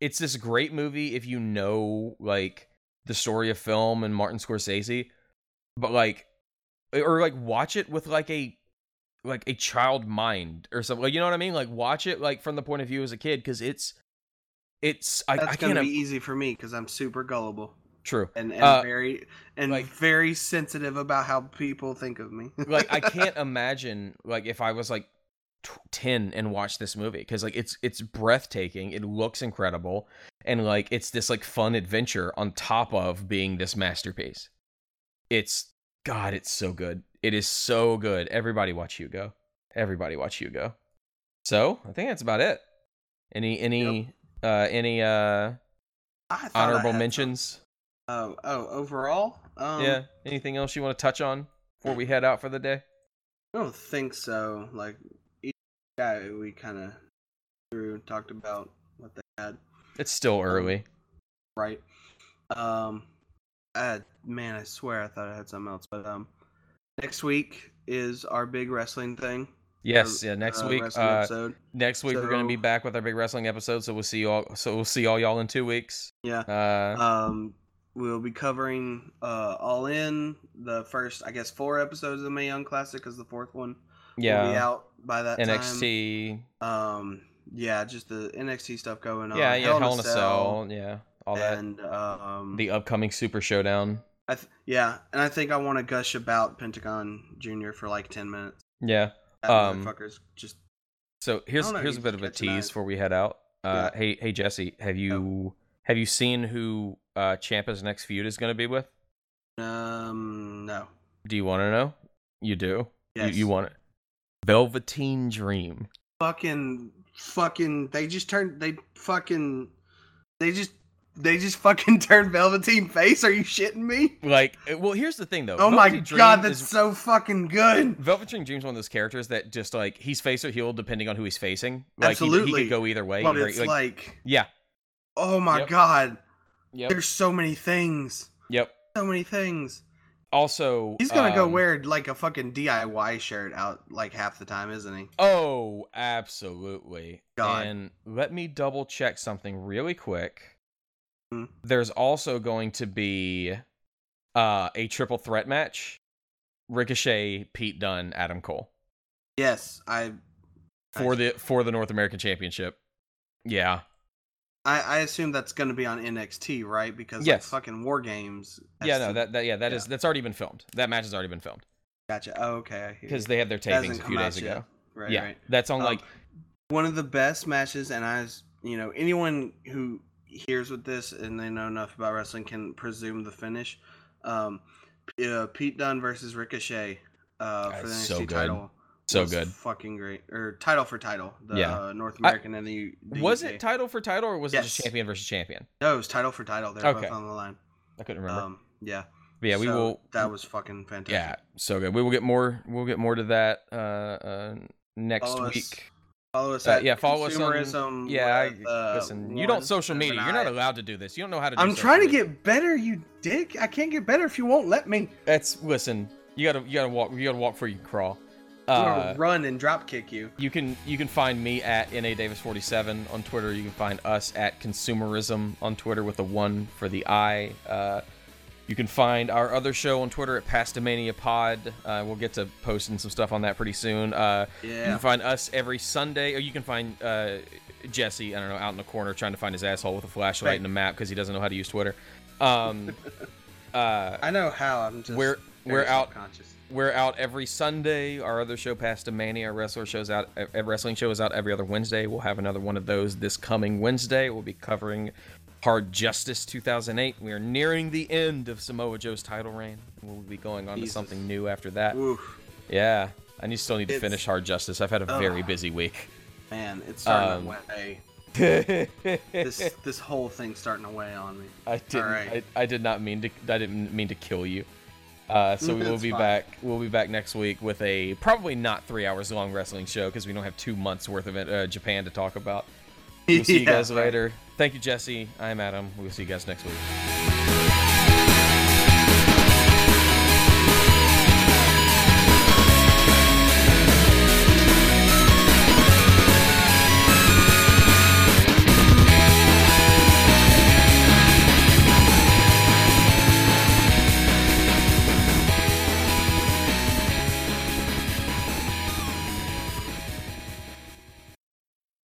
it's this great movie if you know like the story of film and Martin Scorsese but like or like watch it with like a like a child mind or something like you know what I mean? Like watch it like from the point of view as a kid cuz it's it's I, That's I gonna can't be easy for me because I'm super gullible. True. And, and Uh, very and like- very sensitive about how people think of me. like I can't imagine like if I was like t- 10 and watch this movie because like it's it's breathtaking it looks incredible and like it's this like fun adventure on top of being this masterpiece. It's god it's so good. It is so good. Everybody watch hugo. Everybody watch hugo. So i think that's about it. Any any uh any uh I thought I honorable mentions? Oh, oh, overall, um, yeah. Anything else you want to touch on before we head out for the day? I don't think so. Like guy, we kind of through talked about what they had, it's still early right? Um, I, man, I swear I thought I had something else, but um, next week is our big wrestling thing. yes our, yeah next uh, week uh next week we're gonna be back with our big wrestling episode so we'll see you all so we'll see all y'all in two weeks Yeah. uh Um, we'll be covering uh all in the first, I guess, four episodes of the Mae Young Classic, because the fourth one will be yeah out by that time. nxt Um, yeah, just the NXT stuff going on. yeah yeah hell in a Cell, cell yeah all that and um, the upcoming super showdown I th- yeah, and I think I want to gush about Pentagon Junior for like ten minutes. yeah That Um, motherfucker's just so here's know, here's a bit of a tease eyes. before we head out uh hey hey jesse have you have you seen who uh Ciampa's next feud is going to be with um no. do you want to know you do Yes. you, you want it velveteen dream fucking fucking they just turned they fucking they just they just fucking turned Velveteen face. Are you shitting me? like uh, well here's the thing though Oh my Dream god, that's is- so fucking good. Velveteen Dream's one of those characters that just like he's face or heel depending on who he's facing. Like he- he, could go either way. But Very- it's like- like, yeah, oh my Yep. god, yep, there's so many things, yep. so many things. Also, He's gonna go um, wear like a fucking DIY shirt out like half the time, isn't he? Oh, absolutely. God. And let me double check something really quick. Hmm. There's also going to be uh, a triple threat match: Ricochet, Pete Dunne, Adam Cole Yes, I for the for the North American Championship. Yeah, I, I assume that's gonna be on NXT, right? Because Yes. like fucking War Games. yeah, no, that, that yeah, that is yeah. that's already been filmed. That match has already been filmed gotcha. Oh, okay, because they had their tapings a few days yet. ago. Right, yeah, right. that's on Um, like one of the best matches, and I, you know, anyone who hears with this and they know enough about wrestling can presume the finish. Um, uh, Pete Dunne versus Ricochet uh, for the NXT so title. So good. Fucking great, or title for title. The Yeah. uh, North I- American and the, the Was UK. it title for title or was it just champion versus champion? No, it was title for title. They're Okay. both on the line. I couldn't remember. Um, yeah. but yeah, we So will. That was fucking fantastic. Yeah, so good. We will get more. We'll get more to that uh, uh, next Follow us week. Follow us Uh, at yeah, follow us on- Yeah, with, I, uh, listen. You don't social media. You're not allowed to do this. You don't know how to. do I'm trying to media. get better, you dick. I can't get better if you won't let me. That's listen. You gotta. You gotta walk. You gotta walk before you crawl. Uh, run and drop kick you. you can you can find me at na davis 47 on Twitter. You can find us at consumerism on Twitter with a one for the I. Uh, you can find our other show on Twitter at Pastamania Pod. Uh, we'll get to posting some stuff on that pretty soon. Uh, yeah. You can find us every Sunday, or you can find uh, Jesse, I don't know, out in the corner trying to find his asshole with a flashlight Right. and a map because he doesn't know how to use Twitter. Um, uh, I know how. I'm just We're- very we're out- self-conscious. We're out every Sunday. Our other show, Pastamania, our wrestler shows out. A wrestling show is out every other Wednesday. We'll have another one of those this coming Wednesday. We'll be covering Hard Justice 2008. We are nearing the end of Samoa Joe's title reign. We'll be going on Jesus. to something new after that. Oof, Yeah, I need still need to It's- finish Hard Justice. I've had a Ugh. very busy week. man, it's starting Um, to weigh. this This this whole thing's starting to weigh on me. I didn't. right. I, I did not mean to. I didn't mean to kill you. Uh, so we will be fine. back. We'll be back next week with a probably not three hours long wrestling show because we don't have two months worth of it, uh, Japan to talk about. We'll see you guys later. Thank you, Jesse. I'm Adam. We'll see you guys next week.